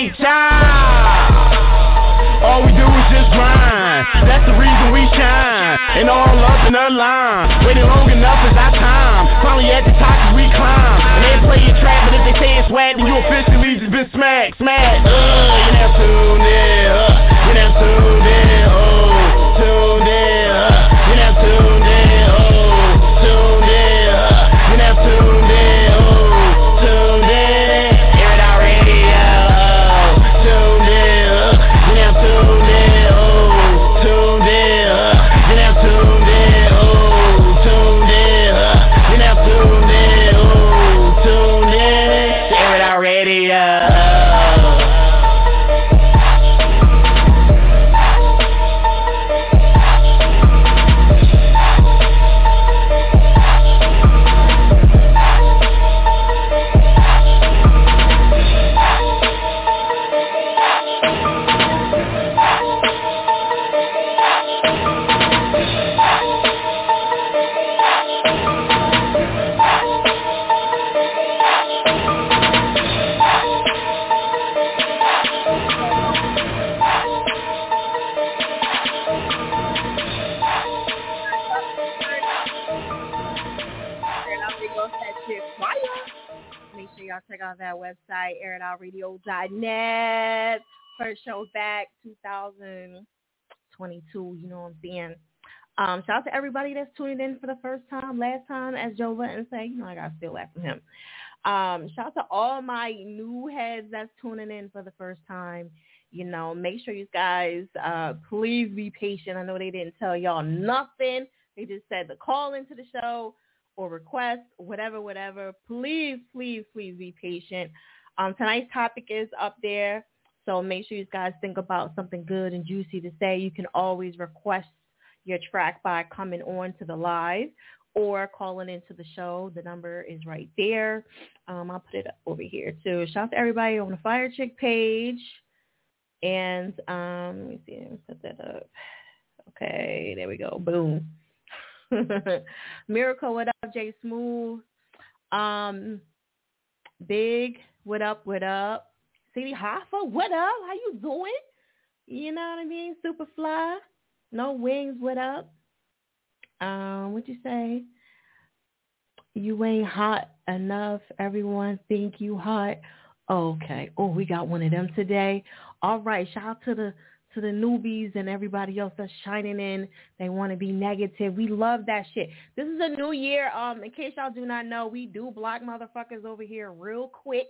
Ray time. All we do is just grind. That's the reason we shine. And all up in the line. Waiting long enough is our time. Finally at the top as we climb. And they play your trap, but if they say it's whack, then you officially just been smacked, smacked. Uh, you now tuned in. Uh, you now tuned in. Oh, that website, airitoutradio.net. First show back 2022, you know what I'm saying? Um, shout out to everybody that's tuning in for the first time, last time, as Joe Budden say. You know, I gotta steal that from him. Um, shout out to all my new heads that's tuning in for the first time. You know, make sure you guys uh, please be patient. I know they didn't tell y'all nothing. They just said the call into the show or request, whatever, whatever. Please, please, please be patient. Um, tonight's topic is up there. So make sure you guys think about something good and juicy to say. You can always request your track by coming on to the live or calling into the show. The number is right there. Um, I'll put it up over here too. Shout out to everybody on the Fiya Chick page. And um, let me see, let me set that up. Okay, there we go. Boom. Miracle, what up? Jay Smooth. Um, Big, what up? What up? CD Hoffa, what up? How you doing? You know what I mean? Superfly. No wings, what up? Um, what you say? You ain't hot enough. Everyone think you hot. Okay. Oh, we got one of them today. All right. Shout out to the to the newbies and everybody else that's shining in. They want to be negative. We love that shit. This is a new year. Um, in case y'all do not know, we do block motherfuckers over here real quick.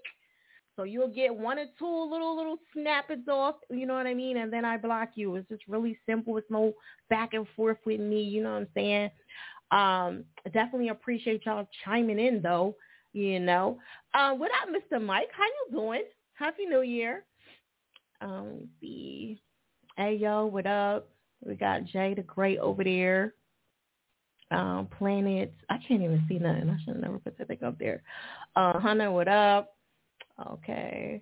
So you'll get one or two little little snappers off, you know what I mean, and then I block you. It's just really simple. It's no back and forth with me, you know what I'm saying? Um, definitely appreciate y'all chiming in though, you know. Um, what up, Mr. Mike? How you doing? Happy New Year. Um, let me see. Hey yo, what up? We got Jay the Great over there. Um, Planet. I can't even see nothing. I should have never put that thing up there. Uh, Hunter, what up? Okay.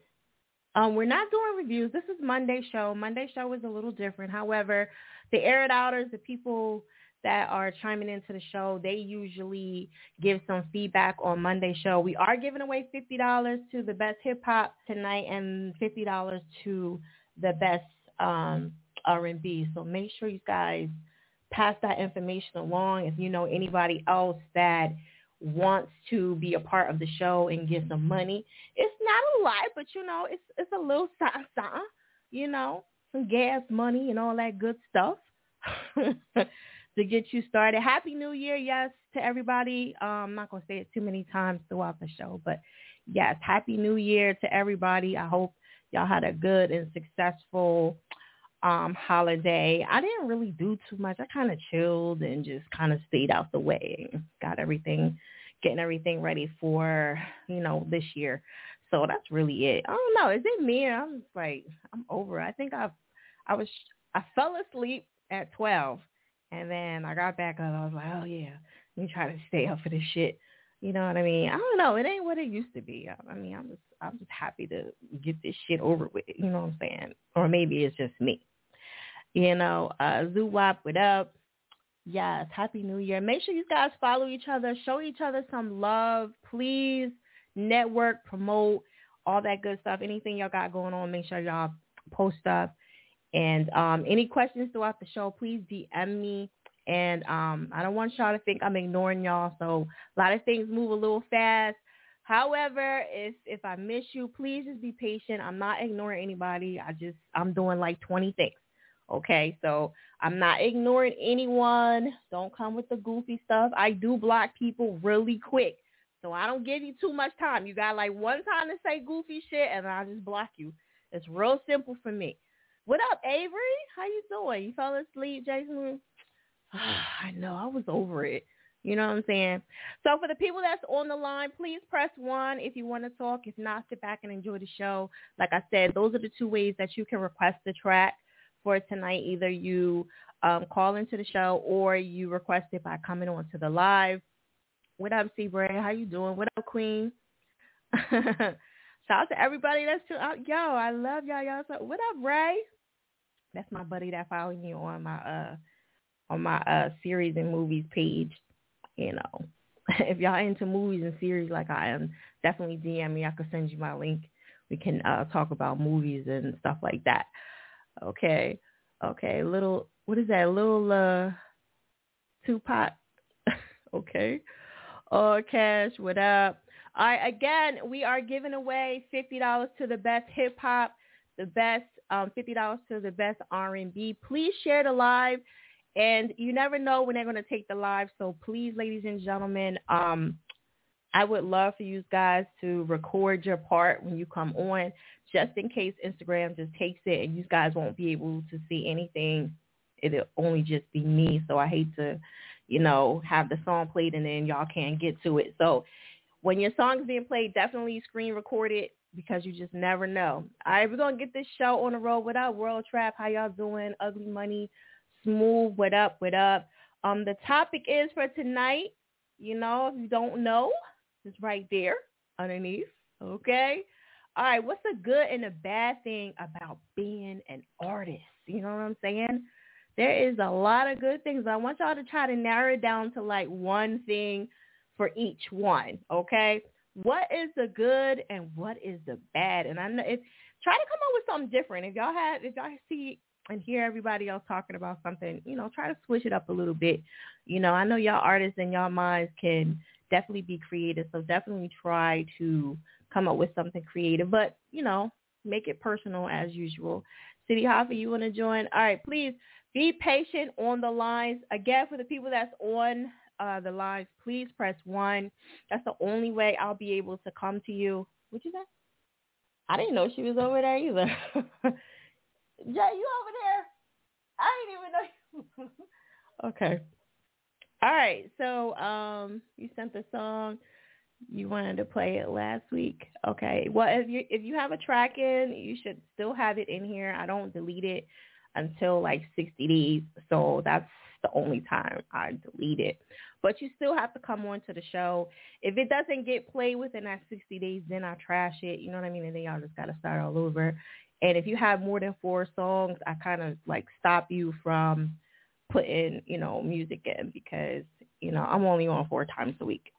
Um, we're not doing reviews. This is Monday show. Monday show is a little different. However, the air it outers, the people that are chiming into the show, they usually give some feedback on Monday show. We are giving away fifty dollars to the best hip hop tonight and fifty dollars to the best um R and B. So make sure you guys pass that information along if you know anybody else that wants to be a part of the show and give some money. It's not a lot, but you know, it's it's a little something you know, some gas money and all that good stuff to get you started. Happy New Year, yes, to everybody. Um, I'm not gonna say it too many times throughout the show, but yes, Happy New Year to everybody. I hope y'all had a good and successful um holiday. I didn't really do too much. I kind of chilled and just kind of stayed out the way got everything getting everything ready for, you know, this year. So that's really it. I don't know. Is it me? I'm just like I'm over. It. I think I I was I fell asleep at 12 and then I got back up. I was like, "Oh yeah, let me try to stay up for this shit." You know what I mean? I don't know. It ain't what it used to be. I mean, I'm just I'm just happy to get this shit over with. You know what I'm saying? Or maybe it's just me. You know, uh, Zoo Wop, what up? Yes, Happy New Year. Make sure you guys follow each other, show each other some love. Please network, promote, all that good stuff. Anything y'all got going on, make sure y'all post up. And um, any questions throughout the show, please DM me and um, I don't want y'all to think I'm ignoring y'all. So a lot of things move a little fast. However, if if I miss you, please just be patient. I'm not ignoring anybody. I just I'm doing like 20 things. Okay, so I'm not ignoring anyone. Don't come with the goofy stuff. I do block people really quick. So I don't give you too much time. You got like one time to say goofy shit and I just block you. It's real simple for me. What up, Avery? How you doing? You fell asleep, Jason? I know. I was over it. You know what I'm saying? So for the people that's on the line, please press one if you want to talk. If not, sit back and enjoy the show. Like I said, those are the two ways that you can request the track for tonight. Either you um, call into the show or you request it by coming on to the live. What up, C? How you doing? What up, Queen? Shout out to everybody that's too out. Yo, I love y'all. Y'all. So, what up, Ray? That's my buddy that followed me on my uh on my uh series and movies page. You know, if y'all into movies and series like I am, definitely DM me. I could send you my link. We can uh talk about movies and stuff like that. Okay. Okay. Little what is that? Little uh Tupac. okay. Oh cash, what up? All right, again, we are giving away fifty dollars to the best hip hop, the best um, fifty dollars to the best R and B. Please share the live and you never know when they're going to take the live. So please, ladies and gentlemen, um, I would love for you guys to record your part when you come on, just in case Instagram just takes it and you guys won't be able to see anything. It'll only just be me. So I hate to, you know, have the song played and then y'all can't get to it. So when your song is being played, definitely screen record it because you just never know. All right, we're going to get this show on the road without World Trap. How y'all doing? Ugly Money Smooth, what up, what up? Um, the topic is for tonight, you know, if you don't know, it's right there underneath. Okay. All right. What's a good and a bad thing about being an artist? You know what I'm saying? There is a lot of good things. I want y'all to try to narrow it down to like one thing for each one. Okay. What is the good and what is the bad? And I know it's try to come up with something different. If y'all have, if y'all see and hear everybody else talking about something, you know, try to switch it up a little bit. You know, I know y'all artists and y'all minds can definitely be creative, so definitely try to come up with something creative, but, you know, make it personal as usual. City Hoffa, you want to join? All right, please be patient on the lines. Again, for the people that's on uh, the lines, please press one. That's the only way I'll be able to come to you. What you say? I didn't know she was over there either. Jay, you over there? I didn't even know. You. okay. All right. So um, you sent the song. You wanted to play it last week. Okay. Well, if you if you have a track in, you should still have it in here. I don't delete it until like 60 days. So that's the only time I delete it. But you still have to come on to the show. If it doesn't get played within that 60 days, then I trash it. You know what I mean? And then y'all just got to start all over. And if you have more than four songs, I kind of like stop you from putting, you know, music in because, you know, I'm only on four times a week.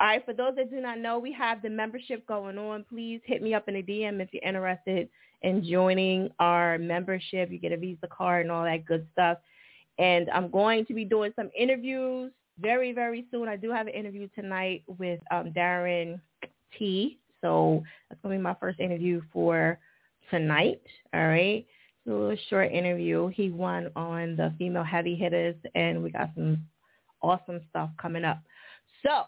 All right, for those that do not know, we have the membership going on. Please hit me up in a DM if you're interested in joining our membership. You get a Visa card and all that good stuff. And I'm going to be doing some interviews very, very soon, I do have an interview tonight with um, Darron T. So that's going to be my first interview for tonight. All right. It's a little short interview. He won on the female heavy hitters, and we got some awesome stuff coming up. So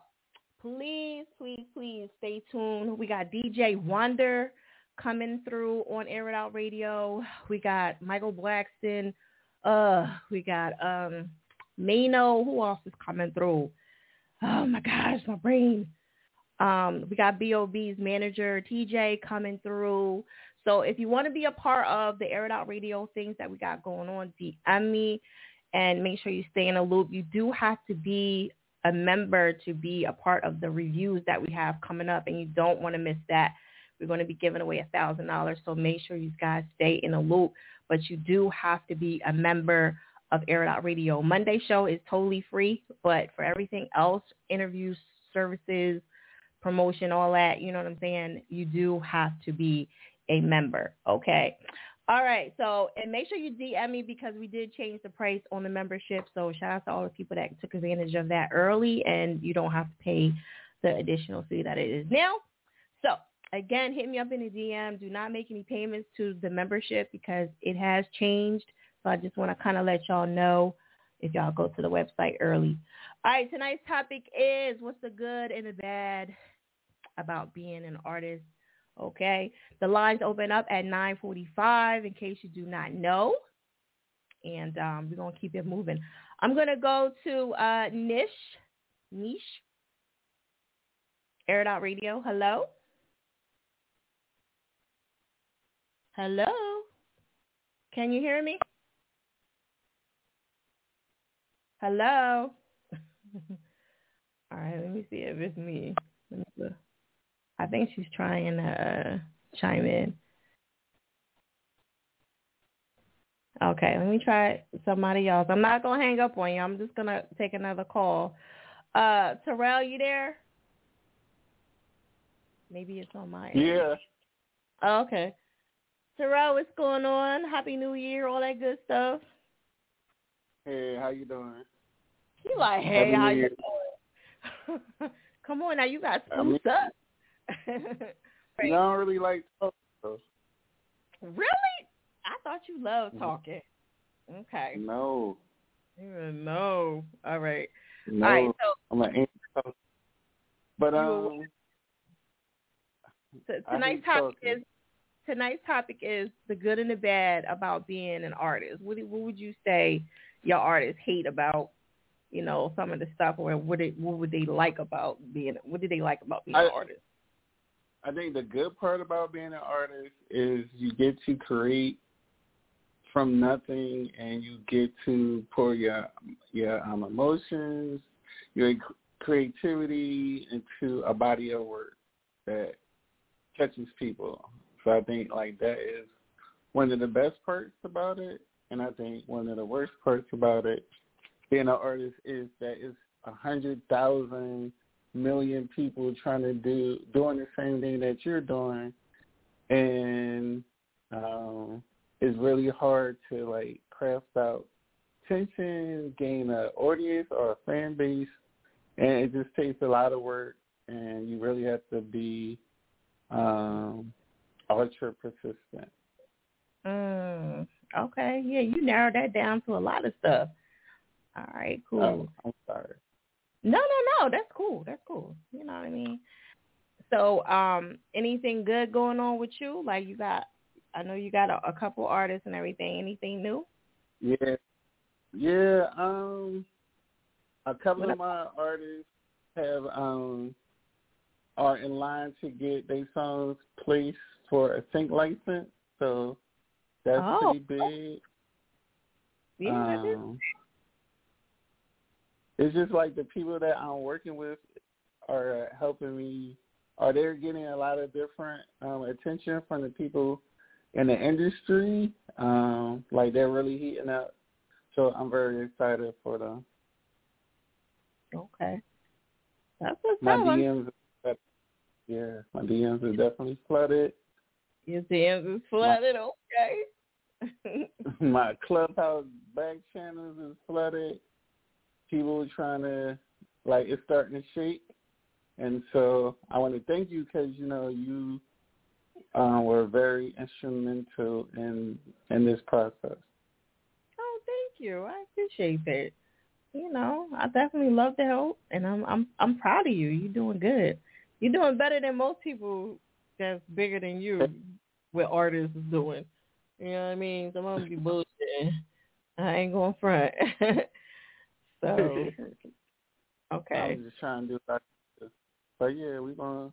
please, please, please stay tuned. We got DJ Wonder coming through on Air It Out Radio. We got Michael Blackson. Uh, we got um Mano. Who else is coming through? Oh my gosh, my brain. Um, we got B.o.B's manager TJ coming through. So if you want to be a part of the Air It Out Radio things that we got going on, DM me and make sure you stay in a loop. You do have to be a member to be a part of the reviews that we have coming up, and you don't want to miss that. We're going to be giving away a thousand dollars, so make sure you guys stay in a loop. But you do have to be a member of Air It Out Radio. Monday show is totally free, but for everything else, interviews, services, promotion, all that, you know what I'm saying? You do have to be a member. Okay. All right. So, and make sure you DM me because we did change the price on the membership. So shout out to all the people that took advantage of that early and you don't have to pay the additional fee that it is now. So again, hit me up in the DM. Do not make any payments to the membership because it has changed. So I just want to kind of let y'all know if y'all go to the website early. All right. Tonight's topic is what's the good and the bad about being an artist Okay. The lines open up at 945 in case you do not know. And um, we're going to keep it moving. I'm going to go to uh, Nish. Niche. Air It Out Radio. Hello? Hello? Can you hear me? Hello? All right, let me see if it's me. I think she's trying to uh, chime in. Okay, let me try somebody else. I'm not gonna hang up on you. I'm just gonna take another call. Uh, Terrell, you there? Maybe it's on my end. Yeah. Oh, okay. Terrell, what's going on? Happy New Year, all that good stuff. Hey, how you doing? You like, hey, Happy how you doing? Come on now, you got spruced up. right. You don't really like talking. Really? I thought you loved mm-hmm. talking. Okay. No. No. All right. No. All right. So I'm an But um. So tonight's topic talking. is tonight's topic is the good and the bad about being an artist. What, what would you say your artists hate about you know some of the stuff, or what it, what would they like about being? What do they like about being I, an artist? I think the good part about being an artist is you get to create from nothing and you get to pour your your um, emotions, your creativity into a body of work that touches people. So I think like that is one of the best parts about it, and I think one of the worst parts about it being an artist is that it's a hundred thousand million people trying to do doing the same thing that you're doing, and um, it's really hard to like craft out tension, gain an audience or a fan base, and it just takes a lot of work, and you really have to be um, ultra persistent. Mm, okay, yeah, you narrowed that down to a lot of stuff. All right, cool. Oh, I'm sorry. No, no, no. That's cool. That's cool. You know what I mean? So, um, anything good going on with you? Like you got, I know you got a, a couple artists and everything. Anything new? Yeah, yeah. Um, a couple of my artists have um are in line to get their songs placed for a sync license. So that's oh. pretty big. Yeah, um, it's just like the people that I'm working with are helping me or they're getting a lot of different um attention from the people in the industry. Um, like they're really heating up. So I'm very excited for them. Okay. That's what's my DMs are, yeah, my DMs are definitely flooded. Your DMs is flooded, my, okay. my clubhouse back channels is flooded people trying to like it's starting to shake, and so I want to thank you because you know you uh, were very instrumental in in this process. Oh, thank you. I appreciate that. You know, I definitely love the help, and I'm I'm I'm proud of you. You're doing good. You're doing better than most people that's bigger than you. What artists is doing. You know what I mean? Some of them be bullshitting. I ain't going front. so, okay. I'm just trying to do that. But yeah, we're gonna.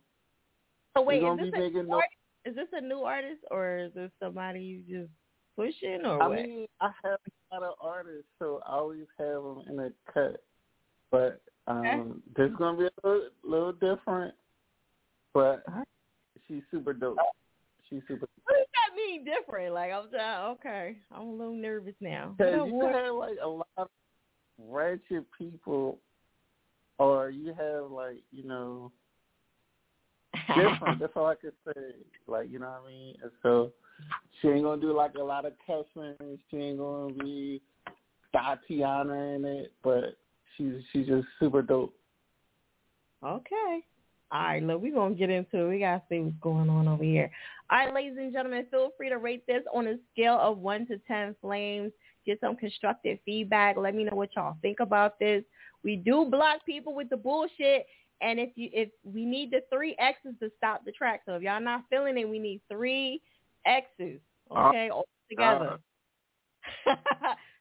So wait, gonna is this, a making new no- artist? is this a new artist or is this somebody you just pushing or I what? mean, I have a lot of artists, so I always have them in a cut. But um, this is gonna be a little, little different. But she's super dope. She's super. what does that mean different? Like I'm trying, okay, I'm a little nervous now. Because What you what- have like a lot of ratchet people, or you have like you know different. That's all I could say. Like you know what I mean. And so she ain't gonna do like a lot of cussing. She ain't gonna be Tatiana in it, but she's she's just super dope. Okay. All right, look, we're going to get into it. We got to see what's going on over here. All right, ladies and gentlemen, feel free to rate this on a scale of 1 to 10 flames. Get some constructive feedback. Let me know what y'all think about this. We do block people with the bullshit. And if you if we need the three X's to stop the track. So if y'all not feeling it, we need three X's. Uh, okay, all together. Uh.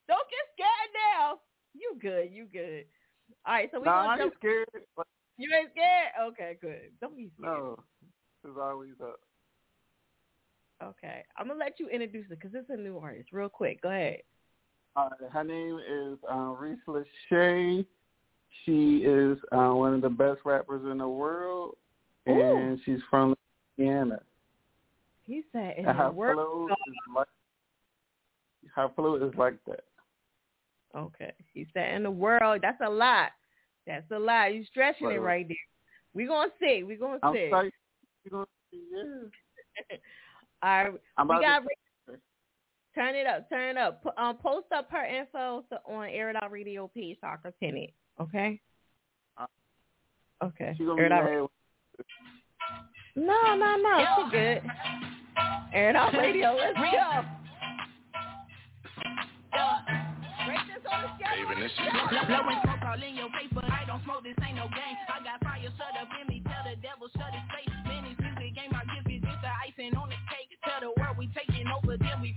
Don't get scared now. You good, you good. All right, so we're No, gonna jump scared. But you ain't scared? Okay, good. Don't be scared. no, it's always up. Okay, I'm gonna let you introduce it because it's a new artist. Real quick, go ahead. Uh, her name is uh, Reese Lachey. She is uh, one of the best rappers in the world, and she's from Louisiana. He said in And the her world. flow is like her flow is like that. Okay, he said in the world. That's a lot. That's a lot. You're stretching it Right. there. We're gonna see. We gonna I'm see. psyched. You gonna see? Yeah. All right, I'm we got. to. Turn it up. Turn it up. P- Um, post up her info to, on Air It Out Radio page so I can pin it. Okay. Okay. She gonna Air be Out. mad. No, no, no. She good. Air It Out Radio. Let's go. Break this on the schedule. Even this Let's. Blowing smoke all in your face, but I don't smoke. This ain't no game. I got fire shut up in me. Tell the devil shut his face.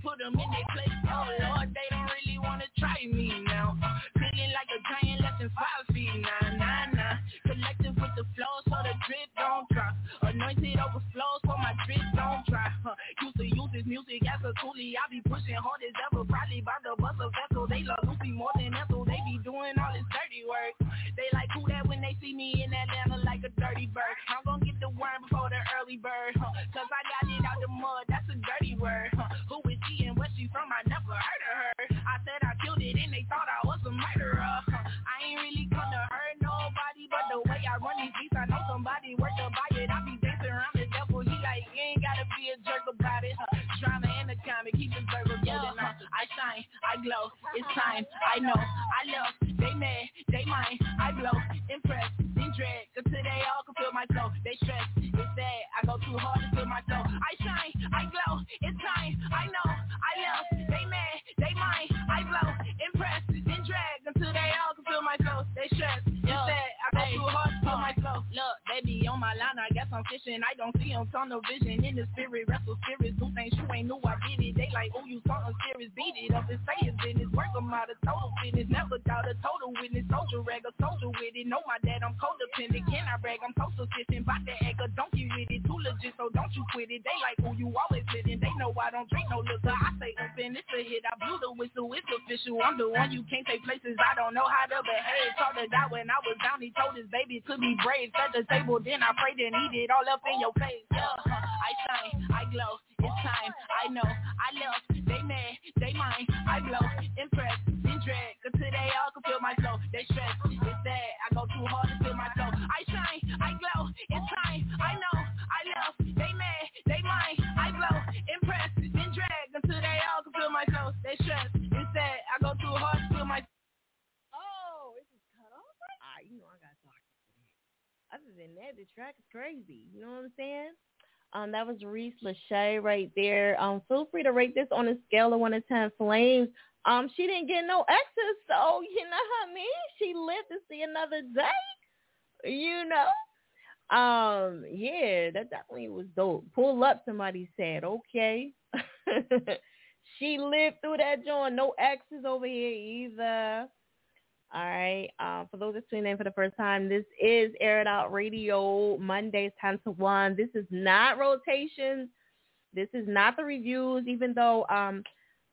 Put them in their place. Oh Lord, they don't really wanna try me now. Feeling like a giant less than five feet nine, nine, nine. Collective with the flow, so the drip don't drop. Anointed overflows, so my drip don't dry. Huh. Used to use this music as a toolie. I be pushing hard as ever, probably by the bust a vessel. They love Lucy more than Ethel. They be doing all this dirty work. They like who that when they see me in Atlanta like a dirty bird. I'm gonna get the worm before the early bird. Huh. Cause I got it out the mud, that's a dirty word. From? I never heard of her. I said I killed it and they thought I was a murderer. I ain't really come to hurt nobody, but the way I run these beats, I know somebody worth to buy it. I be dancing around the devil, he like, you ain't gotta be a jerk about it. Drama and the comic, keep it verbal building up. I shine, I glow, it's time, I know, I love, they mad, they mine, I blow, impress, then drag, until they all can feel my flow. They stress, it's sad, I go too hard to feel my flow. I shine, I glow, it's time, I know, my flow. They stress, it's sad, I go too hard to feel my flow. Look, baby, on my line, I guess I'm fishing, I don't see them, tunnel vision, in the spirit, wrestle spirits, do things you ain't knew I did it. They like, oh, you something serious, beat it up and say it's business, work 'em out of total fitness, never doubt a total witness, soldier rag, a soldier with it, know my dad, I'm codependent, can I brag, I'm so sufficient, bout to act a donkey with it, too legit, so don't you quit it, they like, oh, you always sitting, they know I don't drink no liquor, I say open, it's a hit, I blew the whistle, it's official, I'm the one you can't take places, I don't know how to behave, talk to God when I was down, he told his baby to be brave, set the table, then I prayed and eat it all up in your face, yeah, I shine, I glow, it's time, I know, I love, they mad, they mine, I blow, impress, then drag, until they all can feel my flow, they stress, it's sad, I go too hard to feel my flow, I shine, I glow, it's time, I know, I love, That the track is crazy. You know what I'm saying? Um, that was Reese Lachey right there. Um, feel free to rate this on a scale of one to ten flames. Um, she didn't get no exes, so you know what I mean. She lived to see another day. You know. Um, yeah, that definitely was dope. Pull up, somebody said. Okay. she lived through that joint. No exes over here either. All right. Uh, for those that tuning in for the first time, this is Air It Out Radio, Mondays 10 to 1. This is not rotations. This is not the reviews, even though um,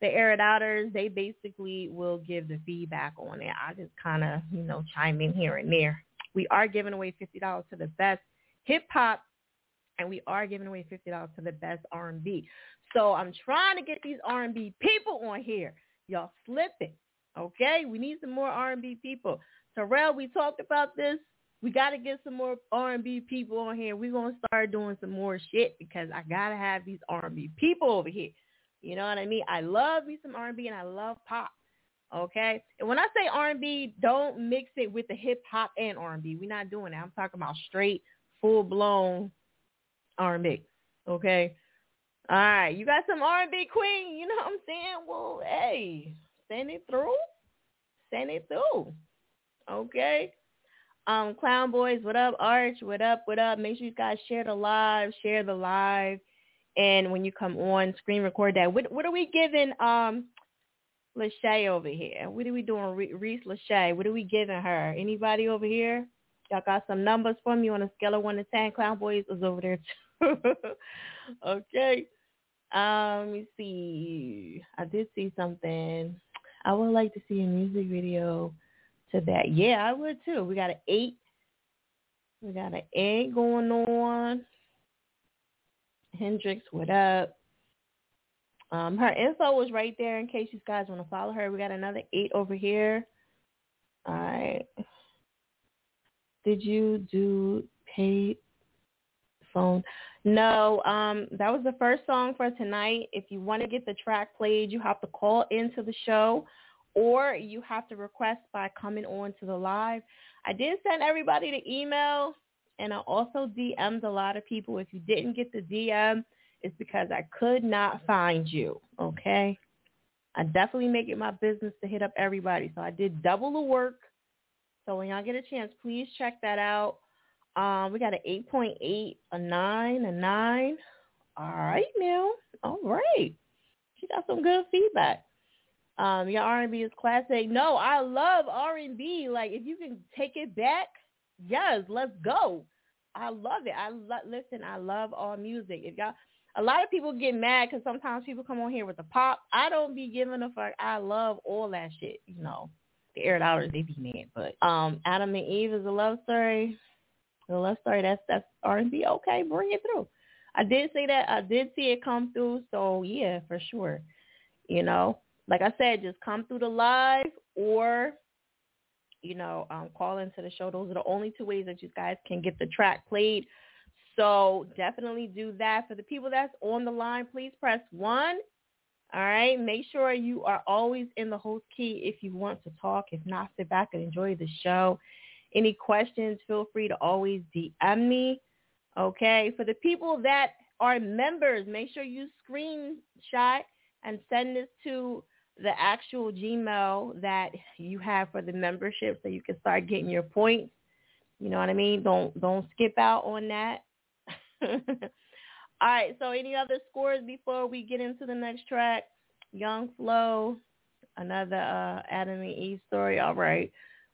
the Air It Outers, they basically will give the feedback on it. I just kind of, you know, chime in here and there. We are giving away $50 to the best hip-hop, and we are giving away $50 to the best R&B. So I'm trying to get these R&B people on here. Y'all slipping. Okay, we need some more R&B people. Terrell, we talked about this. We got to get some more R&B people on here. We're going to start doing some more shit because I got to have these R&B people over here. You know what I mean? I love me some R&B and I love pop. Okay? And when I say R&B, don't mix it with the hip hop and R&B. We're not doing that. I'm talking about straight, full-blown R&B. Okay? All right. You got some R&B queen. You know what I'm saying? Well, hey, send it through. Send it through. Okay. Um, Clown Boys, what up? Arch, what up? What up? Make sure you guys share the live, share the live, and when you come on, screen record that. What what are we giving um Lachey over here? What are we doing, Reese Lachey? What are we giving her? Anybody over here? Y'all got some numbers for me on a scale of one to ten? Clown Boys is over there too. okay. Um, let me see. I did see something. I would like to see a music video to that. Yeah, I would too. We got an eight. We got an eight going on. Hendrix, what up? Um, her info was right there in case you guys want to follow her. We got another eight over here. All right. Did you do paid phone? No, um, that was the first song for tonight. If you want to get the track played, you have to call into the show or you have to request by coming on to the live. I did send everybody the email and I also DM'd a lot of people. If you didn't get the DM, it's because I could not find you, okay? I definitely make it my business to hit up everybody. So I did double the work. So when y'all get a chance, please check that out. Um, we got an 8.8, a 9, a 9. All right now. All right. She got some good feedback. Um, your R&B is classic. No, I love R&B. Like, if you can take it back, yes, let's go. I love it. I lo- listen. I love all music. If y'all, a lot of people get mad because sometimes people come on here with the pop. I don't be giving a fuck. I love all that shit. You know, the air dollars they be mad, but um, Adam and Eve is a love story. The love story, that's that's R and B. Okay, bring it through. I did say that. I did see it come through. So yeah, for sure. You know, like I said, just come through the live or, you know, um, call into the show. Those are the only two ways that you guys can get the track played. So definitely do that. For the people that's on the line, please press one. All right. Make sure you are always in the host key if you want to talk. If not, sit back and enjoy the show. Any questions, feel free to always DM me. Okay. For the people that are members, make sure you screenshot and send this to the actual Gmail that you have for the membership so you can start getting your points. You know what I mean? Don't don't skip out on that. All right, so any other scores before we get into the next track? Young Flow, another uh, Adam and Eve story. All right.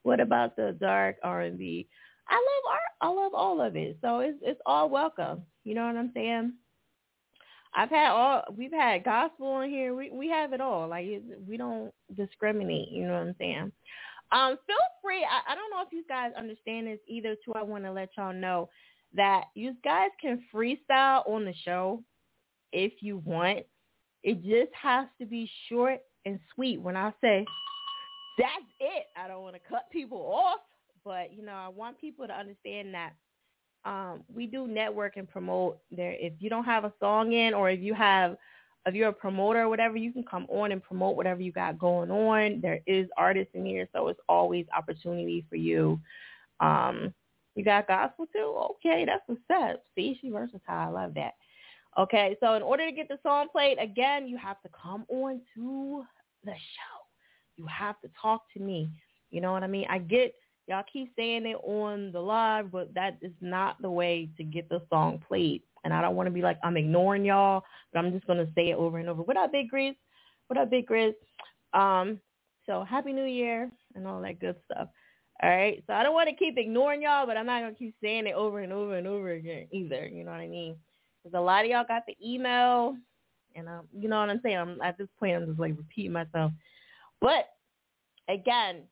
What about the dark R and B? I love art. I love all of it. So it's it's all welcome. You know what I'm saying? I've had all we've had gospel in here. We we have it all. Like we don't discriminate. You know what I'm saying? Um, feel free. I, I don't know if you guys understand this either. Too, I want to let y'all know that you guys can freestyle on the show if you want. It just has to be short and sweet. When I say that's it, I don't want to cut people off, but you know, I want people to understand that um, we do network and promote there. If you don't have a song in or if you have, if you're a promoter or whatever, you can come on and promote whatever you got going on. There is artists in here, so it's always opportunity for you. Um, You got gospel too? Okay, that's what's up. See, she versatile. I love that. Okay, so in order to get the song played, again, you have to come on to the show. You have to talk to me. You know what I mean? I get y'all keep saying it on the live, but that is not the way to get the song played. And I don't want to be like I'm ignoring y'all, but I'm just gonna say it over and over. What up, Big Grizz? What up, Big Grizz? Um, so happy New Year and all that good stuff. All right. So I don't want to keep ignoring y'all, but I'm not gonna keep saying it over and over and over again either. You know what I mean? Because a lot of y'all got the email, and um, you know what I'm saying. I'm at this point, I'm just like repeating myself. But again,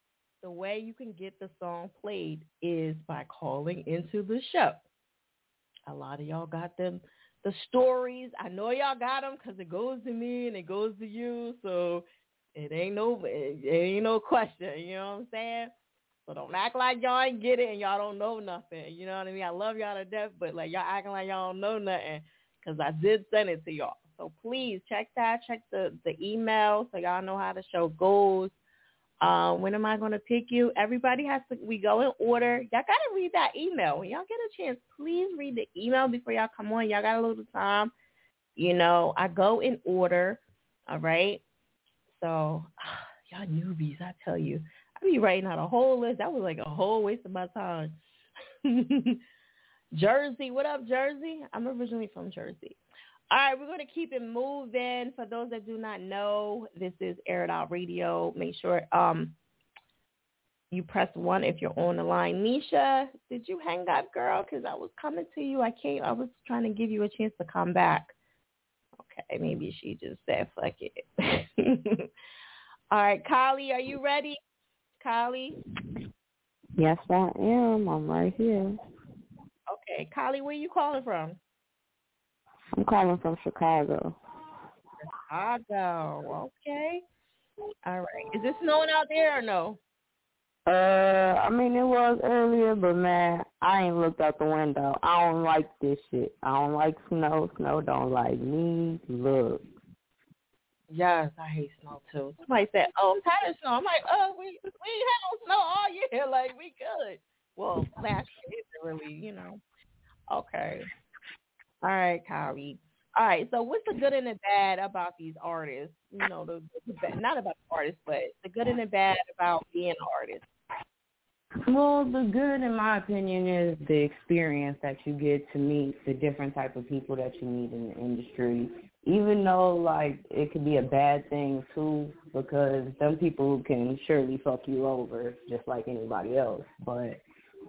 the way you can get the song played is by calling into the show. A lot of y'all got them the stories. I know y'all got them because it goes to me and it goes to you. So it ain't no it ain't no question. You know what I'm saying? So don't act like y'all ain't get it and y'all don't know nothing. You know what I mean? I love y'all to death, but like y'all acting like y'all don't know nothing because I did send it to y'all. So please check that. Check the the email so y'all know how the show goes. Uh, when am I going to pick you? Everybody has to, we go in order. Y'all got to read that email. When y'all get a chance, please read the email before y'all come on. Y'all got a little time. You know, I go in order. All right. So y'all newbies, I tell you, I be writing out a whole list. That was like a whole waste of my time. Jersey, what up, Jersey? I'm originally from Jersey. All right, we're going to keep it moving. For those that do not know, this is Air It Out Radio. Make sure um, you press one if you're on the line. Nisha, did you hang up, girl? Because I was coming to you. I came. I was trying to give you a chance to come back. Okay, maybe she just said fuck it. All right, Kylie, are you ready? Kylie? Yes, I am. I'm right here. Okay, Kylie, where you calling from? I'm calling from Chicago. Chicago. Okay. All right. Is it snowing out there or no? Uh, I mean it was earlier, but man, I ain't looked out the window. I don't like this shit. I don't like snow. Snow don't like me. Look. Yes, I hate snow too. Somebody said, "Oh, I'm tired of snow." I'm like, "Oh, we we ain't had no snow all year. Like we good." Well, last year it really, you know. Okay. All right, Kyrie. All right, so what's the good and the bad about these artists? You know, the, the bad, not about the artists, but the good and the bad about being an artist. Well, the good, in my opinion, is the experience that you get to meet the different type of people that you meet in the industry. Even though, like, it could be a bad thing too, because some people can surely fuck you over just like anybody else. But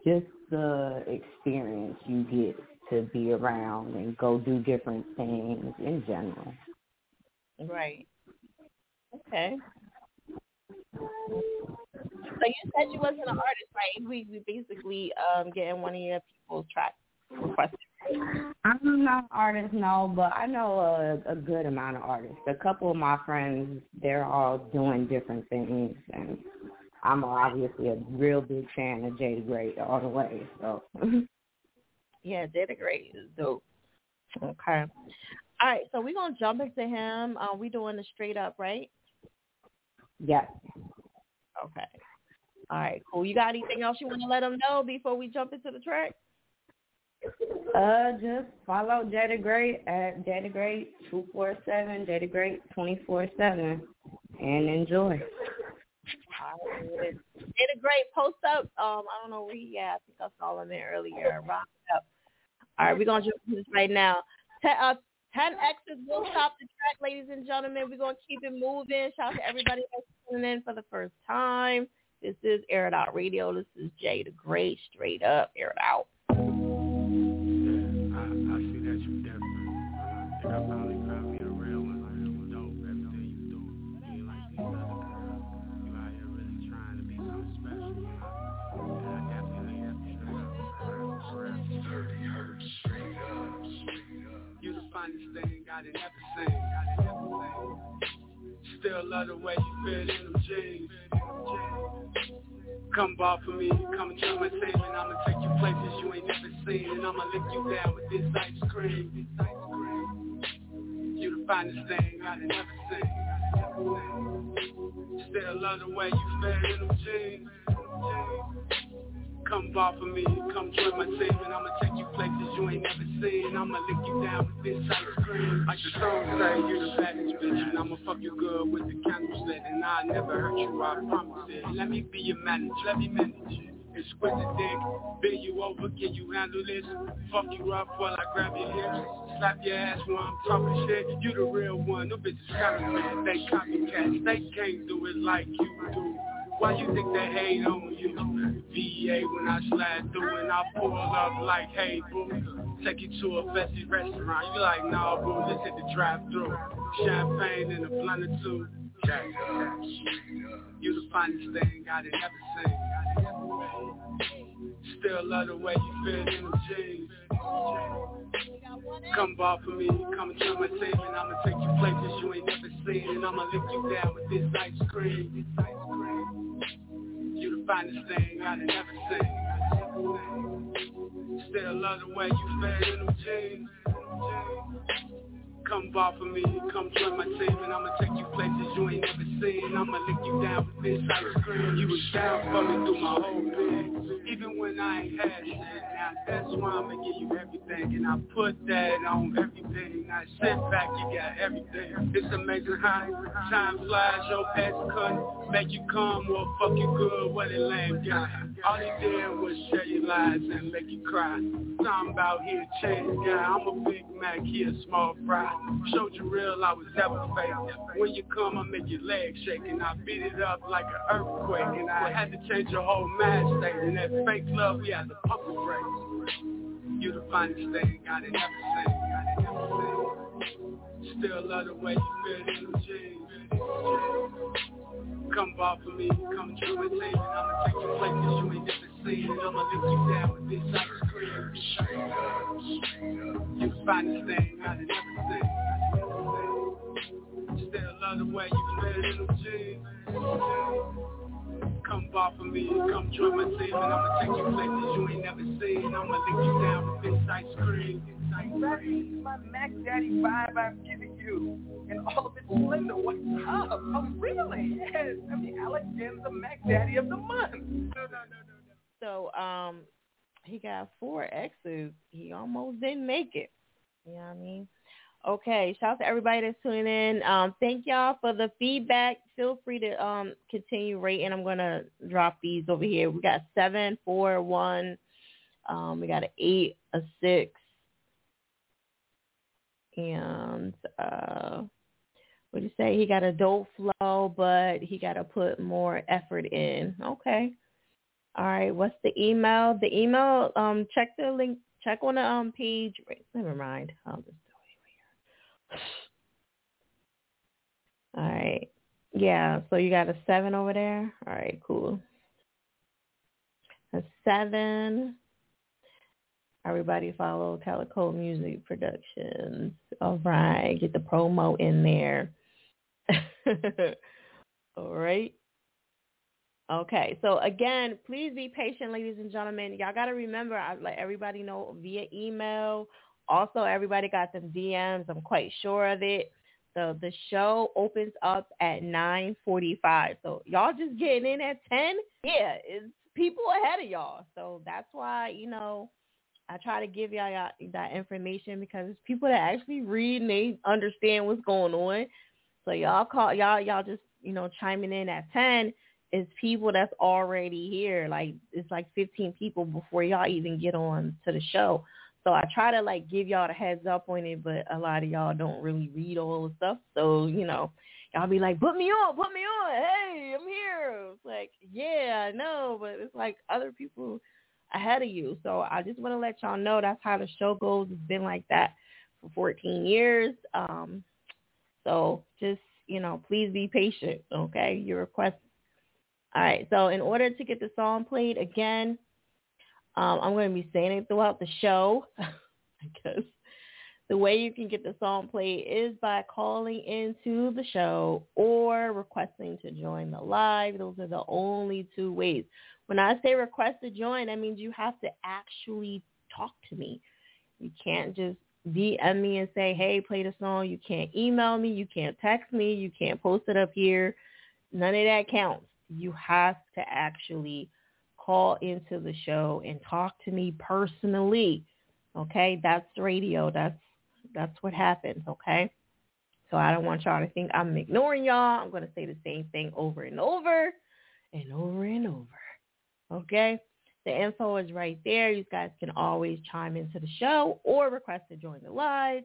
just the experience you get to be around and go do different things in general. Right. Okay. So you said you wasn't an artist, right? We we basically um getting one of your people's tracks requested. I'm not an artist, no, but I know a, a good amount of artists. A couple of my friends, they're all doing different things, and I'm obviously a real big fan of Jay the Great all the way. So Yeah, Jay the Great is dope. Okay. All right, so we're gonna jump into him. Uh, we doing the straight up, right? Yes. Okay. All right, cool. You got anything else you want to let them know before we jump into the track? Uh, just follow Jay the Great at Jay the Great two four seven, Jay the Great twenty four seven, and enjoy. Jada Great post up. Um, I don't know where he at. I think I saw him there earlier. Rock. All right, we're gonna jump into this right now. Ten, uh, 10 X's will stop the track, ladies and gentlemen. We're gonna keep it moving. Shout out to everybody that's tuning in for the first time. This is Air It Out Radio. This is Jay the Great, straight up Air It Out. Love the way you fit in them jeans. Come ball for me, come and my team And I'ma take you places you ain't never seen. And I'ma lick you down with this ice cream. This ice cream You the finest thing I done ever seen. Still love the way you fit in them jeans Come ball for me, come join my team And I'ma take you places you ain't never seen I'ma lick you down with this ice cream Like the song say, you the baddest bitch And I'ma fuck you good with the candles lit And I'll never hurt you, I promise it Let me be your manager, let me manage you exquisite dick. Bend you over, can you handle this? Fuck you up while I grab your hips. Slap your ass while I'm talking shit. You the real one, no bitches counterfeit. They copycats, they can't do it like you do. Why you think they hate on you? VA when I slide through and I pull up like, hey boo. Take you to a fancy restaurant. You like, nah boo, let's hit the drive through. Champagne and a blunt or two. You the finest thing I done ever seen. Still love the way you fit in the jeans. Come ball for me, come and join my team And I'ma take you places you ain't never seen And I'ma lift you down with this ice cream You the finest thing I done ever seen. Still love the way you fit in them jeans Come ball for me, come join my team And I'ma take you places you ain't never seen. I'ma lick you down with this ice cream. You was down for me through my whole thing Even when I ain't had shit. Now that's why I'ma give you everything And I put that on everything. I sit back, you got everything. It's amazing how time flies Your past couldn't make you come Well fuck you good, what it lame got All he did was share your lies and make you cry. Something about here change guy. I'm a Big Mac, he a small fry Showed you real, I was never fake. When you come, I make your legs shake and I beat it up like an earthquake. And I had to change your whole mind state. And that fake love, we had to pump the brakes. You the finest thing I done ever seen. Still love the way you fit in them jeans. Come ball for me, come true my team, and I'ma take you places you ain't never seen, and I'ma lift you down with this ice cream. You the finest thing I done ever seen. Still love the way you in jeans. Come ball for me, come join my team, and I'ma take you places you ain't never seen. I'ma lick you down with this ice cream. That is my Mac Daddy vibe I'm giving you. And all of its splendor. What's up? Oh, really? Yes. I mean, Alex Jen's the Mac Daddy of the month. No, no, no, no, So um, he got four X's. He almost didn't make it. You know what I mean? Okay, shout out to everybody that's tuning in. Um, thank y'all for the feedback. Feel free to um continue rating. I'm gonna drop these over here. We got seven, four, one. Um, we got an eight, a six, and uh, what do you say? He got a dope flow, but he got to put more effort in. Okay. All right. What's the email? The email. Um, check the link. Check on the um page. Wait, never mind. I'll just do it here. All right. Yeah. So you got a seven over there. All right. Cool. A seven. Everybody follow Calico Music Productions. All right. Get the promo in there. All right. Okay, so again, please be patient, ladies and gentlemen. Y'all got to remember, I let everybody know via email. Also, everybody got some DMs. I'm quite sure of it. So the show opens up at 9:45. So y'all just getting in at 10. Yeah, it's people ahead of y'all. So that's why you know I try to give y'all, that information because it's people that actually read and they understand what's going on. So y'all call y'all y'all just you know chiming in at 10 it's people that's already here. Like it's like 15 people before y'all even get on to the show. So I try to like give y'all the heads up on it, but a lot of y'all don't really read all the stuff. So you know, y'all be like, put me on, put me on. Hey, I'm here. It's like, yeah, I know, but it's like other people ahead of you. So I just want to let y'all know that's how the show goes. It's been like that for 14 years. Um, so just you know, please be patient. Okay, your request all right. So in order to get the song played again, um, I'm going to be saying it throughout the show because the way you can get the song played is by calling into the show or requesting to join the live. Those are the only two ways. When I say request to join, that means you have to actually talk to me. You can't just DM me and say, hey, play the song. You can't email me. You can't text me. You can't post it up here. None of that counts. You have to actually call into the show and talk to me personally. Okay, that's radio. That's that's what happens. Okay, so I don't want y'all to think I'm ignoring y'all. I'm gonna say the same thing over and over and over and over. Okay, the info is right there. You guys can always chime into the show or request to join the live,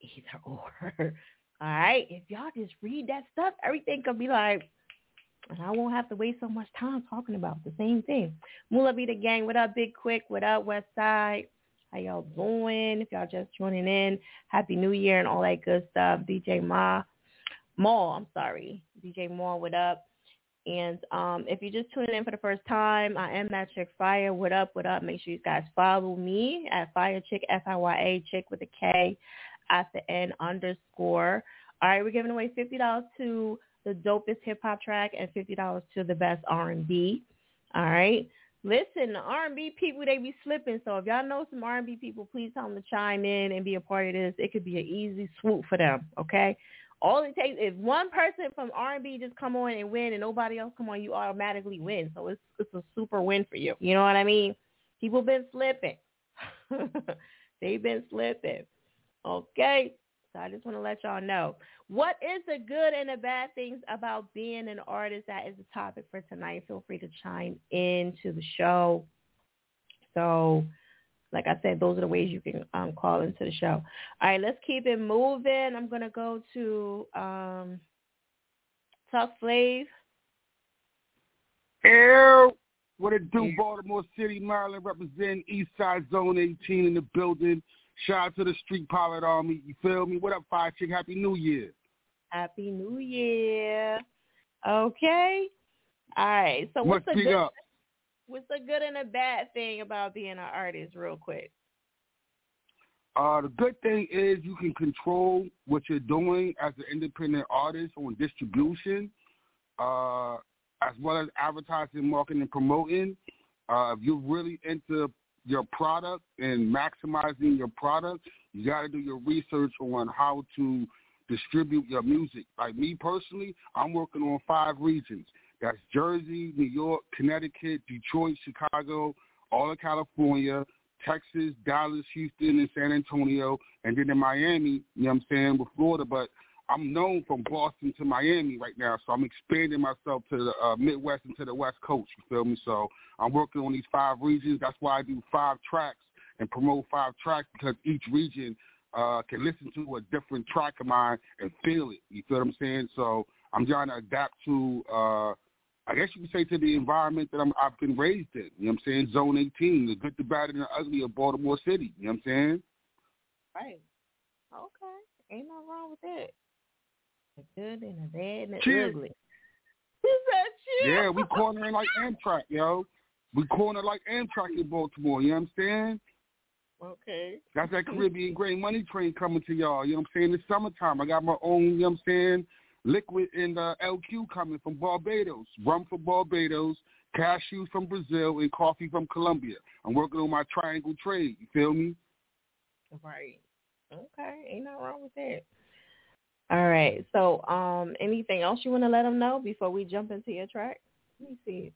either or. All right, if y'all just read that stuff, everything could be like and I won't have to waste so much time talking about the same thing. Mula be the gang. What up, Big Quick? What up, West Side? How y'all doing? If y'all just joining in, Happy New Year and all that good stuff. DJ Ma, Maul, I'm sorry. DJ Maul, what up? And um, if you're just tuning in for the first time, I am that chick Fiya. What up? What up? Make sure you guys follow me at Fiya Chick F I Y A Chick with a K at the end underscore. All right, we're giving away fifty dollars to the dopest hip hop track and fifty dollars to the best R and B. All right. Listen, the R and B people they be slipping. So if y'all know some R and B people, please tell them to chime in and be a part of this. It could be an easy swoop for them. Okay. All it takes if one person from R and B just come on and win, and nobody else come on, you automatically win. So it's it's a super win for you. You know what I mean? People been slipping. They've been slipping. Okay. So I just want to let y'all know. What is the good and the bad things about being an artist? That is the topic for tonight. Feel free to chime into the show. So, like I said, those are the ways you can um, call into the show. All right, let's keep it moving. I'm going to go to um, Tuck Flav. Air, what it do, Baltimore City, Maryland, representing East Side Zone 18 in the building. Shout out to the Street Pilot Army. You feel me? What up, Fiya Chick? Happy New Year. Happy New Year. Okay. All right. So what's the good? Up? What's the good and the bad thing about being an artist, real quick? Uh, the good thing is you can control what you're doing as an independent artist on distribution, uh, as well as advertising, marketing, and promoting. Uh, if you're really into your product and maximizing your product, you got to do your research on how to distribute your music. Like me personally, I'm working on five regions. That's Jersey, New York, Connecticut, Detroit, Chicago, all of California, Texas, Dallas, Houston, and San Antonio, and then in Miami, you know what I'm saying, with Florida. But I'm known from Boston to Miami right now, so I'm expanding myself to the uh, Midwest and to the West Coast. You feel me? So I'm working on these five regions. That's why I do five tracks and promote five tracks because each region uh, can listen to a different track of mine and feel it. You feel what I'm saying? So I'm trying to adapt to, uh, I guess you could say, to the environment that I'm, I've been raised in. You know what I'm saying? Zone 18, the good, the bad, and the ugly of Baltimore City. You know what I'm saying? Right. Okay. Ain't nothing wrong with that. The good and the bad and the Cheers. ugly. Is that you? Yeah, we cornering like Amtrak, yo. We corner like Amtrak in Baltimore. You know what I'm saying? Okay. That's that Caribbean Grain Money Train coming to y'all. You know what I'm saying? It's summertime. I got my own, you know what I'm saying, liquid and uh, LQ coming from Barbados. Rum from Barbados, cashews from Brazil, and coffee from Colombia. I'm working on my triangle trade. You feel me? Right. Okay. Ain't nothing wrong with that. All right. So, um, anything else you want to let them know before we jump into your track? Let me see.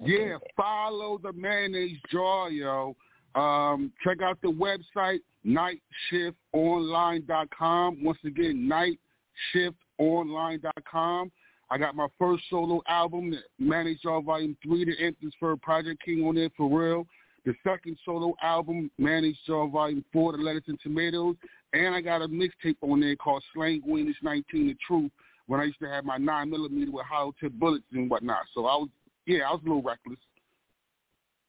Yeah, follow the mayonnaise jar, yo. Um, check out the website, nightshiftonline.com. Once again, nightshiftonline.com. I got my first solo album, Manage Y'all Volume 3, the Anthony's for Project King on there for real. The second solo album, Manage Y'all Volume 4, The Lettuce and Tomatoes. And I got a mixtape on there called Slang Gwenish 19, The Truth, when I used to have my 9 millimeter with hollow tip bullets and whatnot. So I was, yeah, I was a little reckless.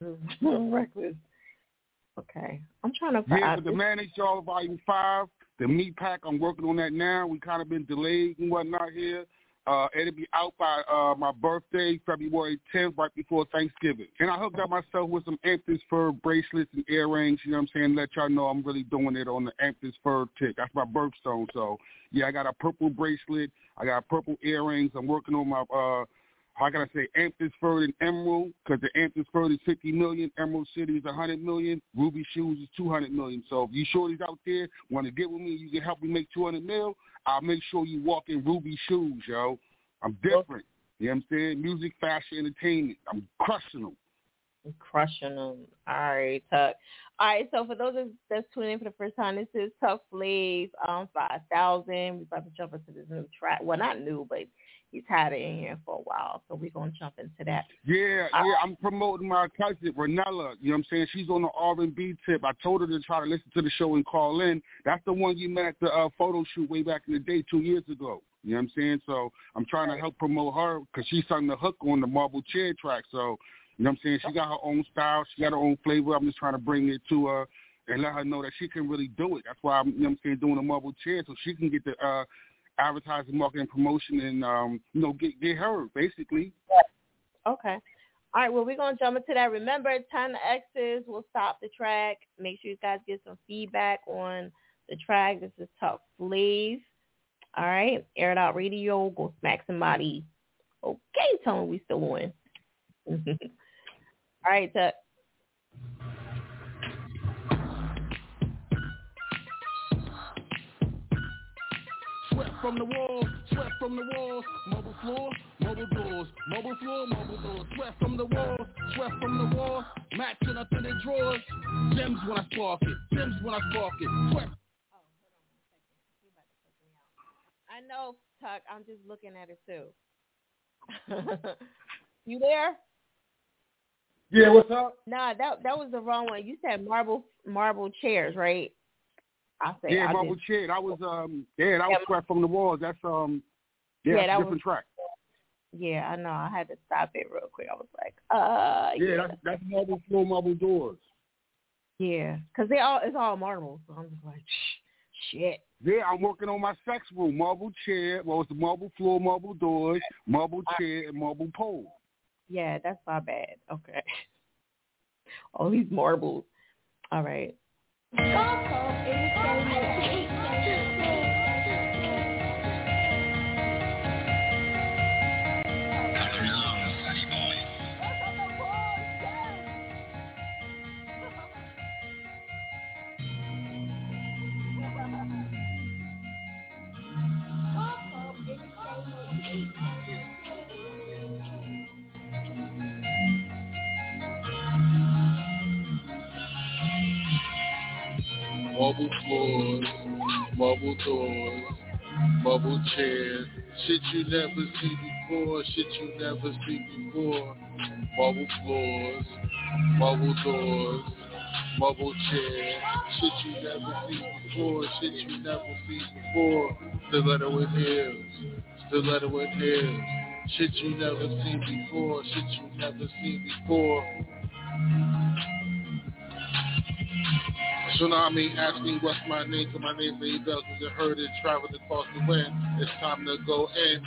reckless. Okay. I'm trying to Yeah, find but the Manage Y'all Volume 5, the meat pack, I'm working on that now. We kind of been delayed and whatnot here. Uh, it'll be out by uh, my birthday, February 10th, right before Thanksgiving. And I hooked up myself with some Anthony's fur bracelets and earrings, you know what I'm saying? Let y'all know I'm really doing it on the Anthony's fur tick. That's my birthstone. So, yeah, I got a purple bracelet. I got purple earrings. I'm working on my, uh, how can I say, Amethyst-Fur and Emerald, because the Amethyst-Fur is 50 million, Emerald City is a 100 million, Ruby Shoes is 200 million. So if you shorties out there want to get with me, you can help me make 200 mil, I'll make sure you walk in Ruby Shoes, yo. I'm different. You know what I'm saying? Music, fashion, entertainment. I'm crushing them. I'm crushing them. All right, Tuck. All right, so for those that's tuning in for the first time, this is Tuck Flav, um, 5000. We're about to jump into this new track. Well, not new, but he's had it in here for a while, so we're going to jump into that. Yeah, yeah, I'm promoting my cousin Renella. You know what I'm saying? She's on the R&B tip. I told her to try to listen to the show and call in. That's the one you met at the uh, photo shoot way back in the day, two years ago. You know what I'm saying? So I'm trying to help promote her because she's on the hook on the Marble Chair track. So you know what I'm saying? She got her own style. She got her own flavor. I'm just trying to bring it to her and let her know that she can really do it. That's why I'm, you know what I'm saying, doing a marble chair so she can get the uh, advertising, marketing, promotion, and, um, you know, get, get her, basically. Okay. All right, well, we're going to jump into that. Remember, 10 X's will stop the track. Make sure you guys get some feedback on the track. This is Tuck Flav. All right, Air It Out Radio. Go smack somebody. Okay, me we still on. All right, Tuck. From the walls, sweat from the walls, mobile floor, mobile doors, mobile floor, mobile doors, sweat from the walls, sweat from the walls, matching up in the drawers, gems when I spark it, gems when I spark it, sweat. Oh, I know, Tuck. I'm just looking at it too. you there? Yeah, what's up? Nah, that that was the wrong one. You said marble marble chairs, right? I said Yeah, I Marble just- Chair. That was, um, yeah, that was Yeah. From the Walls. That's, um, yeah, Yeah, that a different was- track. Yeah, I know. I had to stop it real quick. I was like, uh, Yeah, yeah, that's, that's Marble Floor, Marble Doors. yeah, because they all it's all marble. So I'm just like, shit. Yeah, I'm working on my sex room. Marble chair. Well, it's the marble floor, marble doors, marble chair, and marble pole. Yeah, that's my bad. Okay. All these marbles. All right. Marble marble doors, marble chairs. Shit you never see before, shit you never see before. Marble floors, marble doors, marble chairs. Shit you never see before, shit you never see before. Stiletto with heels, stiletto with heels. Shit you never seen before, shit you never seen before. Tsunami me what's my name, cause my name Lee Bells was a heard it traveled across the wind. It's time to go in.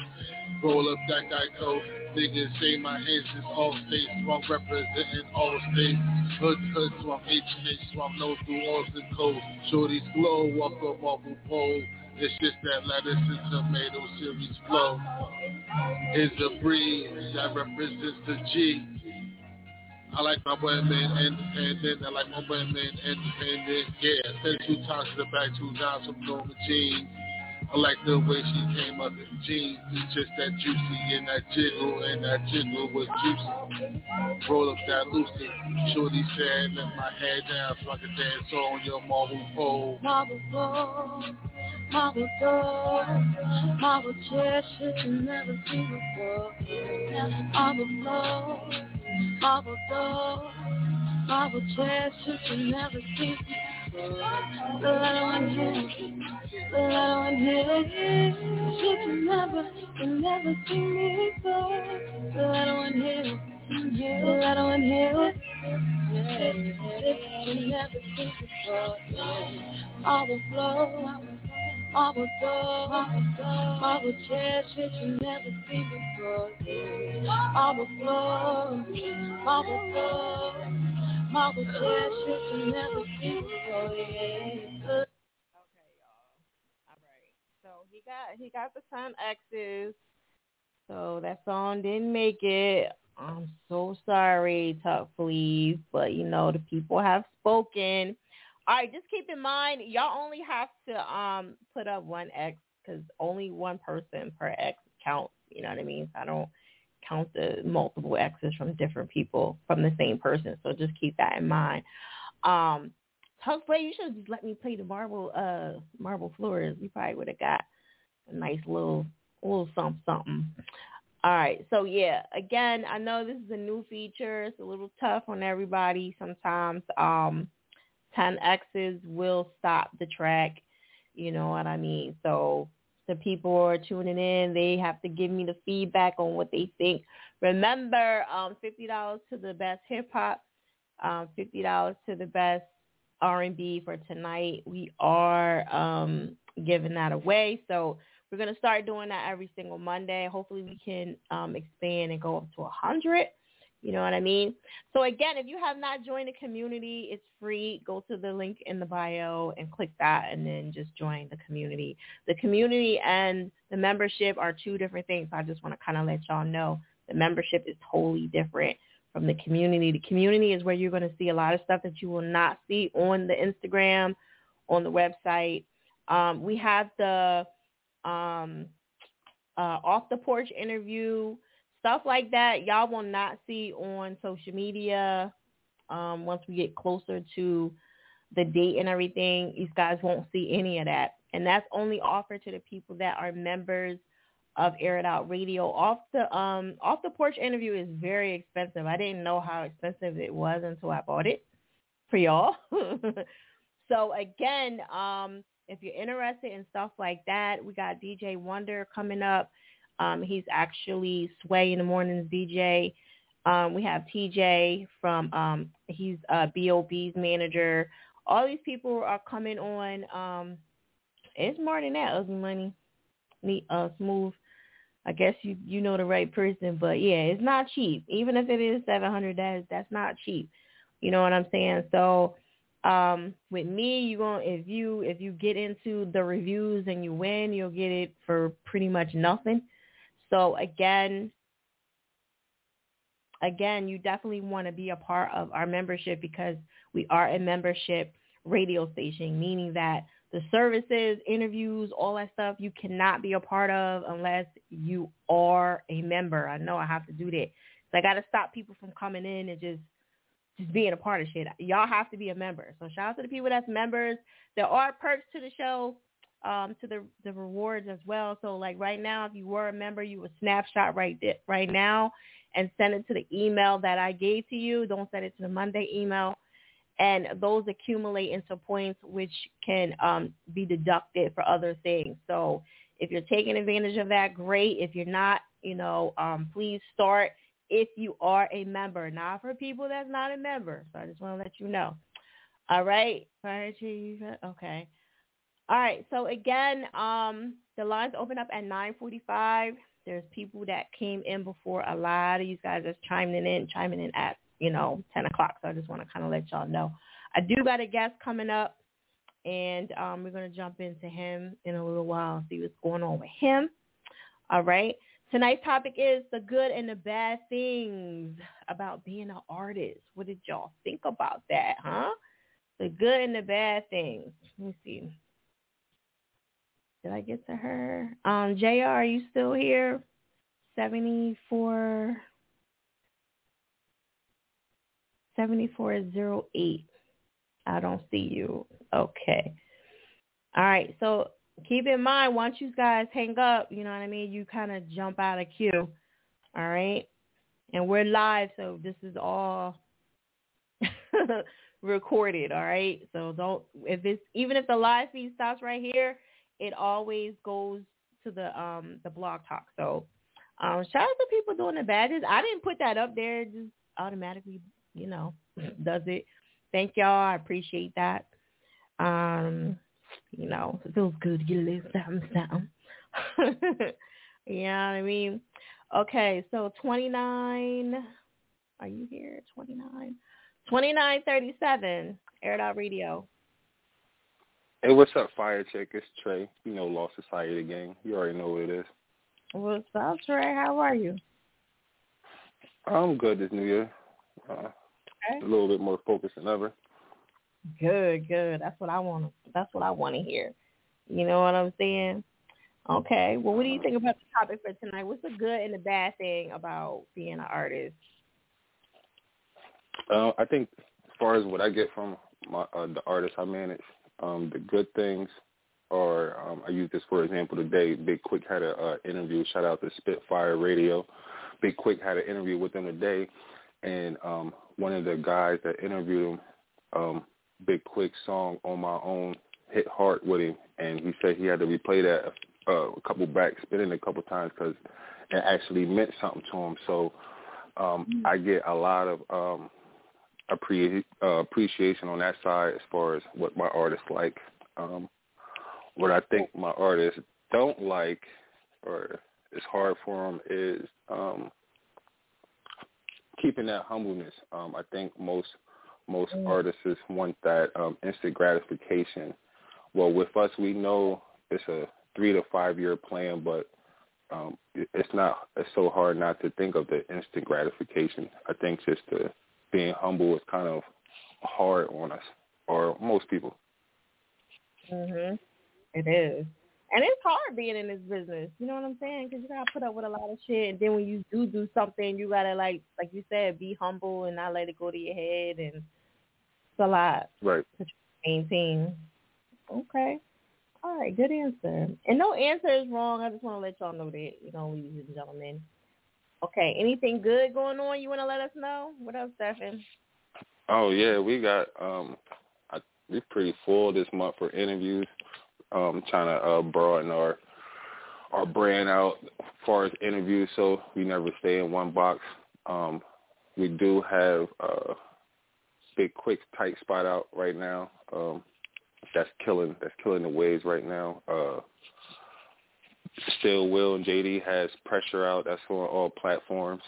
Roll up that Geico. Niggas say my hands is all states, so I'm representing all states. Hood, hood, I'm H H, I'm known through all the codes. Shorty's glow, walk up marble pole. It's just that lettuce and tomato series flow. Is a breeze that represents the G. I like my women independent. I like my women independent. Yeah, send two times to the back, two times from Norma jeans. I like the way she came up in jeans. It's just that juicy and that jiggle, and that jiggle was juicy. Roll up that Lucy. Shorty said, let my head down so I can dance on your marble pole. Marble floor, marble door, marble chair, shit you never seen before. Marble floor, marble door, marble chair, shit you never seen before. The letter one hit, the letter hit, shit you never, you never seen me before. The letter one hit, the letter one hit. Shit you never seen before. Marble floor, marble door, marble chair, shit you never seen before. Marble floor, marble door, marble chair, shit you never seen before. Yeah. Okay, y'all. All right. So he got he got the ten X's. So that song didn't make it. I'm so sorry, Tuck Flav, but you know the people have spoken. All right, just keep in mind y'all only have to um put up one X because only one person per X counts. You know what I mean? So I don't count the multiple X's from different people from the same person. So just keep that in mind. Um, play, you should just let me play the marble uh marble floors. We probably would have got a nice little little something something. All right, so yeah, again, I know this is a new feature. It's a little tough on everybody sometimes. Um, 10Xs will stop the track. You know what I mean? So the people are tuning in. They have to give me the feedback on what they think. Remember, um, $50 to the best hip hop, um, $50 to the best R&B for tonight. We are um, giving that away. So we're going to start doing that every single Monday. Hopefully we can um, expand and go up to a 100. You know what I mean? So again, if you have not joined the community, it's free. Go to the link in the bio and click that and then just join the community. The community and the membership are two different things. I just want to kind of let y'all know the membership is totally different from the community. The community is where you're going to see a lot of stuff that you will not see on the Instagram, on the website. Um, we have the um, uh, off the porch interview, stuff like that. Y'all will not see on social media. Um, once we get closer to the date and everything, these guys won't see any of that. And that's only offered to the people that are members of Air It Out Radio. Off the um off the porch interview is very expensive. I didn't know how expensive it was until I bought it for y'all. so again, um if you're interested in stuff like that, we got DJ Wonder coming up. Um, he's actually Sway in the Mornings DJ. Um, we have TJ from um, he's uh, B.o.B's manager. All these people are coming on. Um, it's more than that, Ugly Money, neat, uh, smooth. I guess you you know the right person, but yeah, it's not cheap. Even if it is seven hundred, that's that's not cheap. You know what I'm saying? So um, with me, you going if you if you get into the reviews and you win, you'll get it for pretty much nothing. So again, again, you definitely want to be a part of our membership because we are a membership radio station, meaning that the services, interviews, all that stuff you cannot be a part of unless you are a member. I know I have to do that. So I got to stop people from coming in and just just being a part of shit. Y'all have to be a member. So shout out to the people that's members. There are perks to the show, um, to the the rewards as well. So like right now, if you were a member, you would snapshot right right now and send it to the email that I gave to you. Don't send it to the Monday email. And those accumulate into points which can um, be deducted for other things. So if you're taking advantage of that, great. If you're not, you know, um, please start if you are a member, not for people that's not a member. So I just want to let you know. All right. Okay. All right. So again, um, the lines open up at 9:45. There's people that came in before. A lot of you guys are chiming in, chiming in at you know 10 o'clock. So I just want to kind of let y'all know. I do got a guest coming up, and um, we're gonna jump into him in a little while see what's going on with him. All right. Tonight's topic is the good and the bad things about being an artist. What did y'all think about that, huh? The good and the bad things. Let me see. Did I get to her? Um, JR, are you still here? 74 7408. I don't see you. Okay. All right. So keep in mind once you guys hang up, you know what I mean, you kind of jump out of queue. All right? And we're live, so this is all recorded, all right? So don't if it's even if the live feed stops right here, it always goes to the um the blog talk. So um shout out to people doing the badges. I didn't put that up there, it just automatically, you know, does it. Thank y'all. I appreciate that. Um you know, it feels good to get a little something, what I mean? Okay, so 29, are you here? 29? 2937, Air Out Radio. Hey, what's up, Fiya Chick? It's Trey. You know Law Society gang. You already know what it is. What's up, Trey? How are you? I'm good this new year. Uh, okay. A little bit more focused than ever. Good, good. That's what I want. That's what I want to hear. You know what I'm saying? Okay. Well, what do you think about the topic for tonight? What's the good and the bad thing about being an artist? Uh, I think as far as what I get from my uh, the artists I manage, um, the good things are um, I use this for example today. Big Quick had a uh, interview. Shout out to Spitfire Radio. Big Quick had an interview with him today, and um, one of the guys that interviewed him, um, Big Quick song on my own hit hard with him, and he said he had to replay that uh, a couple back, spinning a couple times because it actually meant something to him. So um, mm-hmm. I get a lot of um, appre- uh, appreciation on that side as far as what my artists like. Um, what I think my artists don't like or is hard for them is um, keeping that humbleness. Um, I think most most mm. artists want that um, instant gratification. Well, with us, we know it's a three to five year plan, but um, it's not. It's so hard not to think of the instant gratification. I think just the being humble is kind of hard on us or most people. Mhm. It is. And it's hard being in this business. You know what I'm saying? Because you gotta put up with a lot of shit, and then when you do do something, you gotta like, like you said, be humble and not let it go to your head, and it's a lot. Right. To maintain. Okay. All right. Good answer. And no answer is wrong. I just want to let y'all know that, you know, ladies and gentlemen. Okay. Anything good going on? You want to let us know? What else, Stephen? Oh yeah, we got um, I, we're pretty full this month for interviews um, trying to uh, broaden our our brand out as far as interviews, so we never stay in one box. Um, we do have a big, quick, tight spot out right now. Um, that's killing. That's killing the waves right now. Uh, Still, Will and JD has pressure out. That's on all platforms.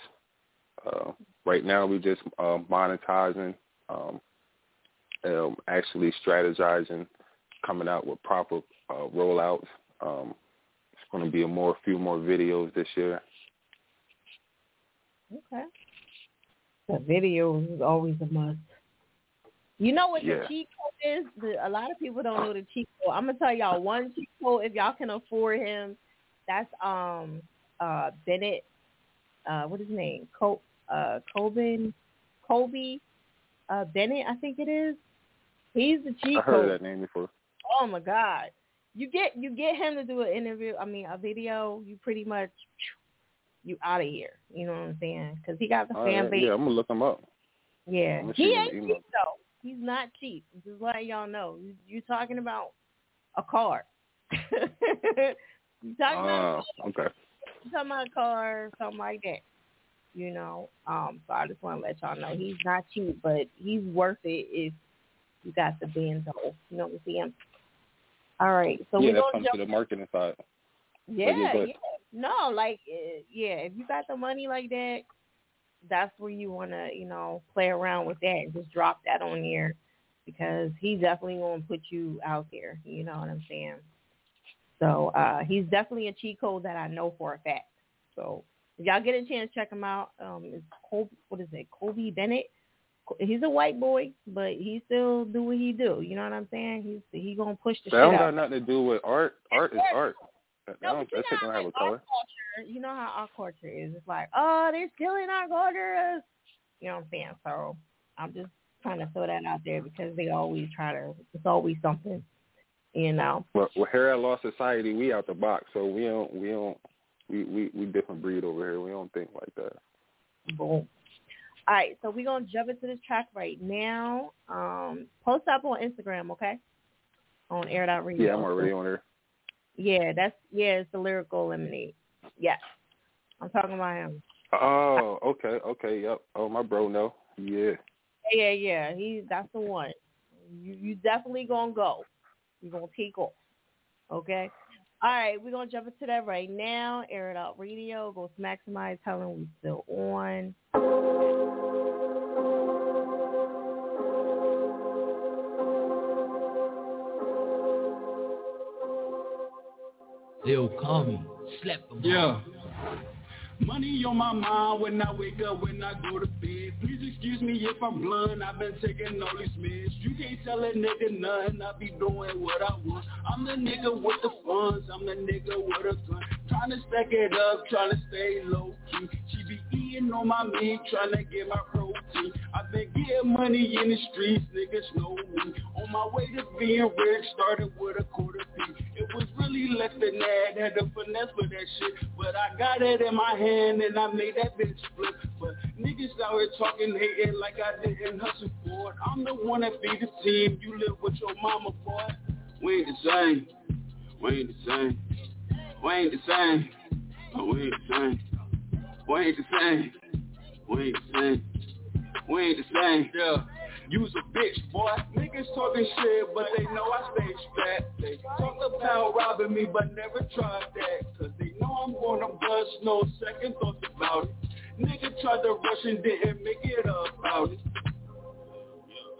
Uh, right now, we're just uh, monetizing, um, um, actually strategizing, coming out with proper uh, rollouts. Um, it's going to be a more, few more videos this year. Okay. The videos is always a must. You know what yeah. the cheat code is? The, a lot of people don't know the cheat code. I'm gonna tell y'all one cheat code if y'all can afford him. That's um uh Bennett. Uh, what is his name? Col uh Colvin Colby uh Bennett, I think it is. He's the cheat I heard that name before. Oh my god you get you get him to do an interview. I mean, a video. You pretty much you out of here. You know what I'm saying? Because he got the oh, fan yeah, base. Yeah, I'm gonna look him up. Yeah, he ain't cheap though. He's not cheap. Just letting y'all know. You, you're talking about a car. talking about uh, okay. Talking about car, something like that. You know. Um. So I just want to let y'all know he's not cheap, but he's worth it if you got the Benzo. You know what I'm saying? All right. So yeah, we that comes jump. to the marketing side. Yeah, yeah, yeah. No, like uh, yeah, if you got the money like that, that's where you want to, you know, play around with that and just drop that on there because he's definitely to put you out there. You know what I'm saying? So uh he's definitely a cheat code that I know for a fact. So if y'all get a chance, check him out. Um, it's Col- what is it? Kobe Bennett he's a white boy, but he still do what he do. You know what I'm saying? He's he gonna push the that shit don't out. got nothing to do with art. Art is art. That, no, but that shit don't have a color. Culture, you know how our culture is. It's like, oh, they're killing our culture. You know what I'm saying? So I'm just trying to throw that out there because they always try to. It's always something. You know. Well, well here at Law Society, we out the box, so we don't we don't we we we different breed over here. We don't think like that. Boom. All right, so we're gonna jump into this track right now. Um, post up on Instagram, okay? On Air Dot Radio. Yeah, I'm already on there. Yeah, that's yeah, it's the lyrical lemonade. Yeah. I'm talking about him. Oh, okay, okay, yep. Oh my bro no. Yeah. Yeah, yeah, he that's the one. You you definitely gonna go. You're gonna take off. Okay? All right, we're gonna jump into that right now. Air it out radio, go to maximize Helen, we still on. They'll call me, slap them. Yeah. Money on my mind when I wake up, when I go to bed. Please excuse me if I'm blunt, I've been taking all these meds. You can't tell a nigga nothing, I be doing what I want. I'm the nigga with the funds, I'm the nigga with a gun. Trying to stack it up, trying to stay low key. She be eating on my meat, trying to get my protein. I've been getting money in the streets, niggas know me. On my way to being rich, started with a quarter P. Really less than that, had the finesse for that shit. But I got it in my hand and I made that bitch flip. But niggas out here talking, hating like I didn't hustle for it. I'm the one that feed the team, you live with your mama, boy. We ain't the same, we ain't the same. We ain't the same. We ain't the same. We ain't the same. We ain't the same. We ain't the same. Yeah. You's a bitch, boy. Niggas talking shit, but they know I stay strapped. They talk about robbing me, but never tried that. Cause they know I'm gonna bust, no second thoughts about it. Nigga tried to rush and didn't make it about it.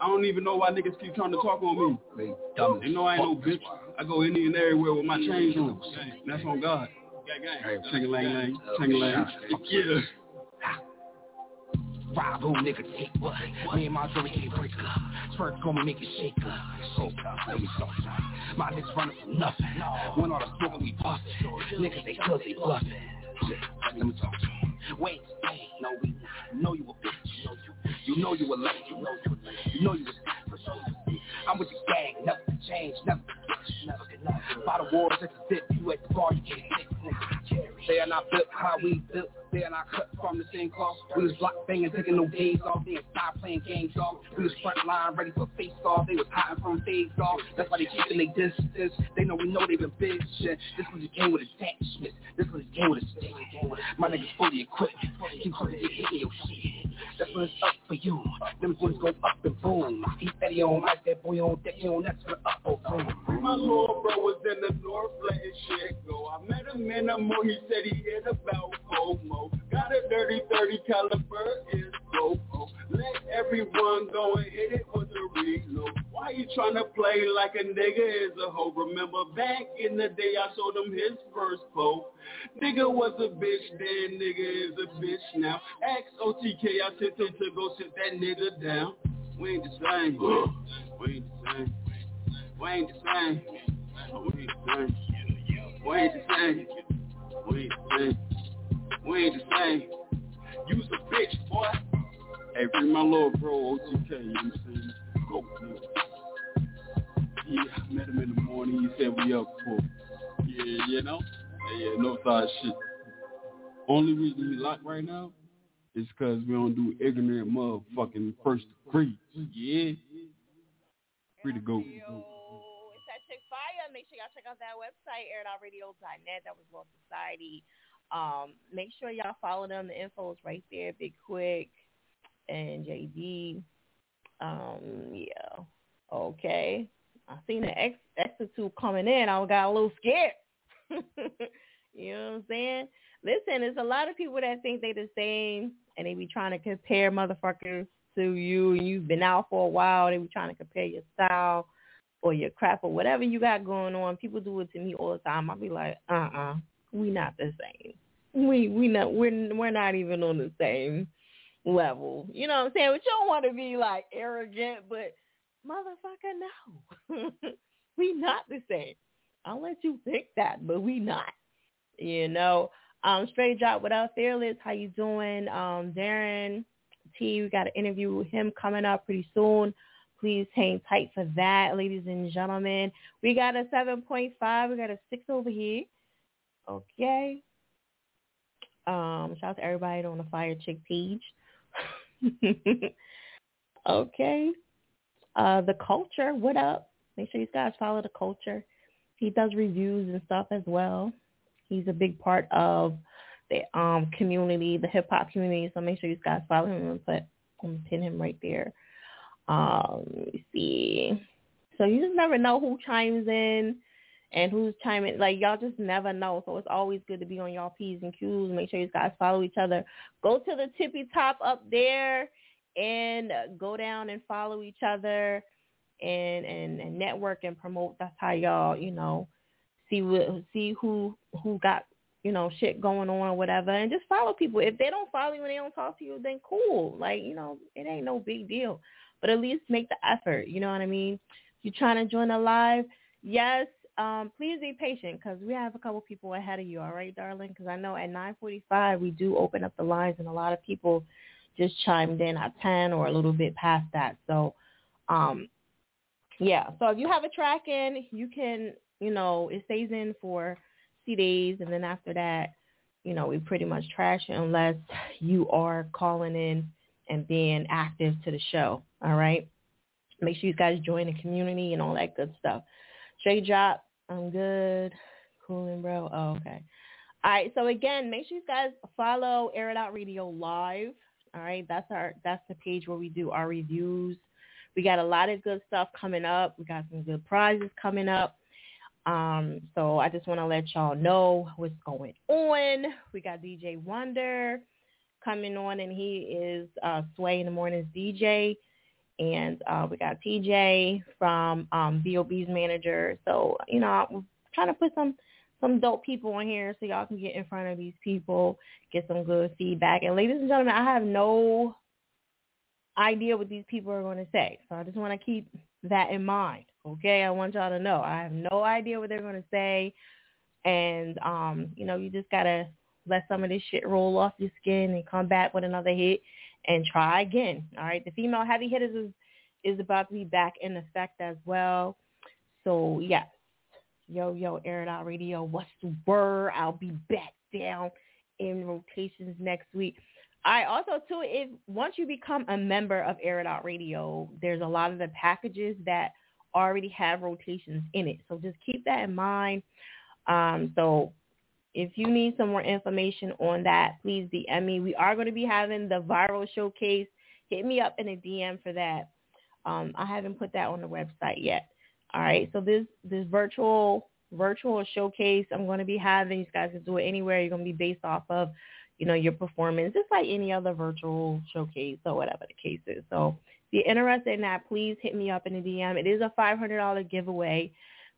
I don't even know why niggas keep trying to talk on me. They. They know I ain't no bitch. I go any and everywhere with my chains on. That's on God. Ching lang lang, ching lang. Yeah. Rob who nigga take what? Me and my jewelry can't break up. Twerk gonna make it shake up. So let me talk. My niggas running from nothing. When all the smoke we bustin'. Niggas they cause they bluffing. Let me talk to 'em. Wait, hey, no we not. Know you a bitch. You know you a lame. You know you a lame. You know you a I'm with the gang, nothing to change, never to nothing. By the wars, it's a dip. You at the bar, you can't take. They are not built how we built. They are not cut from the same cloth. We was block banging, taking no days off. They stop playing games, dog. We was front line, ready for face off. They was hiding from phase off. That's why they keeping they distance. They know we know they been big. This was a game with attachments. This was a game with a stick. My niggas fully equipped. Trying to get hit in your shit. That's when it's up for you. Them boys go up and boom. Eddie on, like that boy on on that's for up boom. My little bro was in the north letting shit go. I met him in the mo, he said he hit about FOMO. Got a dirty 30 caliber is GoPro. Let everyone go and hit it with a reload. Why you trying to play like a nigga is a hoe? Remember back in the day I showed him his first pole. Nigga was a bitch then, nigga is a bitch now. X-O-T-K, I sent him to go sit that nigga down. We ain't the same. We ain't the same. We ain't the same. We ain't the same. We ain't the same. We ain't the same. We ain't the same. You's a bitch, boy. Hey, bring my little bro OTK, you know what I'm saying? Go, Yeah, I met him in the morning. He said we up for. Yeah, you know? Yeah, yeah, no side shit. Only reason we locked right now is because we don't do ignorant motherfucking first degree. Yeah. Free to go. It's that chick fire. Make sure y'all check out that website, airitoutradio.net. That was Law Society. Um, make sure y'all follow them. The info is right there. Big Quick and JD. Um, yeah. Okay. I seen the X X2 coming in. I got a little scared. you know what I'm saying? Listen, there's a lot of people that think they the same and they be trying to compare motherfuckers to you and you've been out for a while. They be trying to compare your style or your crap or whatever you got going on. People do it to me all the time. I'll be like, uh uh we not the same. We we not we're we're not even on the same level. You know what I'm saying? But you don't want to be like arrogant, but motherfucker, no. we not the same. I'll let you think that, but we not. You know. Um, straight drop without fearless. How you doing? Um, Darron T, we got an interview with him coming up pretty soon. Please hang tight for that, ladies and gentlemen. We got a 7.5. We got a 6 over here. Okay. Um, shout out to everybody on the Fiya Chick page. okay. Uh, the culture, what up? Make sure you guys follow the culture. He does reviews and stuff as well. He's a big part of the um community, the hip hop community. So make sure you guys follow him and put and pin him right there. Um, let me see. So you just never know who chimes in and who's chiming. Like y'all just never know. So it's always good to be on y'all p's and q's. Make sure you guys follow each other. Go to the tippy top up there and go down and follow each other and and, and network and promote. That's how y'all you know see what see who who got you know, shit going on or whatever, and just follow people. If they don't follow you and they don't talk to you, then cool. Like, you know, it ain't no big deal. But at least make the effort. You know what I mean? You're trying to join a live, yes, um, please be patient because we have a couple people ahead of you. All right, darling? Because I know at 9:45 we do open up the lines, and a lot of people just chimed in at 10 or a little bit past that. So, um, yeah. So if you have a track in, you can, you know, it stays in for C days, and then after that, you know, we pretty much trash it unless you are calling in and being active to the show. All right. Make sure you guys join the community and all that good stuff. Straight drop. I'm good. Cooling, bro. Oh, okay. All right. So again, make sure you guys follow Air It Out Radio Live. All right. That's our that's the page where we do our reviews. We got a lot of good stuff coming up. We got some good prizes coming up. Um, so I just want to let y'all know what's going on. We got DJ Wonder coming on, and he is uh, Sway in the Mornings DJ. And uh, we got TJ from um, B.o.B's manager. So, you know, we're trying to put some some dope people on here so y'all can get in front of these people, get some good feedback. And ladies and gentlemen, I have no idea what these people are going to say. So I just want to keep that in mind. Okay, I want y'all to know I have no idea what they're going to say, and um, you know, you just gotta let some of this shit roll off your skin and come back with another hit and try again. All right, the female heavy hitters is is about to be back in effect as well. So yes, yo yo, air it out radio. What's the word? I'll be back down in rotations next week. I also too, if once you become a member of Air It Out Radio, there's a lot of the packages that already have rotations in it. So just keep that in mind. Um, so if you need some more information on that, please DM me. We are going to be having the viral showcase. Hit me up in a DM for that. Um, I haven't put that on the website yet. All right. So this this virtual virtual showcase I'm going to be having. You guys can do it anywhere. You're going to be based off of, you know, your performance, just like any other virtual showcase or whatever the case is. So you're interested in that, please hit me up in the DM. It is a $500 giveaway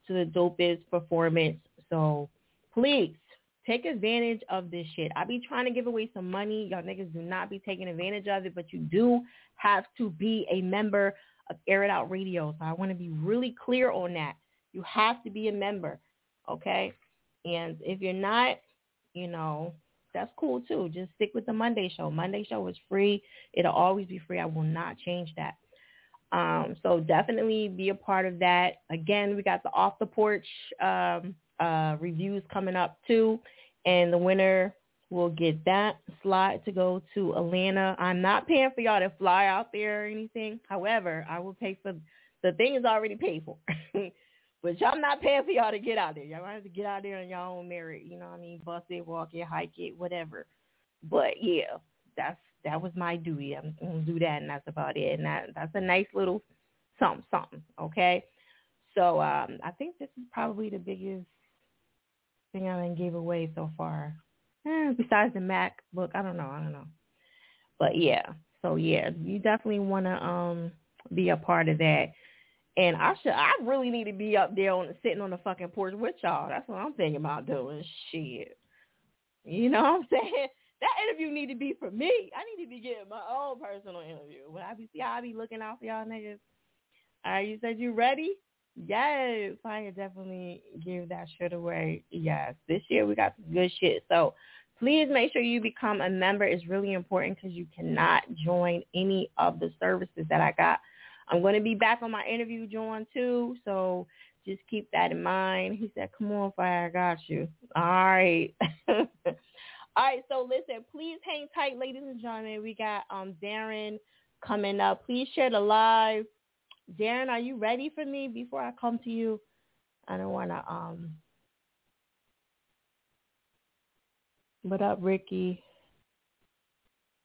to the dopest performance. So please take advantage of this shit. I be trying to give away some money. Y'all niggas do not be taking advantage of it, but you do have to be a member of Air It Out Radio. So I want to be really clear on that. You have to be a member, okay? And if you're not, you know, that's cool too. Just stick with the Monday show. Monday show is free. It'll always be free. I will not change that. Um, so definitely be a part of that. Again, we got the off the porch um, uh, reviews coming up too, and the winner will get that slot to go to Atlanta. I'm not paying for y'all to fly out there or anything. However, I will pay for the thing is already paid for. But y'all not paying for y'all to get out there. Y'all have to get out there on y'all own merit. You know what I mean? Bus it, walk it, hike it, whatever. But yeah, that's that was my duty. I'm gonna do that, and that's about it. And that that's a nice little something, something. Okay. So um, I think this is probably the biggest thing I gave away so far. Eh, besides the MacBook, I don't know. I don't know. But yeah. So yeah, you definitely want to um be a part of that. And I should, I really need to be up there on sitting on the fucking porch with y'all. That's what I'm thinking about doing. Shit, you know what I'm saying? That interview need to be for me. I need to be getting my own personal interview. When I be see, I be looking out for y'all niggas. All right, you said you ready? Yes, I can definitely give that shit away. Yes, this year we got some good shit. So please make sure you become a member. It's really important because you cannot join any of the services that I got I'm going to be back on my interview, John, too. So just keep that in mind. He said, come on, Fiya, I got you. All right. All right, so listen, please hang tight, ladies and gentlemen. We got um Darron coming up. Please share the live. Darron, are you ready for me before I come to you? I don't want to um What up, Ricky?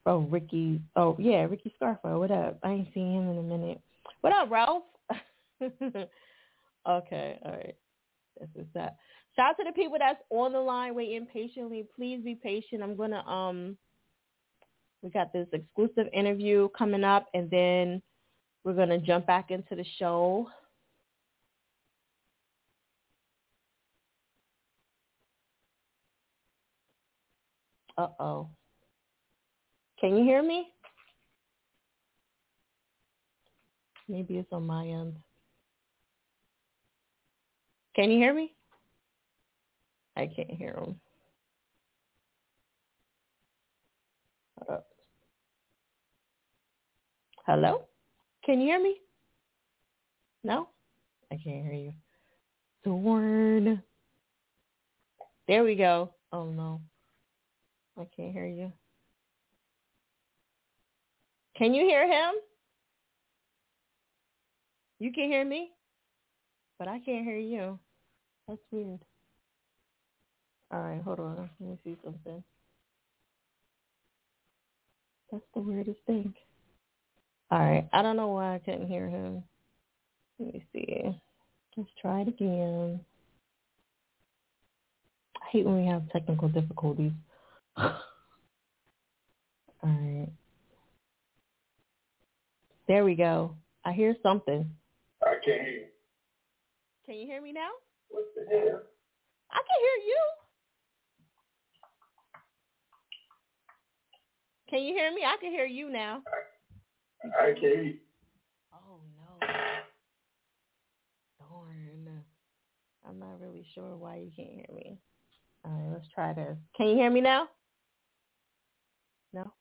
Oh, Ricky. Oh, yeah, Ricky Scarfo. What up? I ain't seen him in a minute. What up, Ralph? okay, all right. This is that. Shout out to the people that's on the line waiting patiently. Please be patient. I'm gonna um we got this exclusive interview coming up and then we're gonna jump back into the show. Uh oh. Can you hear me? Maybe it's on my end. Can you hear me? I can't hear him. Hello? Can you hear me? No? I can't hear you. Thorn. There we go. Oh no. I can't hear you. Can you hear him? You can hear me? But I can't hear you. That's weird. All right, hold on. Let me see something. That's the weirdest thing. All right, I don't know why I couldn't hear him. Let me see. Let's try it again. I hate when we have technical difficulties. All right. There we go. I hear something. I can't hear you. Can you hear me now? What the hell? I can hear you. Can you hear me? I can hear you now. I can't hear you. Oh no. Darn. I'm not really sure why you can't hear me. All right, let's try this. Can you hear me now? No.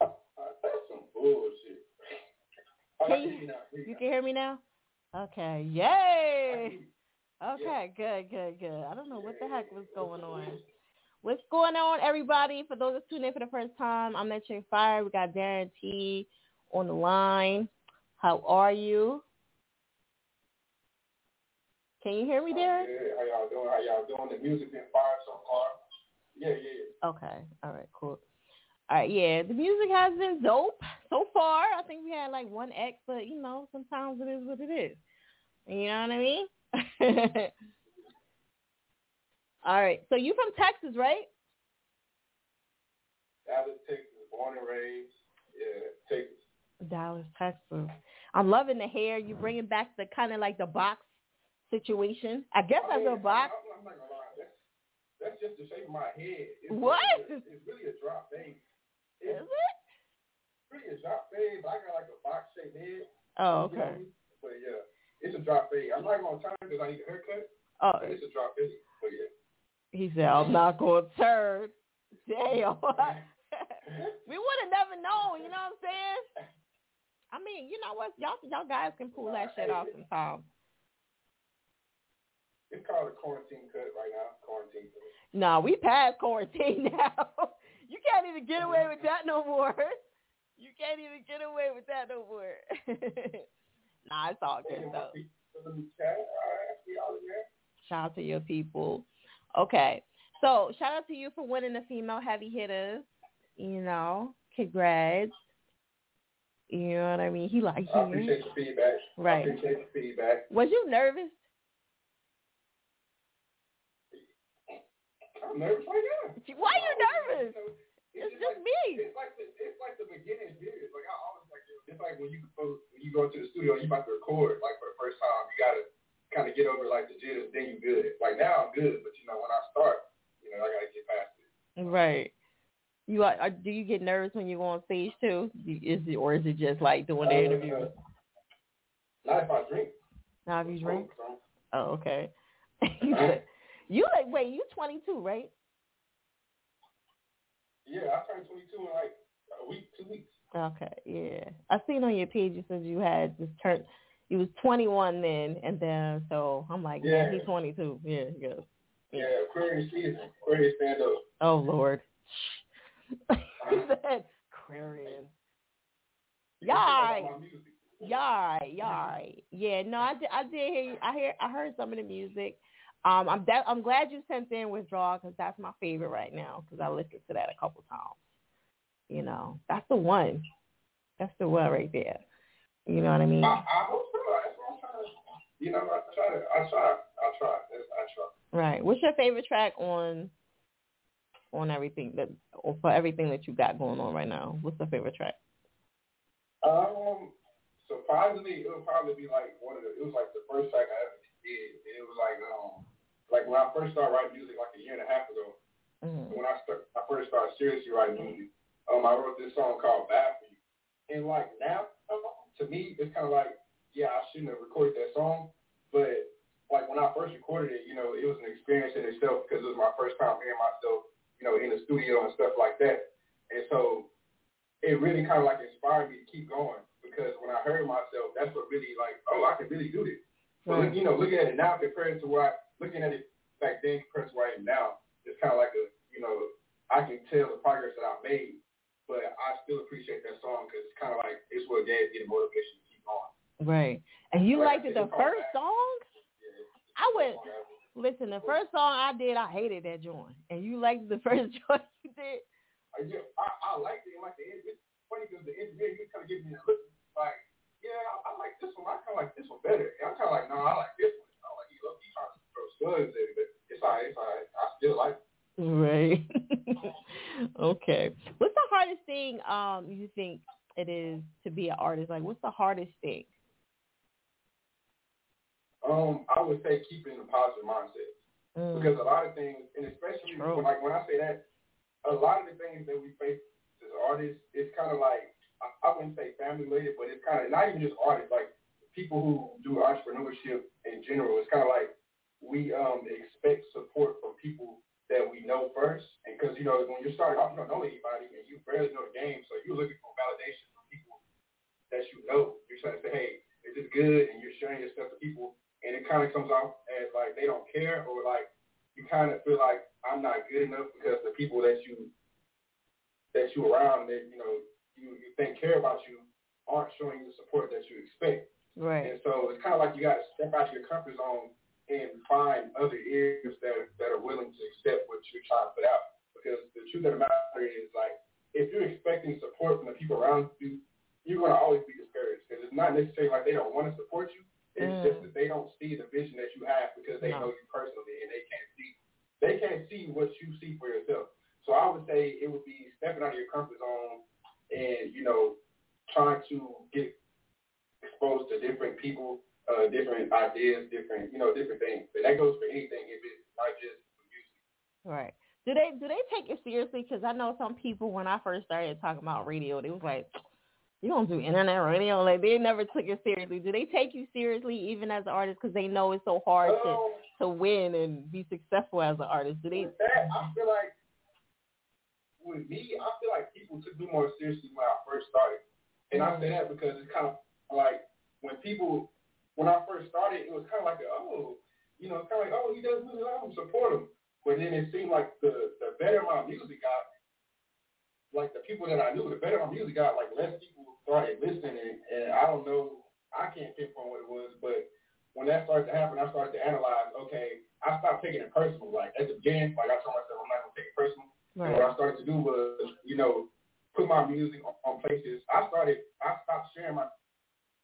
That's some bullshit. Can you, you can hear me now? Okay. Yay. Okay, good, good, good. I don't know what the heck was going on. What's going on, everybody? For those that tune in for the first time, I'm at Chick Fire. We got Darron T on the line. How are you? Can you hear me, Darron? Yeah, how y'all doing? How y'all doing? The music been fire so far. Yeah, yeah. Okay. All right. Cool. All right. Yeah, the music has been dope so far. I think we had like one X, but you know, sometimes it is what it is. You know what I mean? All right. So you from Texas, right? Dallas, Texas, born and raised. Yeah, Texas. Dallas, Texas. I'm loving the hair. You bringing back the kind of like the box situation. I guess I that's mean, a box. I'm, I'm not gonna lie. That's, just the shape of my head. It's What? Really it's really a drop fade. Is it? really a drop fade, but I got like a box shaped head. Oh, You know okay. I mean? But yeah, it's a drop fade. I'm not gonna turn because I need a haircut. Oh, it's a drop fade. But yeah. he said, I'm not going to turn. Damn. we would have never known, you know what I'm saying? I mean, you know what? Y'all y'all guys can pull that shit off sometimes. It's called a quarantine cut right now. Quarantine cut. No, we past quarantine now. you can't even get away with that no more. You can't even get away with that no more. nah, it's all good though. Shout out to your people. Okay. So shout out to you for winning the female heavy hitters. You know, congrats. You know what I mean? He like I you. appreciate the feedback. Right. I appreciate the feedback. Was you nervous? I'm nervous right now. Why are you nervous? It's, just like, me. It's like the it's like the beginning period. Like I always like it's like when you go when you go to the studio and you about to record like for the first time, you gotta kind of get over like the jitters, then you good. Like now I'm good, but you know when I start, you know I gotta get past it. Right. You are, are- do you get nervous when you go on stage too? Is it or is it just like doing the uh, interview? Not if I drink. Now if you drink. Oh, oh okay. you said- you like wait, you 22, right? yeah, I turned 22 in like a week, two weeks. Okay, yeah. I seen on your page you said you had just turned. You was 21 then, and then so I'm like, yeah, Yeah. he's 22. Yeah, he goes. Yeah, Aquarius season, Aquarius stand up. Oh Lord. he uh-huh. said Aquarian. Yay. Yay, yay. Yeah, no, I did, I did hear. I hear I heard some of the music. Um, I'm that I'm glad you sent in withdrawal because that's my favorite right now because I listened to that a couple times. You know, that's the one. That's the one right there. You know what I mean? I, I hope so. That's what I'm trying to. You know, I try to. I try. I try. I try. Right. What's your favorite track on on everything that or for everything that you got going on right now? What's your favorite track? Um, surprisingly, it would probably be like one of the. It was like the first track I ever did. It was like um, like when I first started writing music like a year and a half ago. Mm-hmm. When I start, I first started seriously writing music, um, I wrote this song called "Bad for You," and like now, to me, it's kind of like, yeah, I shouldn't have recorded that song, but like when I first recorded it, you know, it was an experience in itself because it was my first time hearing myself, you know, in the studio and stuff like that, and so it really kind of like inspired me to keep going because when I heard myself, that's what really like, oh, I can really do this. But Right. you know, looking at it now compared to I, looking at it back then compared to I am now, it's kind of like a, you know, I can tell the progress that I've made, but I still appreciate that song because it's kind of like it's what gave me the motivation to keep going. Right. And you Like liked it the first Bad. song? I went listen, the first song I did, I hated that joint. And you liked the first joint you did? I just, I, I liked it. Like the end, it's funny because the engineer, he kind of gives me a look, like, yeah, I, I like this one. I kind of like this one better. And I'm kind of like, no, I like this one. I'm like, he look, he trying to at it, but it's all right. It's all right. I still like it. Right. okay. What's the hardest thing um you think it is to be an artist? Like what's the hardest thing? Um, I would say keeping a positive mindset. Mm. because a lot of things, and especially when, like when I say that, a lot of the things that we face as artists, it's kind of like I, I wouldn't say family related, but it's kind of not even just artists, like people who do entrepreneurship in general. It's kind of like we um expect support from people that we know first, and because you know when you're starting off, you don't know anybody, and you barely know the game, so you're looking for validation from people that you know. You're trying to say, hey, is this good? And you're sharing your stuff to people, and it kind of comes off as like they don't care, or like you kind of feel like I'm not good enough because the people that you that you around that you know you you think care about you aren't showing the support that you expect. Right. And so it's kind of like you got to step out of your comfort zone and find other ears that that are willing to accept what you're trying to put out. Because the truth of the matter is, like, if you're expecting support from the people around you, you're gonna always be discouraged. Because it's not necessarily like they don't want to support you. It's Mm. just that they don't see the vision that you have because they No. know you personally and they can't see they can't see what you see for yourself. So I would say it would be stepping out of your comfort zone and you know trying to get exposed to different people, uh, different ideas, different you know different things. But that goes for anything if it's not just music. Right. Do they do they take it seriously? Because I know some people when I first started talking about radio, they was like, "You don't do internet radio." Like they never took it seriously. Do they take you seriously even as an artist because they know it's so hard to Um, to win and be successful as an artist? Do they? that, I feel like with me, I feel like people took me more seriously when I first started. And I say that because it's kind of like when people, when I first started, it was kind of like, oh, you know, kind of like, oh, he does music, I'm support him. But then it seemed like the the better my music got, like the people that I knew, the better my music got, like less people started listening. And, and I don't know, I can't pinpoint what it was, but when that started to happen, I started to analyze. Okay, I stopped taking it personal. Like at the beginning, like I told myself, I'm not gonna take it personal. And what I started to do was, you know, put my music on, on places. I started, I stopped sharing my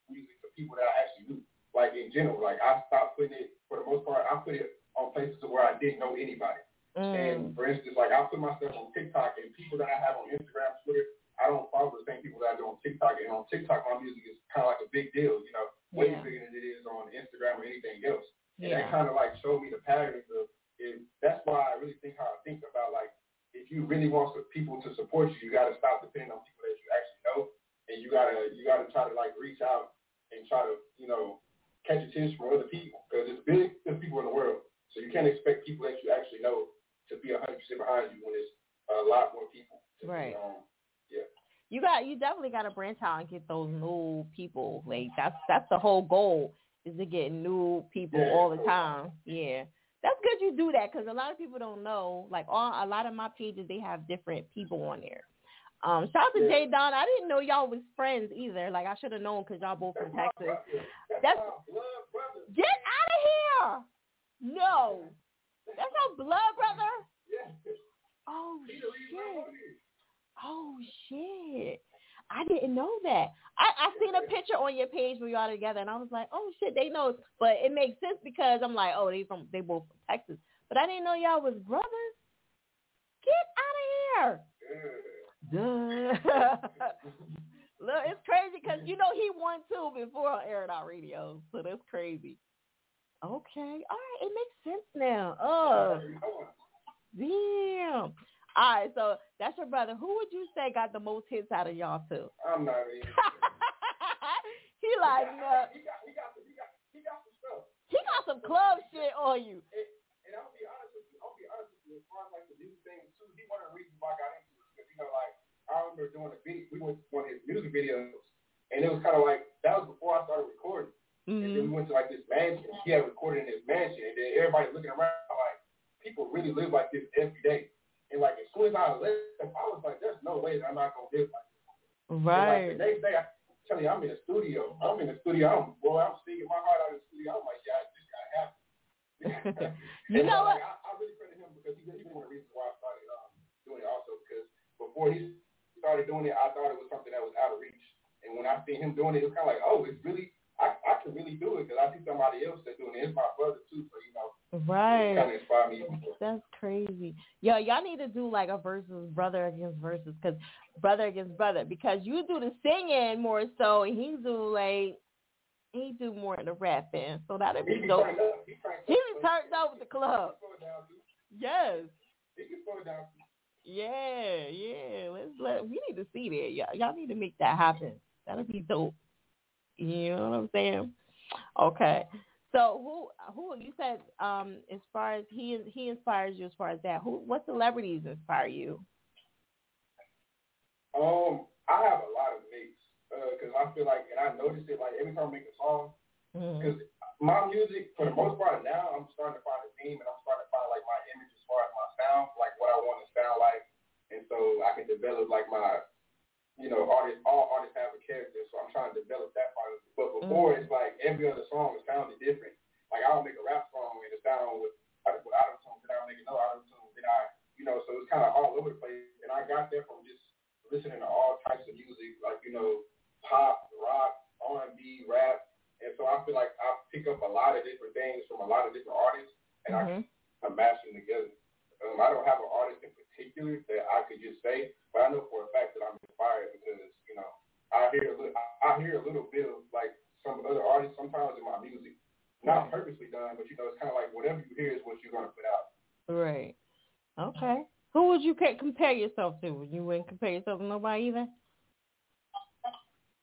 music to people that I actually knew, like in general. Like I stopped putting it, for the most part, I put it on places to where I didn't know anybody. And Mm. for instance, like I put my stuff on TikTok, and people that I have on Instagram, Twitter, I don't follow the same people that I do on TikTok. And on TikTok, my music is kind of like a big deal, you know, way Yeah. bigger than it is on Instagram or anything else. And Yeah. that kind of like showed me the patterns of. It, that's why I really think how I think about like if you really want some people to support you, you got to stop depending on people that you actually know, and you gotta you gotta try to like reach out and try to you know catch attention from other people because it's big there's people in the world, so you can't expect people that you actually know to be a hundred percent behind you when it's a lot more people. To Right. Be, um, yeah. You got you definitely got to branch out and get those new people. Like that's that's the whole goal is to get new people Yeah. all the time. Yeah, that's good you do that because a lot of people don't know. Like all a lot of my pages, they have different people on there. Um, shout out to. Jay Don. I didn't know y'all was friends either. Like I should have known because y'all both from Texas. That's get out of here. No, that's not blood brother. Oh shit. Oh shit. I didn't know that. I, I seen a picture on your page where y'all together and I was like, Oh shit, they know but it makes sense because I'm like, Oh, they from they both from Texas. But I didn't know y'all was brothers. Get out of here. Duh. Look, it's crazy because you know he won too before on Air It Out Radio, so that's crazy. Okay, all right, it makes sense now. Oh, Damn. All right, so that's your brother. Who would you say got the most hits out of y'all two? I'm not even. He like, he got, he got, he got, some, he got, he got some stuff. He got some club shit on you. And, and I'll be honest with you. I'll be honest with you. As far as like the music thing too, he one of the reasons why I got into you know, like I remember doing a video. We went to one of his music videos, and it was kind of like that was before I started recording. And then mm-hmm. we went to like this mansion. He had recorded in his mansion, and then everybody looking around like people really live like this every day. And like as soon as I left, I was like, "There's no way that I'm not gonna live like this." And, like, Right. the next day, I tell you, I'm in the studio. I'm in the studio. I'm boy, I'm singing my heart out in the studio. I'm like, yeah, this guy happen. You And, know like, what? I, I really credit him because he, he's one of the reasons why I started um, doing it also because before he started doing it, I thought it was something that was out of reach. And when I seen him doing it, it was kind of like, oh, it's really, I, I can really do it because I see somebody else that's doing it. It's my brother too, so you know, it kind of inspired me. That's crazy. Yo, y'all need to do like a versus brother against versus because brother against brother because you do the singing more so and he do like he do more of the rapping. So that'd be dope. He He turned up with the club. Slow it down, too. Yes. He can slow it down. Yeah, yeah. Let's let we need to see that. Y'all y'all need to make that happen. That'll be dope. You know what I'm saying? Okay. So who who you said um as far as he he inspires you as far as that. Who what celebrities inspire you? Um, I have a lot of mix because I feel like, and I notice it like every time I make a song, because my music for the most part now I'm starting to find a theme and I'm starting to find like my image sound, like what I want to sound like, and so I can develop like my, you know, artists. All artists have a character, so I'm trying to develop that part of it. But mm-hmm. before it's like every other song is sounded different. Like I'll make a rap song and it sound with with auto tune, then I'll make another auto tune, then I, you know, so it's kind of all over the place. And I got that from just listening to all types of music, like you know, pop, rock, R&B, rap, and so I feel like I pick up a lot of different things from a lot of different artists, and I mm-hmm. I mash them together. Um, I don't have an artist in particular that I could just say, but I know for a fact that I'm inspired because you know I hear a little, I hear a little bit of like some other artists sometimes in my music, not purposely done, but you know it's kind of like whatever you hear is what you're gonna put out. Right. Okay. Who would you compare yourself to? You wouldn't compare yourself to nobody either.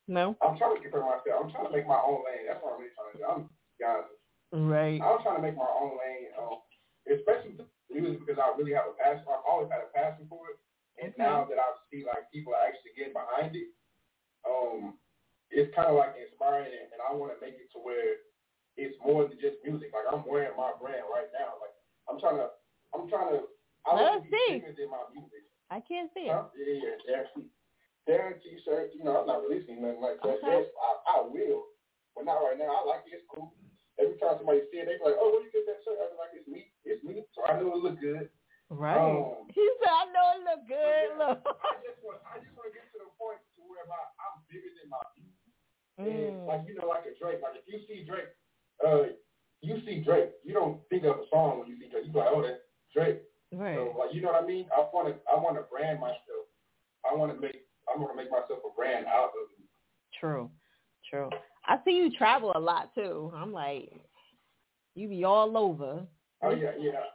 No. I'm trying to compare myself. I'm trying to make my own lane. That's what I'm really trying to do. I'm guys. Right. I'm trying to make my own lane, um, especially music because I really have a passion. I've always had a passion for it, and now that I see like people are actually getting behind it, um, it's kind of like inspiring, and, and I want to make it to where it's more than just music. Like I'm wearing my brand right now. Like I'm trying to, I'm trying to. I Let want us to be see. than my music. I can't see it. Huh? Yeah, yeah, Darron, Darron T-shirt. You know, I'm not releasing nothing like that. Okay. Yes, I, I will, but not right now. I like it. It's cool. Every time somebody see it, they be like, "Oh, where you get that shirt?" I be like, "It's me. It's me." So I know it look good. Right. Um, he said, "I know it look good." Look. I just want, I just want to get to the point to where my, I'm bigger than my music. Mm. And like you know, like a Drake. Like if you see Drake, uh, you see Drake. You don't think of a song when you see Drake. You be like, "Oh, that's Drake." Right. So like, you know what I mean? I want to, I want to brand myself. I want to make, I want to make myself a brand out of it. True. True. I see you travel a lot too. I'm like, you be all over. Oh yeah, yeah.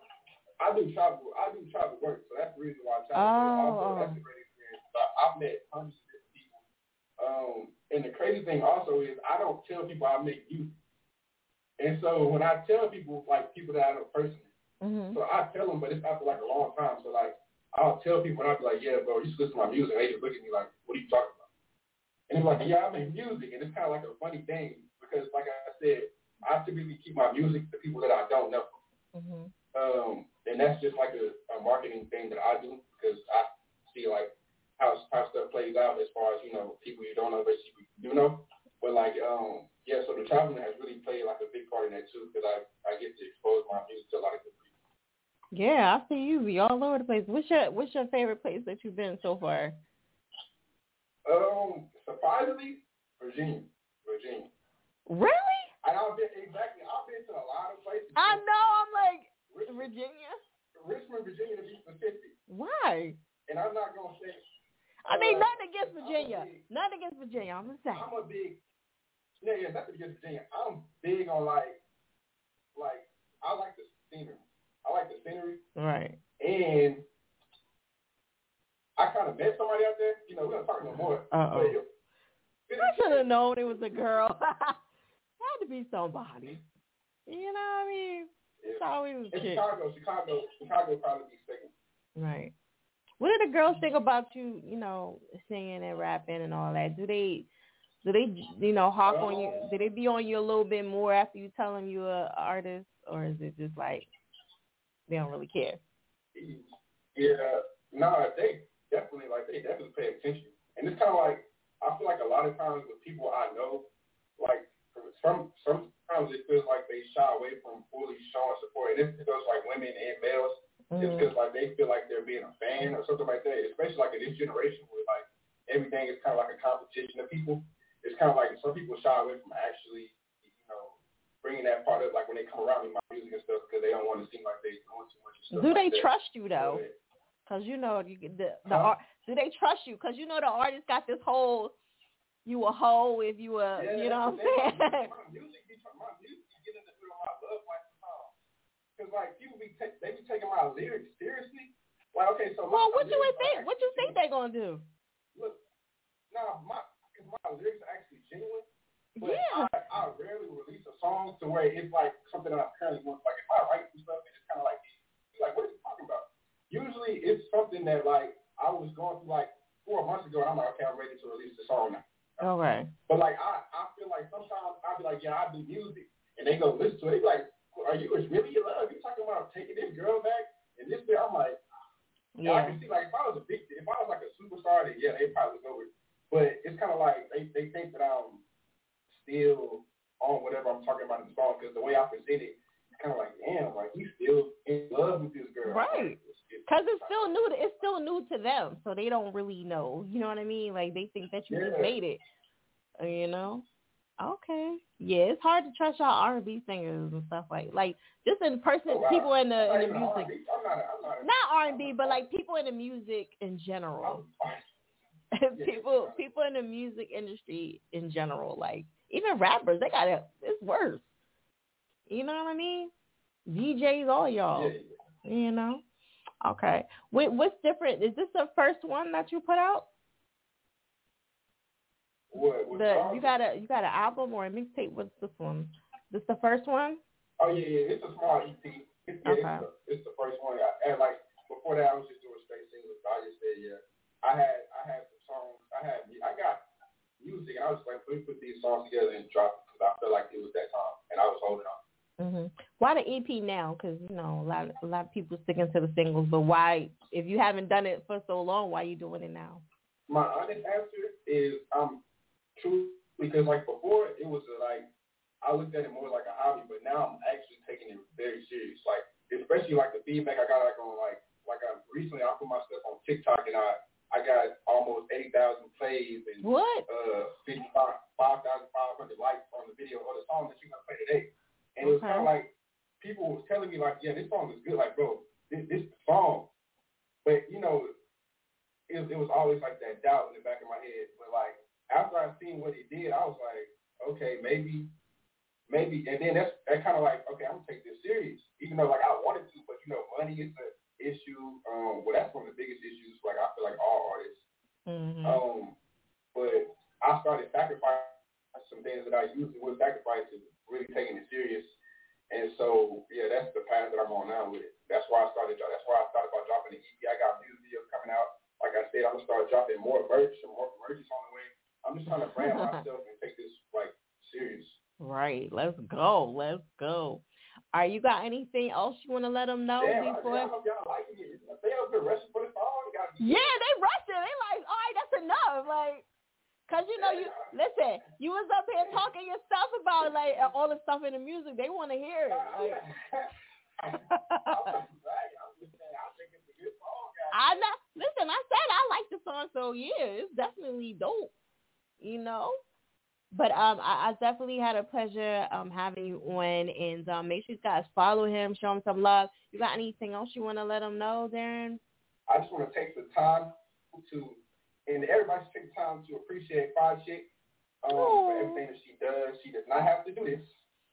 I do travel. I do travel work, so that's the reason why I travel. Oh. Also, that's a great experience. I've met hundreds of different people. Um, and the crazy thing also is I don't tell people I make music. And so when I tell people, like people that I know personally, Mm-hmm. so I tell them, but it's after like a long time. So like I'll tell people, and I'll be like, yeah, bro, you should listen to my music. And they just look at me like, what are you talking? And they're like, yeah, I make music, and it's kind of like a funny thing because, like I said, I typically keep my music to people that I don't know. Mm-hmm. Um, and that's just like a, a marketing thing that I do because I see like how how stuff plays out as far as you know people you don't know versus people you do know. But like um yeah, so the traveling has really played like a big part in that too because I I get to expose my music to a lot of different people. Yeah, I see you be all over the place. What's your What's your favorite place that you've been so far? Um, surprisingly, Virginia, Virginia. Really? And I've been exactly I've been to a lot of places. I know. I'm like Virginia. Richmond, Virginia, to be specific. Why? And I'm not gonna say. I mean, uh, nothing against Virginia. Nothing against Virginia. I'm just saying. I'm a big yeah, yeah, nothing against Virginia. I'm big on like like I like the scenery. I like the scenery. Right. and I kind of met somebody out there. You know, we're gonna talk no more. Uh-oh. But it- I should have known it was a girl. Had to be somebody. You know what I mean? It's always a in chick. Chicago, Chicago, Chicago probably be second. Right. What do the girls think about you, you know, singing and rapping and all that? Do they do they you know, hawk on you do they be on you a little bit more after you tell them you're an artist or is it just like they don't really care? Yeah, no, they definitely like they definitely pay attention, and it's kind of like I feel like a lot of times with people I know, like some sometimes it feels like they shy away from fully showing support, and it goes like women and males. It's mm. because like they feel like they're being a fan or something like that. Especially like in this generation where like everything is kind of like a competition of people. It's kind of like some people shy away from actually, you know, bringing that part up. Like when they come around me, my music and stuff, because they don't want to seem like they doing too much. and stuff Do they like that. trust you though? Because you know you the the Huh? art. Do they trust you? Because you know the artist got this whole you a hoe if you a Yeah, you know what I'm saying? My music, my music getting into my love sometimes. Because like people be ta- they be taking my lyrics seriously. Like okay, so well, what you would think? What you think they gonna do? Look, nah, my cause my lyrics are actually genuine. But Yeah. I, I rarely release a song to where it's like something that I'm currently doing. Like if I write some stuff, it's kind of like, like, what are you talking about? Usually it's something that like I was going through like four months ago, and I'm like, okay, I'm ready to release the song now. Okay. But like I, I feel like sometimes I'll be like, yeah, I do music, and they go listen to it. They be like, are you really your love? You talking about taking this girl back and this bit? I'm like, yeah. I can see like if I was a big, if I was like a superstar, then yeah, they probably go with. it. But it's kind of like they they think that I'm still on whatever I'm talking about in the song because the way I present it, kind of like, damn, like he's still in love with this girl. Right. Because it's still new. To, it's still new to them, so they don't really know. You know what I mean? Like they think that you just made it. You know? Okay. Yeah, it's hard to trust y'all R and B singers and stuff like like just in person Oh, wow. people in the in the music. I'm not. I'm not. Not R and B, but like people in the music in general. people people in the music industry in general, like even rappers, they got it. It's worse. You know what I mean? DJs, all y'all. You know. Okay. Wait, what's different? Is this the first one that you put out? What? what The you got a you got an album or a mixtape? What's this one? This the first one? Oh yeah, yeah. It's a small EP. It's, yeah, Okay. it's, the, it's the first one. I, and like before that, I was just doing straight singles. So I just said, yeah. I had I had some songs. I had I got music, and I was like, let me put these songs together and drop it because I felt like it was that time, and I was holding on. Hmm Why the EP now? Because you know a lot a lot of people sticking to the singles, but why? If you haven't done it for so long, why you doing it now? My honest answer is um true because like before it was uh, like I looked at it more like a hobby, but now I'm actually taking it very serious. Like especially like the feedback I got like on like like I recently I put my stuff on TikTok and I I got almost eighty thousand plays and what uh fifty five five thousand five hundred likes on the video or the song that you're gonna play today. And it was kind of like people was telling me like, yeah, this song is good. Like, bro, this this song. But you know, it, it was always like that doubt in the back of my head. But like after I seen what he did, I was like, okay, maybe, maybe. And then that's that kind of like, okay, I'm gonna take this serious, even though like I wanted to, but you know, money is the issue. Um, well, that's one of the biggest issues. Like I feel like all artists. Mm-hmm. Um, but I started sacrificing some things that I usually would sacrifice to really taking it serious. And so, yeah, that's the path that I'm on now with it. That's why I started. That's why I thought about dropping the EP. I got music videos coming out. Like I said, I'm gonna start dropping more merch. Some more merch is on the way. I'm just trying to brand myself and take this like serious. Right. Let's go. Let's go. All right. You got anything else you want to let them know Damn, I, before? I hope y'all liking it. They up here rushing for the song. Yeah, they rushed it. They like, all right, that's enough. Like, cause you know you listen. You was up here talking your stuff about like all the stuff in the music. They want to hear it. Like, I know. Listen, I said I like the song, so yeah, it's definitely dope. You know. But um, I, I definitely had a pleasure um having you on, and um, make sure you guys follow him, show him some love. You got anything else you want to let him know, Darron? I just want to take the time to, and everybody should take the time to appreciate Fiya Chick um, for everything that she does. She does not have to do this.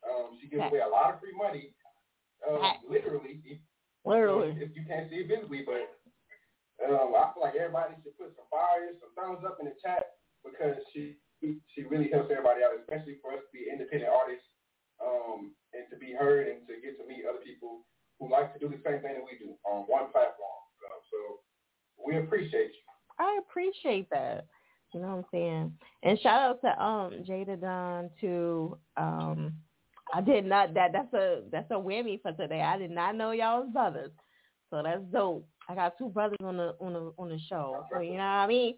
Um, she gives away a lot of free money, um, literally. Literally. If you can't see it visibly, but um, I feel like everybody should put some fires, some thumbs up in the chat because she she really helps everybody out, especially for us to be independent artists um, and to be heard and to get to meet other people who like to do the same thing that we do on one platform. Um, so we appreciate you. I appreciate that. You know what I'm saying? And shout out to um Jada Don too. Um I did not that that's a that's a whammy for today. I did not know y'all was brothers. So that's dope. I got two brothers on the on the on the show. So you know what I mean?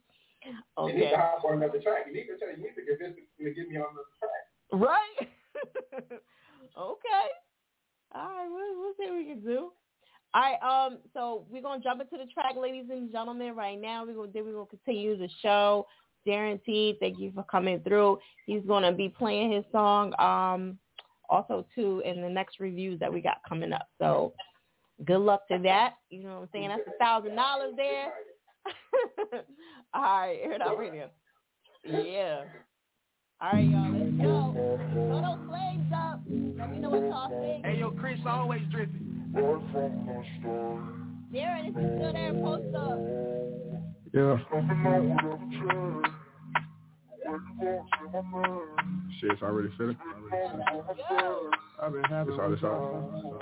You need to hop on another track. You need to tell you need to convince me to get me on another track. Right? okay. All right, we'll, we'll see what we can do. All right, um, so we're gonna jump into the track, ladies and gentlemen. Right now, we're gonna then we're gonna continue the show. Guaranteed. Thank you for coming through. He's gonna be playing his song, um, also too in the next reviews that we got coming up. So good luck to that. You know what I'm saying? That's a thousand dollars there. All right, air it out radio. Yeah. All right, y'all, let's go. Throw those flames up. Let me know what y'all think. Hey, yo, Chris always dripping. Darron, is he still there? Post up. Yeah. Shit, it's already feeling. I've been having all this all.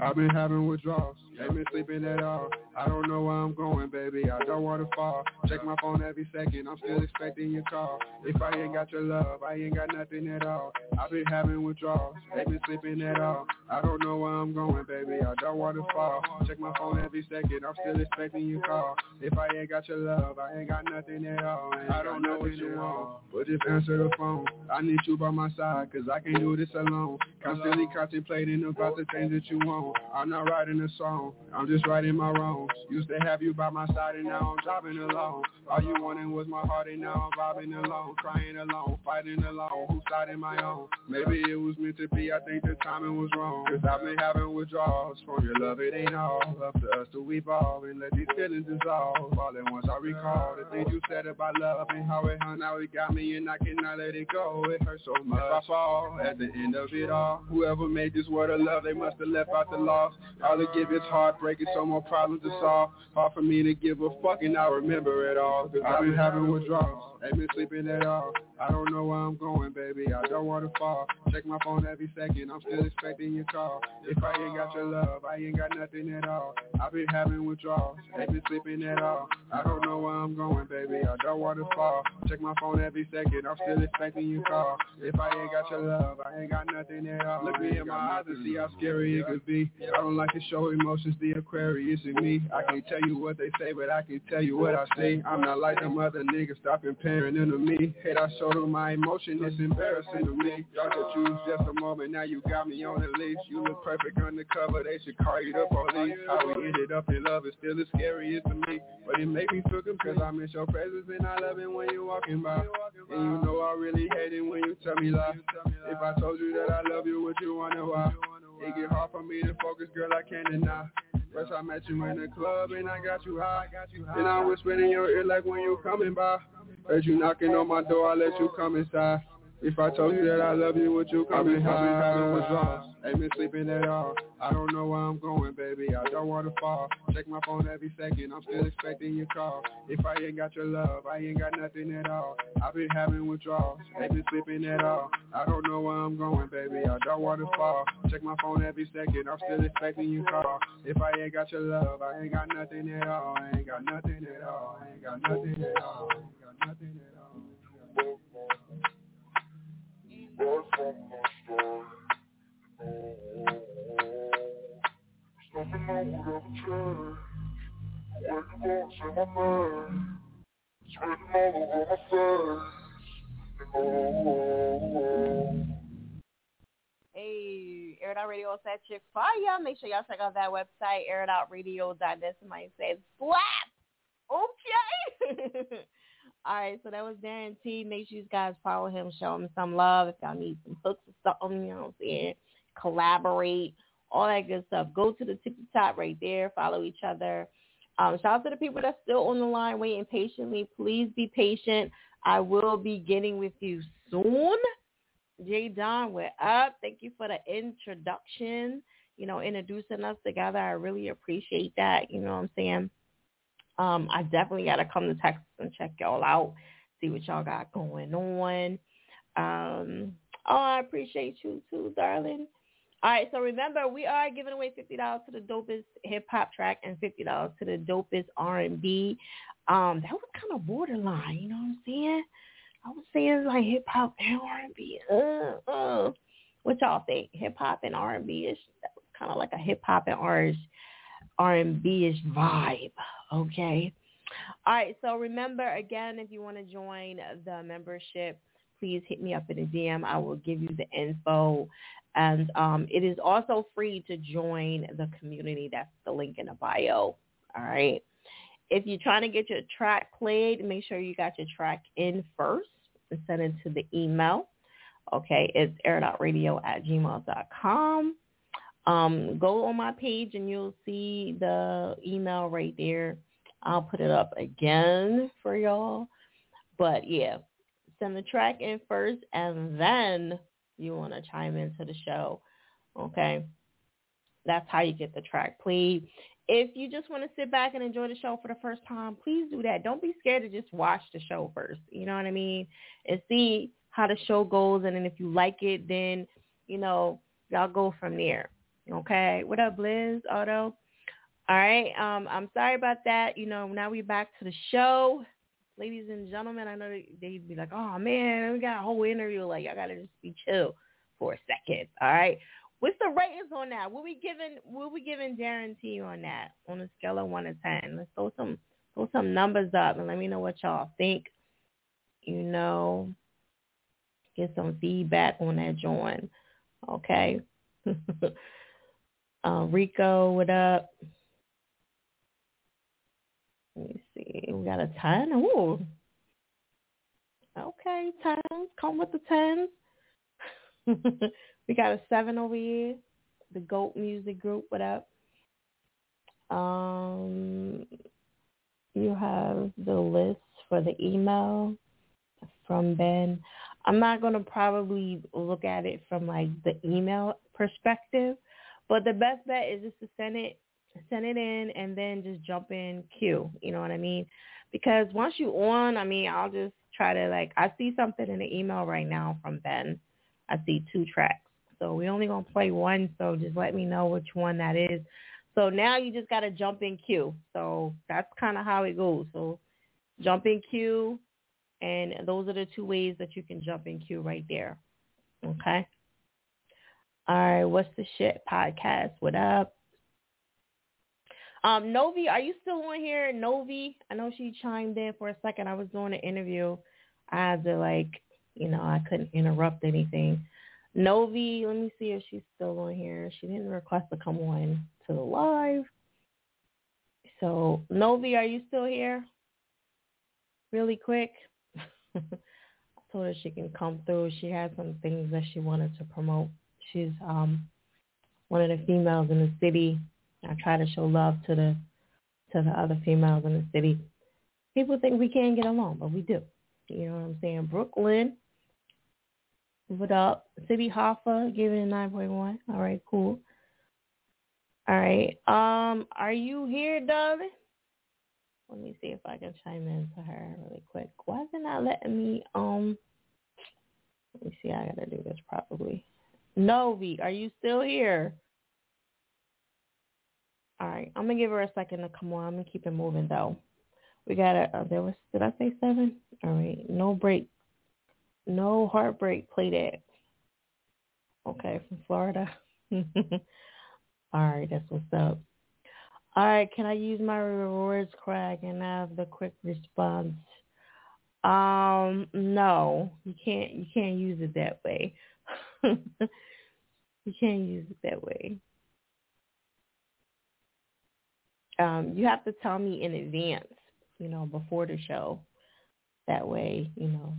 I've been having withdrawals. Ain't been sleeping at all. I don't know where I'm going, baby. I don't want to fall. Check my phone every second. I'm still expecting your call. If I ain't got your love, I ain't got nothing at all. I've been having withdrawals. Ain't been sleeping at all. I don't know where I'm going, baby. I don't want to fall. Check my phone every second. I'm still expecting your call. If I ain't got your love, I ain't got nothing at all. I don't know what you want, but just answer the phone. I need you by my side, cause I can't do this alone. Constantly contemplating about the things that you want. I'm not writing a song, I'm just writing my Used to have you by my side and now I'm driving alone. All you wanted was my heart and now I'm vibing alone. Crying alone, fighting alone, whose side am I on? Maybe it was meant to be, I think the timing was wrong. Cause I've been having withdrawals from your love, it ain't all up to us to evolve and let these feelings dissolve. All at once I recall the things you said about love and how it hung out, it got me and I cannot let it go. It hurts so much. If I fall at the end of it all, whoever made this word of love, they must have left out the loss. All they give is heartbreak and so more problems to solve. Hard for me to give a fuck and I remember it all. Cause I've been having withdrawals, ain't been sleeping at all. I don't know where I'm going, baby. I don't want to fall. Check my phone every second. I'm still expecting your call. If I ain't got your love, I ain't got nothing at all. I've been having withdrawals, ain't been sleeping at all. I don't know where I'm going, baby. I don't want to fall. Check my phone every second. I'm still expecting your call. If I ain't got your love, I ain't got nothing at all. Look me in my eyes and see how scary it could be. I don't like to show emotions, the Aquarius in me. I can't tell you what they say, but I can tell you what I see. I'm not like them other niggas, stop comparing them to me. Hate I show them my emotion, it's embarrassing to me. Y'all could choose just a moment, now you got me on the leash. You look perfect undercover, they should call you the police. How we ended up in love is still scary as to me. But it make me feel good cause I miss your presence and I love it when you're walking by. And you know I really hate it when you tell me lies. If I told you that I love you, would you wonder why? It get hard for me to focus, girl, I can't deny. First I met you in the club and I got you high. And I whispered in your ear like when you coming by. Heard you knocking on my door, I let you come inside. If I told you that I love you, would you come in? I've been having withdrawals, ain't been sleeping at all. I don't know where I'm going, baby. I don't want to fall. Check my phone every second. I'm still expecting your call. If I ain't got your love, I ain't got nothing at all. I've been having withdrawals, ain't been sleeping at all. I don't know where I'm going, baby. I don't want to fall. Check my phone every second. I'm still expecting your call. If I ain't got your love, I ain't got nothing at all. I ain't got nothing at all. I ain't got nothing at all. I ain't got nothing at all. Hey, Air is chick fire. Make sure y'all check out that website, airitoutradio.net. Somebody said slap. Okay. All right, so that was Darron T. Make sure you guys follow him, show him some love. If y'all need some hooks or something, you know what I'm saying? Collaborate, all that good stuff. Go to the tippy top right there. Follow each other. Um, shout out to the people that's still on the line waiting patiently. Please be patient. I will be getting with you soon. Jay Don, we're up. Thank you for the introduction. you know, introducing us together. I really appreciate that. You know what I'm saying? Um, I definitely got to come to Texas and check y'all out, see what y'all got going on. Um, oh, I appreciate you too, darling. All right, so remember, we are giving away fifty dollars to the dopest hip hop track and fifty dollars to the dopest R and B. Um, that was kind of borderline, you know what I'm saying? I was saying it's like hip hop and R and B. Uh, uh. What y'all think? Hip hop and R and B is kind of like a hip hop and R and B ish vibe. Okay. All right. So remember again, if you want to join the membership, please hit me up in a DM. I will give you the info. And um, it is also free to join the community. That's the link in the bio. All right. If you're trying to get your track played, make sure you got your track in first and send it to the email. Okay, it's air.radio at gmail.com. Um, go on my page and you'll see the email right there. I'll put it up again for y'all. But yeah, send the track in first and then you want to chime into the show. Okay. That's how you get the track played. If you just want to sit back and enjoy the show for the first time, please do that. Don't be scared to just watch the show first. You know what I mean? And see how the show goes. And then if you like it, then, you know, y'all go from there. Okay. What up, Liz, Otto? All right. Um, I'm sorry about that. You know, now we're back to the show. Ladies and gentlemen, I know they'd be like, oh, man, we got a whole interview. Like, I got to just be chill for a second. All right. What's the ratings on that? What we giving? What we giving guarantee on that on a scale of one to ten? Let's throw some throw some numbers up and let me know what y'all think. You know, get some feedback on that joint. Okay. uh, Rico, what up? Let me see. We got a ten. Ooh. Okay, tens. Come with the tens. We got a seven over here. The Goat Music Group. What up? Um, you have the list for the email from Ben. I'm not going to probably look at it from like the email perspective, but the best bet is just to send it send it in and then just jump in queue. You know what I mean? Because once you on, I mean, I'll just try to like I see something in the email right now from Ben. I see two tracks. So we only gonna play one. So just let me know which one that is. So now you just gotta jump in queue. So that's kind of how it goes. So jump in queue, and those are the two ways that you can jump in queue right there. Okay. All right. What's the shit podcast? What up? Um, Novi, are you still on here? Novi, I know she chimed in for a second. I was doing an interview. I had to like, you know, I couldn't interrupt anything. Novi, let me see if she's still on here. She didn't request to come on to the live. So, Novi, are you still here? Really quick. I told her she can come through. She had some things that she wanted to promote. She's um one of the females in the city. I try to show love to the to the other females in the city. People think we can't get along, but we do. You know what I'm saying? Brooklyn, what up? City Hoffa giving a 9.1. All right, cool. All right. Um, are you here, darling? Let me see if I can chime in to her really quick. Why is it not letting me um let me see, I gotta do this properly. Novi, are you still here? All right, I'm gonna give her a second to come on. I'm gonna keep it moving though. We got a uh, there was did I say seven? All right, no break no heartbreak play that. Okay, from Florida. All right, that's what's up. All right, can I use my rewards, Craig, and have the quick response? Um, no, you can't. You can't use it that way. you can't use it that way. Um, you have to tell me in advance, you know, before the show. That way, you know,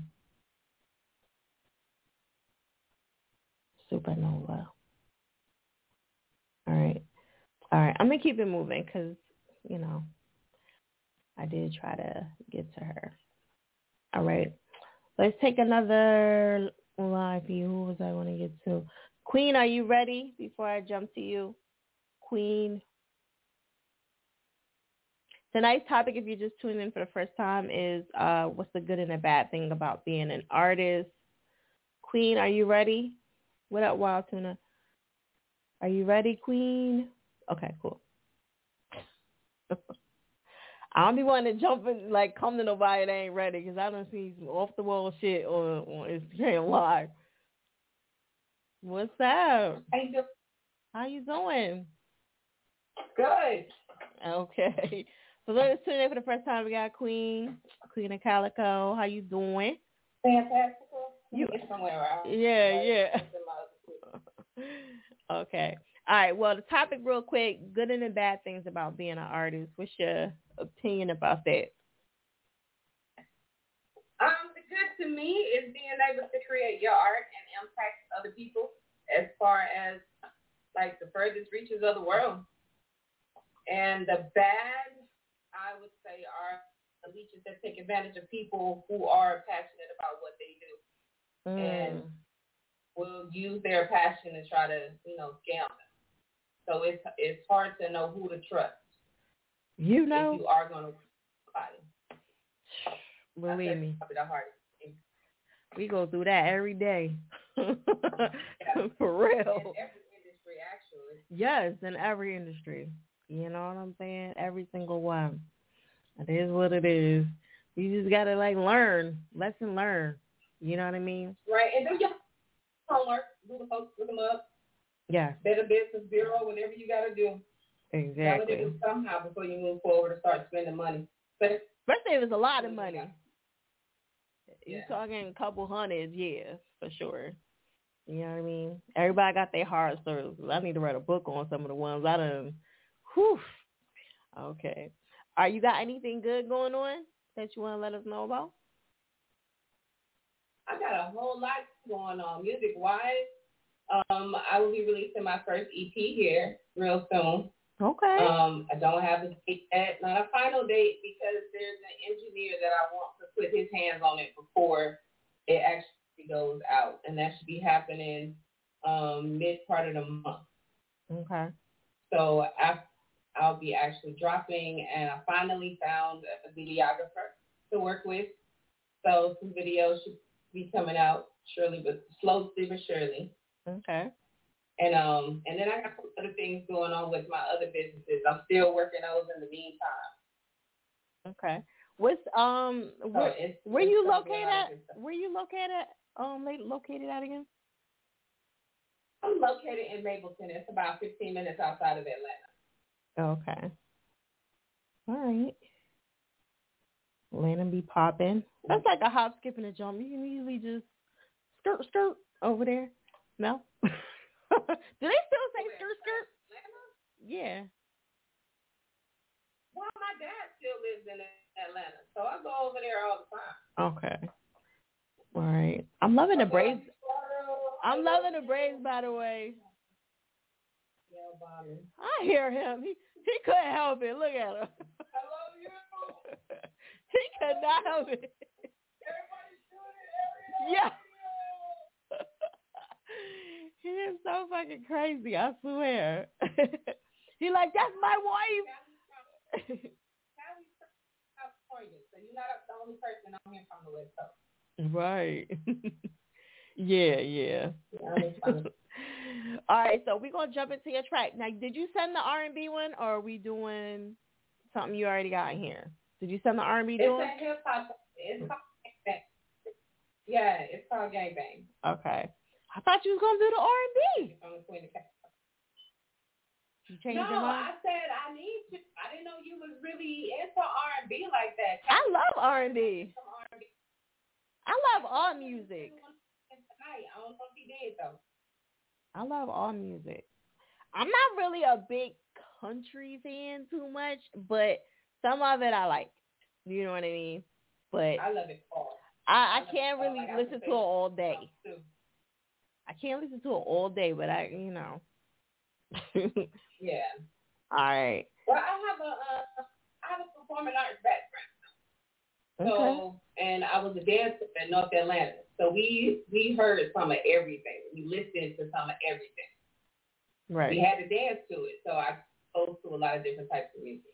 supernova. All right. All right. I'm going to keep it moving because, you know, I did try to get to her. All right. Let's take another live view. Who was I want to get to? Queen, are you ready before I jump to you? Queen. Tonight's topic, if you're just tuning in for the first time, is uh, what's the good and the bad thing about being an artist. Queen, are you ready? What up, Wild Tuna? Are you ready, Queen? Okay, cool. I don't be wanting to jump in, like, come to nobody that ain't ready because I don't see some off the wall shit on, on Instagram Live. What's up? How you doing? How you doing? Good. Okay. So let us tune in for the first time. We got Queen, Queen of Calico. How you doing? Fantastic. You get somewhere out. Yeah, yeah. okay. All right. Well, the topic real quick, good and the bad things about being an artist. What's your opinion about that? Um, the good to me is being able to create your art and impact other people as far as like the furthest reaches of the world. And the bad, I would say, are the leeches that take advantage of people who are passionate about what they do and will use their passion to try to, you know, scam them. So it's it's hard to know who to trust. You know, if you are going to somebody. Believe me. Probably the hardest thing. We go through that every day. For real. In every industry, actually. Yes, in every industry. You know what I'm saying? Every single one. It is what it is. You just gotta like learn, lesson learn. You know what I mean? Right, and do your homework. Do the folks, look them up. Yeah. Better Business Bureau, whatever you gotta do. Exactly. You gotta do somehow before you move forward and start spending money. But Especially if it's a lot of money. Yeah. You're talking a couple hundred, yeah, for sure. You know what I mean? Everybody got their hard stories. I need to write a book on some of the ones I done. Whew. Okay. Are you got anything good going on that you want to let us know about? I got a whole lot going on music wise. Um, I will be releasing my first EP here real soon. Okay. Um, I don't have a date yet, not a final date because there's an engineer that I want to put his hands on it before it actually goes out, and that should be happening um, mid part of the month. Okay. So I, I'll be actually dropping, and I finally found a videographer to work with. So some videos should be coming out surely, but slowly but surely. Okay. And um, and then I got some other things going on with my other businesses. I'm still working those in the meantime. Okay. What's um where, it's- where it's you located at? Where you located at? Um, located at again? I'm located in Mableton. It's about 15 minutes outside of Atlanta. Okay. All right. Atlanta be popping. That's like a hop, skip, and a jump. You can easily just skirt, skirt over there. No? Do they still say skirt, skirt? Yeah. Well, my dad still lives in Atlanta, so I go over there all the time. Okay. All right. I'm loving the braids. I'm loving the braids, by the way. I hear him. He he couldn't help it. Look at him. I love you. he could not help it. Yeah. He is so fucking crazy. I swear. he like that's my wife. So you're not the only person on here from the West Coast. right. yeah, yeah. All right, so we're gonna jump into your track. Now, did you send the R and B one, or are we doing something you already got in here? Did you send the R and B It's a hip hop. It's called Gangbang. Yeah, it's called Gangbang. Okay. I thought you was gonna do the R and B. From the Queen of Cat. You changed no, your mind. I said I need to. I didn't know you was really into R and B like that. I love R and B. I love all music. I don't know if he did though. I love all music. I'm not really a big country fan too much, but some of it I like. You know what I mean? But I love it all. I, I can't really I listen to it all day. I can't listen to it all day, but I, you know. Yeah. all right. Well, I have a uh, I have a performing arts background. So, and I was a dancer in North Atlanta. So we we heard some of everything. We listened to some of everything. Right. We had to dance to it, so I exposed to a lot of different types of music.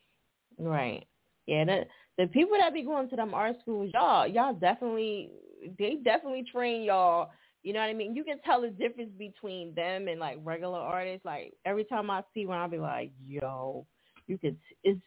Right. Yeah, the the people that be going to them art schools, y'all, y'all definitely they definitely train y'all. You know what I mean? You can tell the difference between them and like regular artists. Like every time I see one, I'll be like, yo, you can. it's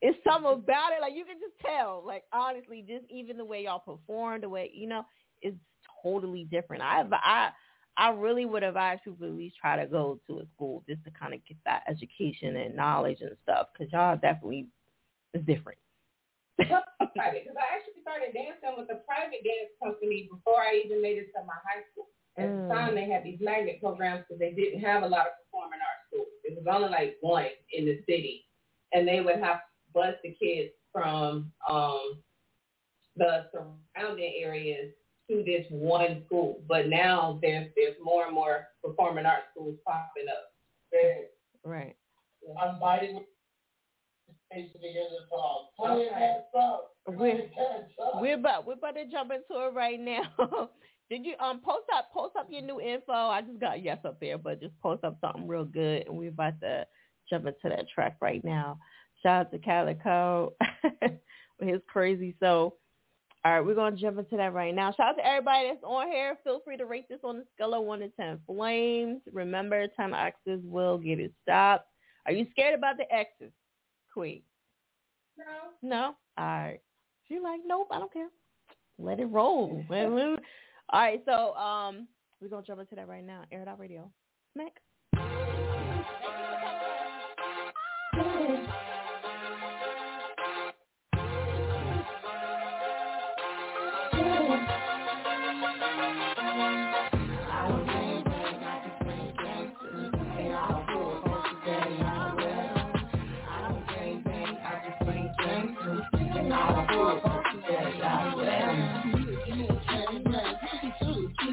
it's something about it. Like you can just tell. Like honestly, just even the way y'all perform, the way you know, it's totally different. I I I really would advise people at least try to go to a school just to kind of get that education and knowledge and stuff because y'all definitely is different. Private because I actually started dancing with a private dance company before I even made it to my high school. At Mm. the time, they had these magnet programs because they didn't have a lot of performing arts schools. It was only like one in the city, and they would have to bus the kids from um, the surrounding areas to this one school. But now there's there's more and more performing arts schools popping up. Right. I'm fighting with face together song. Play Okay. that song. We're we're about we're about to jump into it right now. Did you um post up post up your new info? I just got yes up there, but just post up something real good, and we're about to jump into that track right now. Shout out to Calico with his crazy so. All right, we're gonna jump into that right now. Shout out to everybody that's on here. Feel free to rate this on the scale of one to ten flames. Remember, time X's will get it stopped. Are you scared about the X's, Queen? No. No? All right. She like, nope, I don't care. Let it roll. All right, so um, we're going to jump into that right now. Air It Out Radio. Smack.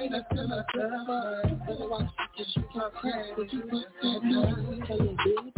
Ain't I watch you but you can't.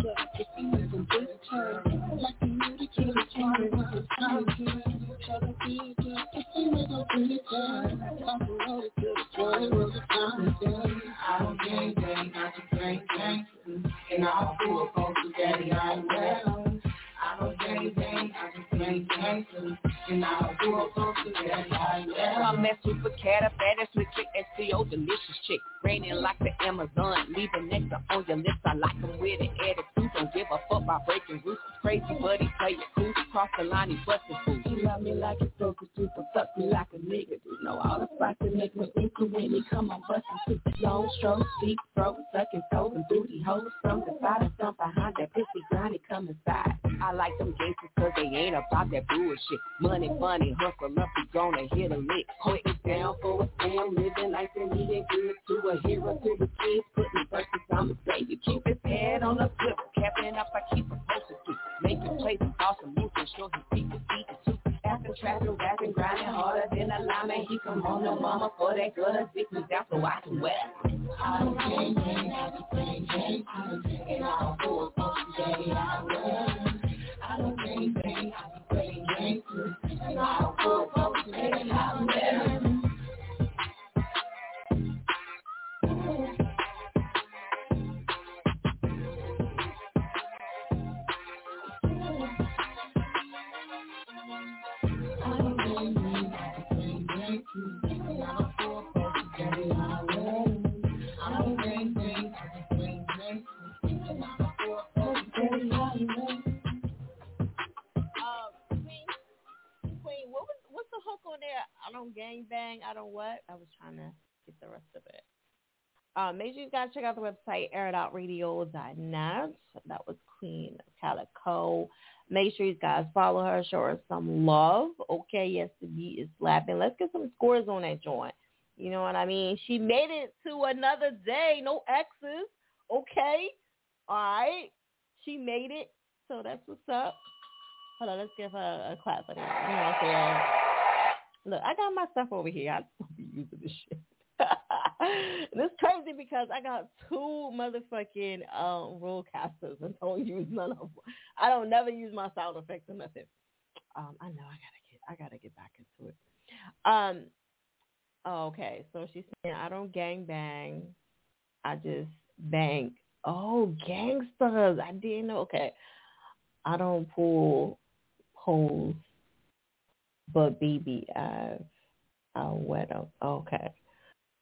Guys check out the website airitoutradio.net. That was Queen Calico. Make sure you guys follow her, show her some love. Okay, yes, the beat is slapping. Let's get some scores on that joint. You know what I mean? She made it to another day. No X's. Okay. All right. She made it. So that's what's up. Hold on, let's give her a clap for that. Look, I got my stuff over here. I don't be using this shit. it's crazy because I got two motherfucking um rollcasters and don't use none of them. I don't never use my sound effects or nothing. Um, I know I gotta get I gotta get back into it. Um, okay. So she's saying I don't gang bang. I just bang. Oh, gangsters. I didn't know. Okay. I don't pull holes, but BB, I've I wet up. Okay.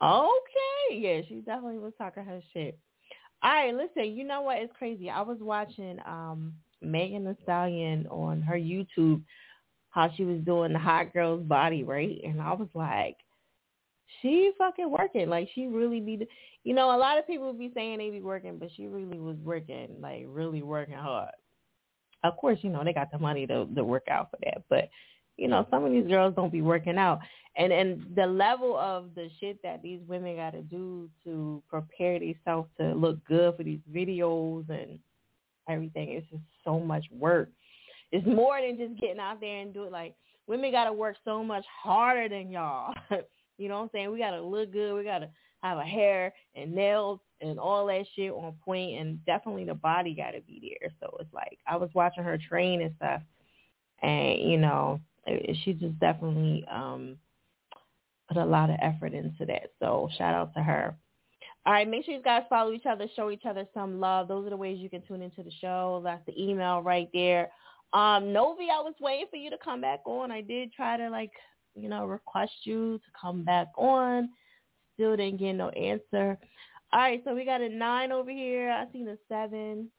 Okay. Yeah, she definitely was talking her shit. All right, listen, you know what? It's crazy. I was watching um Megan Thee Stallion on her YouTube how she was doing the hot girl's body, right? And I was like, she fucking working. Like she really be, you know, a lot of people be saying they be working, but she really was working, like really working hard. Of course, you know they got the money to to work out for that, but you know some of these girls don't be working out, and and the level of the shit that these women got to do to prepare themselves to look good for these videos and everything is just so much work. It's more than just getting out there and do it. Like women got to work so much harder than y'all. you know what I'm saying? We got to look good. We got to have a hair and nails and all that shit on point, and definitely the body got to be there. So it's like I was watching her train and stuff, and you know, she just definitely um put a lot of effort into that. So shout out to her. All right, make sure you guys follow each other, show each other some love. Those are the ways you can tune into the show. That's the email right there. Um, Novi, I was waiting for you to come back on. I did try to like, you know, request you to come back on. Still didn't get no answer. All right, so we got a nine over here. I seen a seven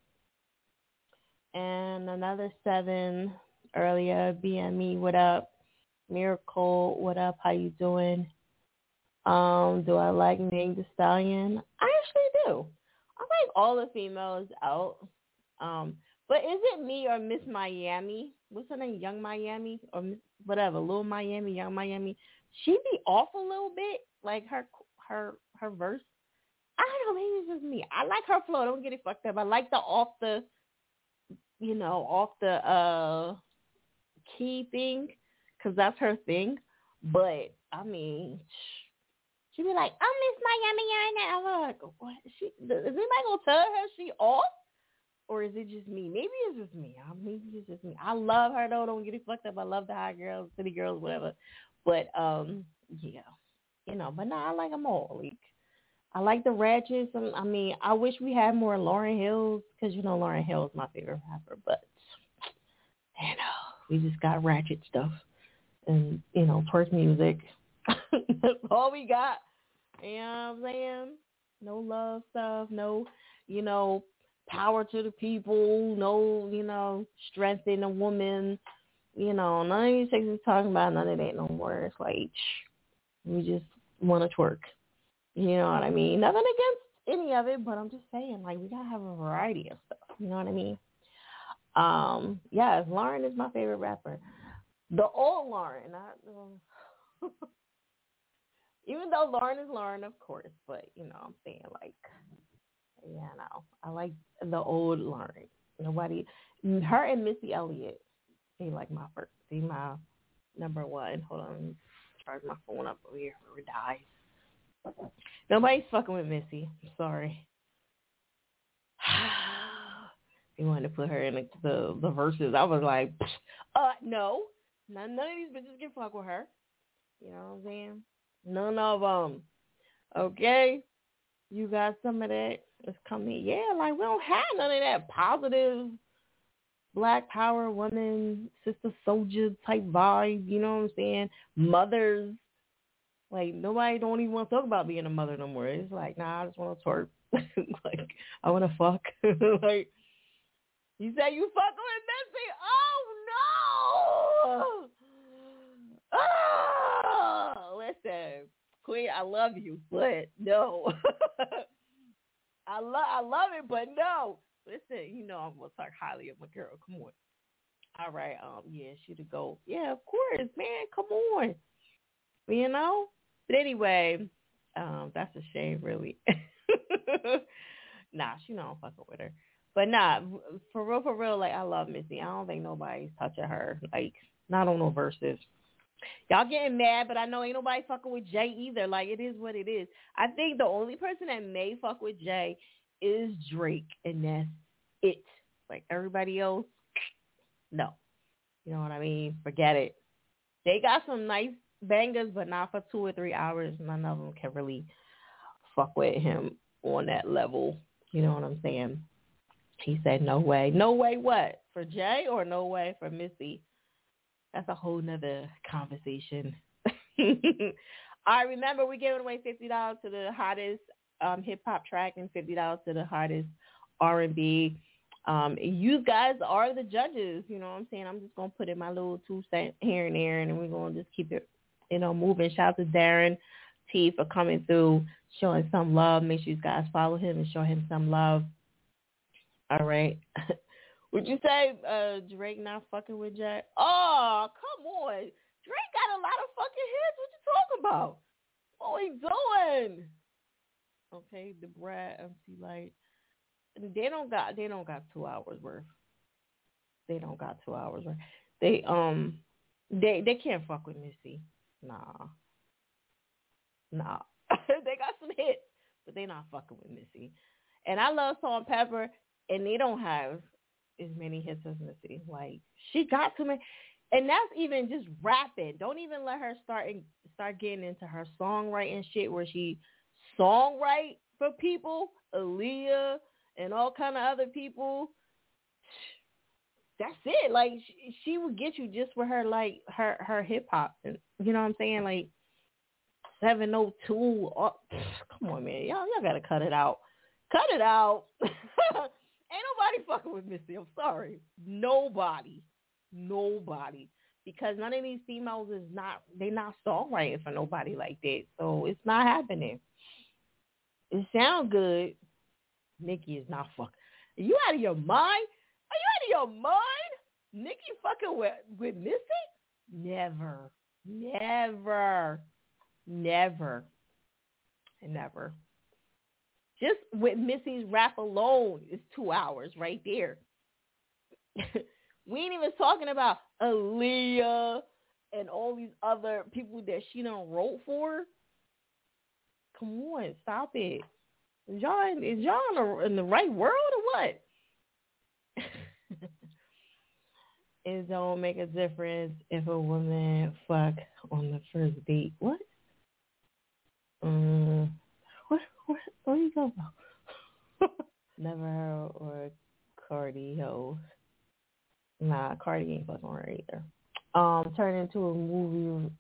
and another seven earlier. BME, what up? Miracle, what up? How you doing? Um, do I like Meg the Stallion? I actually do. I like all the females out. Um, but is it me or Miss Miami? What's her name? Yung Miami or whatever, Little Miami, Yung Miami. She be off a little bit, like her her her verse. I don't know, maybe it's just me. I like her flow. Don't get it fucked up. I like the off the, you know, off the uh key thing, cause that's her thing. But I mean, she be like, "I miss Miami right now." I'm like, what? She is anybody gonna tell her she off? or is it just me? Maybe it's just me. Maybe it's just me. I love her though. Don't get it fucked up. I love the hot girls, city girls, whatever. But um, yeah, you know. But no, I like them all. Like, I like the ratchets. I mean, I wish we had more Lauryn Hills because you know Lauryn Hill is my favorite rapper. But you know, we just got ratchet stuff and you know twerk music. That's all we got. You know what I'm saying? No love stuff. No, you know, power to the people, no, you know, strength in a woman. You know, none of these things is talking about none of that no more. It's like we just want to twerk. You know what I mean? Nothing against any of it, but I'm just saying, like, we gotta have a variety of stuff. You know what I mean? Um, yes, Lauryn is my favorite rapper. The old Lauryn, not even though Lauryn is Lauryn, of course, but you know, I'm saying like yeah, no. I like the old Lauryn. Nobody, her and Missy Elliott, they like my first, they my number one. Hold on, charge my phone up over here it dies. Nobody's fucking with Missy. I'm sorry. they wanted to put her in the, the the Verzuz. I was like, uh, no, none none of these bitches can fuck with her. You know what I'm saying? None of them. Okay, you got some of that it's coming. Yeah, like we don't have none of that positive black power woman, sister soldier type vibe, you know what I'm saying? Mothers. Like nobody don't even want to talk about being a mother no more. It's like, nah, I just want to twerk. like I want to fuck. like you say you fucking with Missy? Oh no! Oh, listen, Queen, I love you, but no. I love I love it, but no. Listen, you know I'm gonna talk highly of my girl. Come on. All right, um, yeah, she the go. Yeah, of course, man. Come on. You know? But anyway, um, that's a shame really. nah, she know I'm fucking with her. But nah, for real, for real, like I love Missy. I don't think nobody's touching her. Like not on no Verzuz. Y'all getting mad, but I know ain't nobody fucking with Jay either. Like it is what it is. I think the only person that may fuck with Jay is Drake, and that's it. Like everybody else, no. You know what I mean? Forget it. They got some nice bangers, but not for two or three hours. None of them can really fuck with him on that level. You know what I'm saying? He said, no way. No way what? For Jay or no way for Missy? That's a whole nother conversation. I remember we giving away $50 to the hottest um, hip-hop track and $50 to the hottest R&B. Um, you guys are the judges. You know what I'm saying? I'm just to put in my little two cent here and there, and we're to just keep it, you know, moving. Shout out to Darron T for coming through, showing some love. Make sure you guys follow him and show him some love. All right. Would you say uh, Drake not fucking with Jack? Oh, come on. Drake got a lot of fucking hits. What you talking about? What he doing? Okay, the Brat MC Lyte. They don't got they don't got two hours worth. They don't got two hours worth. They um they they can't fuck with Missy. Nah. Nah. they got some hits, but they not fucking with Missy. And I love Salt-N-Pepa and they don't have as many hits as Missy. Like she got too many, and that's even just rapping. Don't even let her start and start getting into her songwriting shit where she songwrite for people, Aaliyah and all kind of other people. That's it. Like she, she would get you just with her like her her hip hop, and you know what I'm saying? Like seven oh two. Come on, man, y'all y'all gotta cut it out. Cut it out. Ain't nobody fucking with Missy. I'm sorry. Nobody. Nobody. Because none of these females is not they not songwriting for nobody like that. So it's not happening. It sounds good. Nicki is not fucking. Are you out of your mind? Are you out of your mind? Nicki fucking with with Missy? Never. Never. Never. Never. Just with Missy's rap alone is two hours right there. we ain't even talking about Aaliyah and all these other people that she done wrote for. Come on, stop it. Is y'all is y'all in the, right world or what? it don't make a difference if a woman fuck on the first date. What? Um, what? What? What are you talking about? Never heard or Cardi ho. Nah, Cardi ain't fucking her either. Um, turn into a movie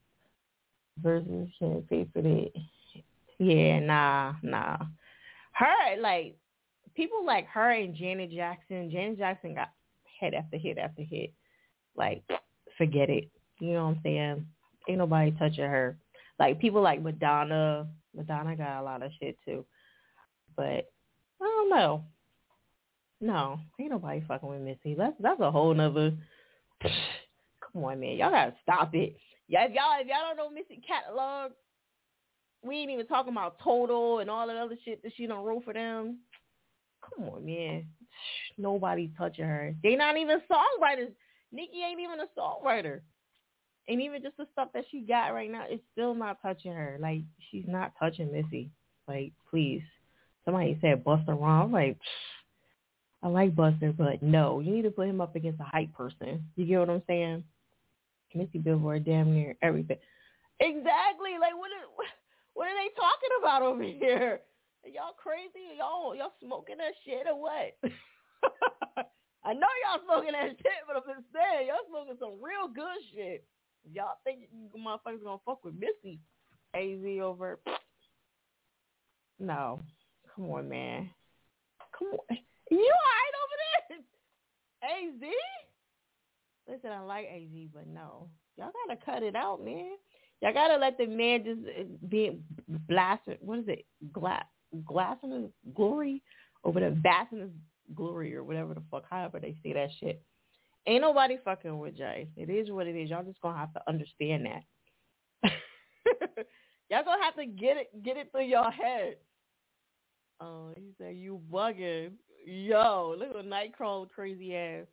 versus can't pay for that. Yeah, nah, nah. Her like people like her and Janet Jackson. Janet Jackson got hit after hit after hit. Like, forget it. You know what I'm saying? Ain't nobody touching her. Like people like Madonna. Madonna got a lot of shit too. But I don't know. No, ain't nobody fucking with Missy. That's that's a whole nother. Come on, man, y'all gotta stop it. Yeah, if y'all if y'all don't know Missy catalog, we ain't even talking about Total and all that other shit that she done wrote for them. Come on, man. Nobody's touching her. They not even songwriters. Nicki ain't even a songwriter. And even just the stuff that she got right now, it's still not touching her. Like she's not touching Missy. Like, please. Somebody said Rhymes. I'm like, I like Busta, but no, you need to put him up against a hype person. You get what I'm saying? Missy Billboard, damn near everything. Exactly. Like, what are, what are they talking about over here? Are y'all crazy? Y'all y'all smoking that shit or what? I know y'all smoking that shit, but I'm just saying y'all smoking some real good shit. Y'all think you motherfuckers gonna fuck with Missy AZ over? No, come on, man. Come on, you alright over there? Az? Listen, I like Az, but no, y'all gotta cut it out, man. Y'all gotta let the man just uh, be blasting. What is it? Glass, glass in his glory, or whatever, bask in his glory, or whatever the fuck. However they say that shit. Ain't nobody fucking with Jay. It is what it is. Y'all just gonna have to understand that. Y'all gonna have to get it get it through your head. Oh, he said you bugging. Yo, look at Nightcrawler crazy ass.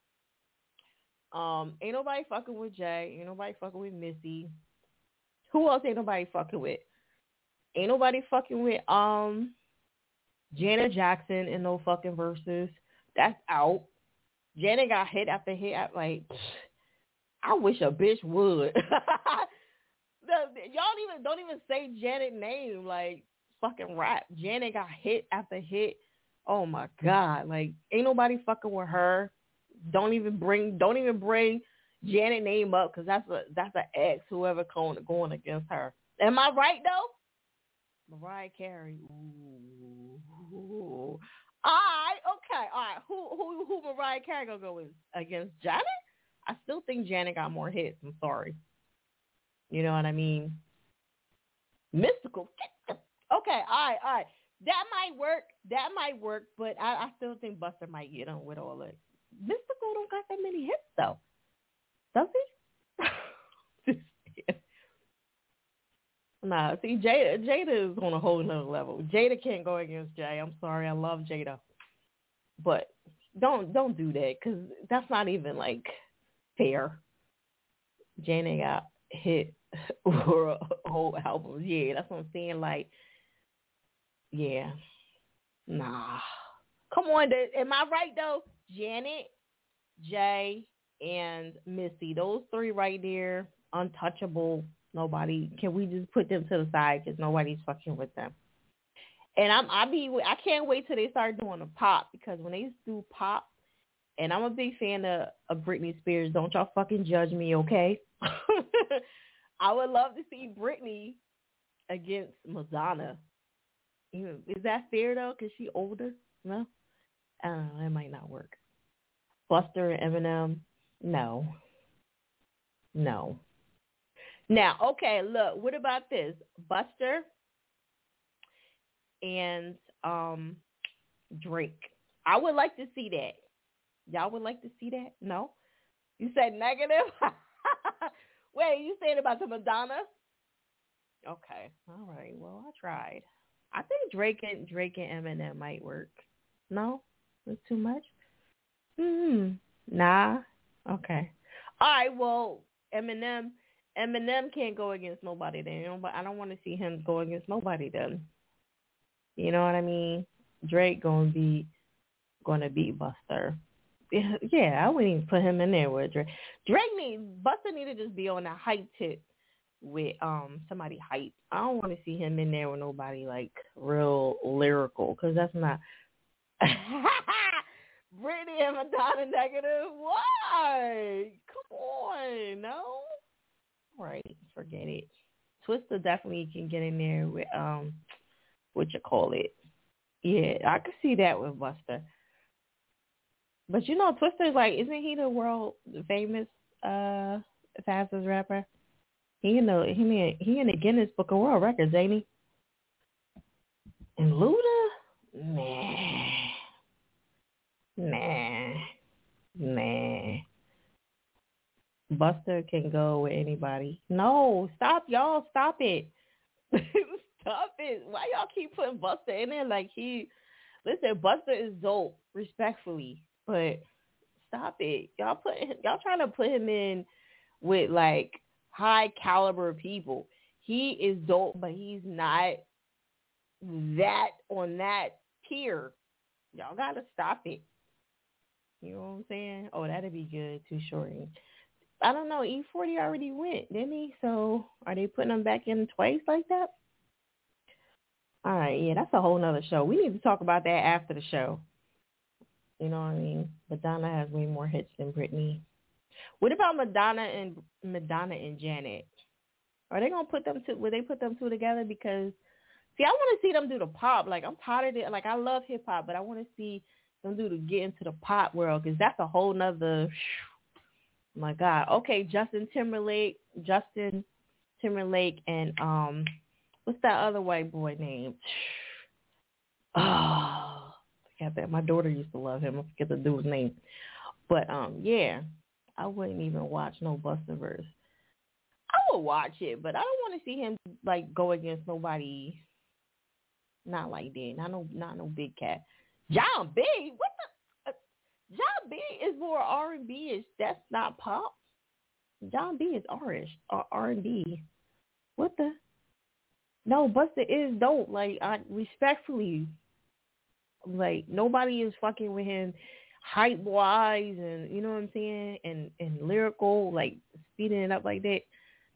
Um, ain't nobody fucking with Jay. Ain't nobody fucking with Missy. Who else ain't nobody fucking with? Ain't nobody fucking with um Janet Jackson in no fucking Verzuz. That's out. Janet got hit after hit. I, like, I wish a bitch would. the, y'all even don't even say Janet name. Like, fucking rap. Janet got hit after hit. Oh my god! Like, ain't nobody fucking with her. Don't even bring. Don't even bring Janet name up because that's a that's an ex. Whoever going going against her. Am I right though? Mariah Carey. Ooh. Right, okay, all right. Who who who Mariah Carey gonna go with against Janet? I still think Janet got more hits. I'm sorry. You know what I mean? Mystikal. Okay, all right, all right. That might work. That might work, but I, I still think Busta might get on with all it. Mystikal don't got that many hits though. Does he? Nah, see, Jada, Jada is on a whole nother level. Jada can't go against Jay. I'm sorry, I love Jada, but don't don't do that because that's not even like fair. Jada got hit for a whole album. Yeah, that's what I'm saying. Like, yeah, nah. Come on, am I right though? Janet, Jay, and Missy, those three right there, untouchable Nobody. Can we just put them to the side because nobody's fucking with them? And I'm I be I can't wait till they start doing the pop because when they do pop, and I'm a big fan of, of Britney Spears. Don't y'all fucking judge me, okay? I would love to see Britney against Madonna. Is that fair though? Cause she older? No, I don't know. It might not work. Busta and Eminem? No, no. Now, okay, look, what about this? Busta and um Drake. I would like to see that. Y'all would like to see that? No? You said negative? Wait, you said about the Madonna? Okay. All right. Well, I tried. I think Drake and Drake and Eminem might work. No? That's too much? Hmm. Nah. Okay. All right. Well, Eminem Eminem can't go against nobody then. But I don't want to see him go against nobody then. You know what I mean? Drake gonna be gonna beat Busta. Yeah, I wouldn't even put him in there with Drake. Drake need Busta need to just be on a hype tip with um somebody hype. I don't want to see him in there with nobody like real lyrical because that's not. Britney and Madonna negative. Why? Come on, no right, forget it. Twista definitely can get in there with um what you call it. Yeah, I could see that with Busta. But you know, Twista's like, isn't he the world famous uh fastest rapper? He in the he in he in the Guinness Book of World Records, ain't he? And Luda, nah, nah, nah. Busta can go with anybody. No, stop, y'all. Stop it. stop it. Why y'all keep putting Busta in there like he? Listen, Busta is dope, respectfully, but stop it. Y'all put y'all trying to put him in with like high caliber people. He is dope, but he's not that on that tier. Y'all gotta stop it. You know what I'm saying? Oh, that'd be good. Too short. I don't know. E40 already went, didn't he? So are they putting them back in twice like that? All right, yeah, that's a whole nother show. We need to talk about that after the show. You know what I mean? Madonna has way more hits than Britney. What about Madonna and Madonna and Janet? Are they gonna put them two? Will they put them two together? Because see, I want to see them do the pop. Like I'm tired of it. Like I love hip hop, but I want to see them do to get into the pop world because that's a whole nother. My God. Okay, Justin Timberlake, Justin Timberlake, and um, what's that other white boy name? Oh, forget that. My daughter used to love him. I forget the dude's name. But um, yeah, I wouldn't even watch no Busterverse. I would watch it, but I don't want to see him like go against nobody Not like that. Not no not no big cat. Jon B. What Jon B. is more R and B ish. That's not pop. Jon B. is R-ish, R and B. What the? No, Busta is dope. Like I respectfully, like nobody is fucking with him hype wise and you know what I'm saying and and lyrical like speeding it up like that.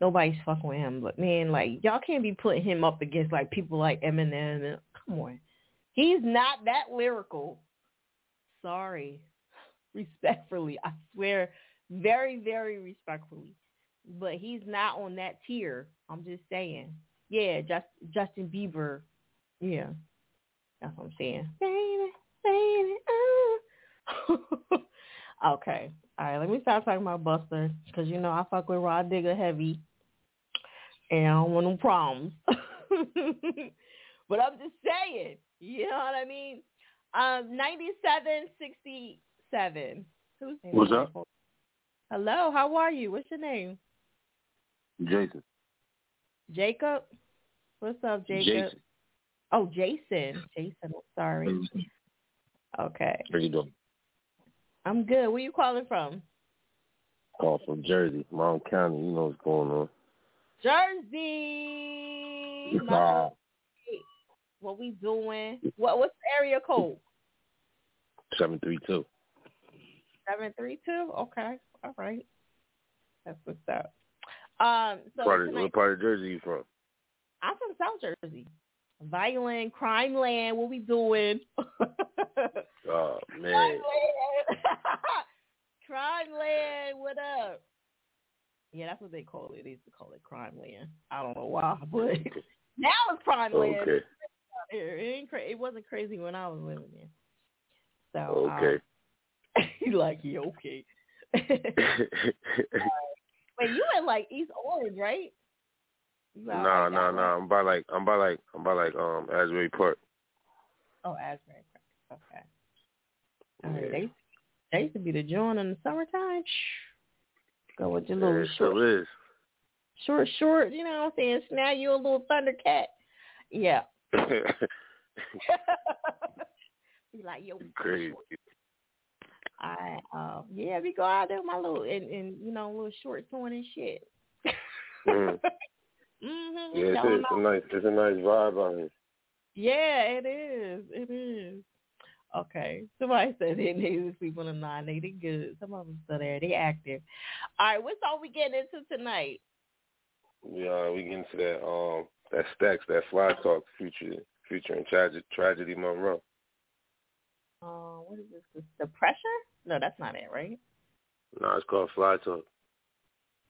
Nobody's fucking with him. But man, like y'all can't be putting him up against like people like Eminem. Come on, he's not that lyrical. Sorry, respectfully. I swear, very, very respectfully. But he's not on that tier. I'm just saying. Yeah, just Justin Bieber. Yeah, that's what I'm saying. Baby, baby, oh. okay. All right, let me stop talking about Busta because you know I fuck with Rah Digga heavy, and I don't want no problems. but I'm just saying, you know what I mean? Um, 97, 60, seven. Who's What's up? Hello, how are you? What's your name? Jason. Jacob. What's up, Jacob? Jason. Oh, Jason. Jason, sorry. Okay. How you doing? I'm good. Where you calling from? Call from Jersey, Monmouth County. You know what's going on. Jersey. What we doing? What what's the area code? Seven three two. Seven three two. Okay. All right. That's what's up. Um. So part of, what part of Jersey you from? I'm from South Jersey. Violent crime land. What we doing? Oh man. crime land. What up? Yeah, that's what they call it. They used to call it crime land. I don't know why, but now it's crime land. Okay. It ain't cra- It wasn't crazy when I was living there. So Okay. um, like yeah, okay. Wait, you in like East Orange, right? You out Nah, like nah, nah. I'm by like I'm by like I'm by like um Asbury Park. Oh, Asbury Park. Okay. All right. They, they used to be the joint in the summertime. Shh. Go with your Yeah, little it short, is. short, short. You know what I'm saying? Now you a little Thundercat. Yeah. be like, yo, Crazy. I uh yeah, we go out there with my little and, and you know, little shorts on and shit. Mm. hmm Yeah, it's, it's a nice it's a nice vibe out here. Yeah, it is. It is. Okay. Somebody said they need to sleep on a nine. They did good. Some of them still there. They active. All right, What's all we getting into tonight? We uh we get into that um that stacks that fly talk future featuring tragedy tragedy Monroe. Uh, what is this? The pressure? No, that's not it, right? No, it's called Fly Talk.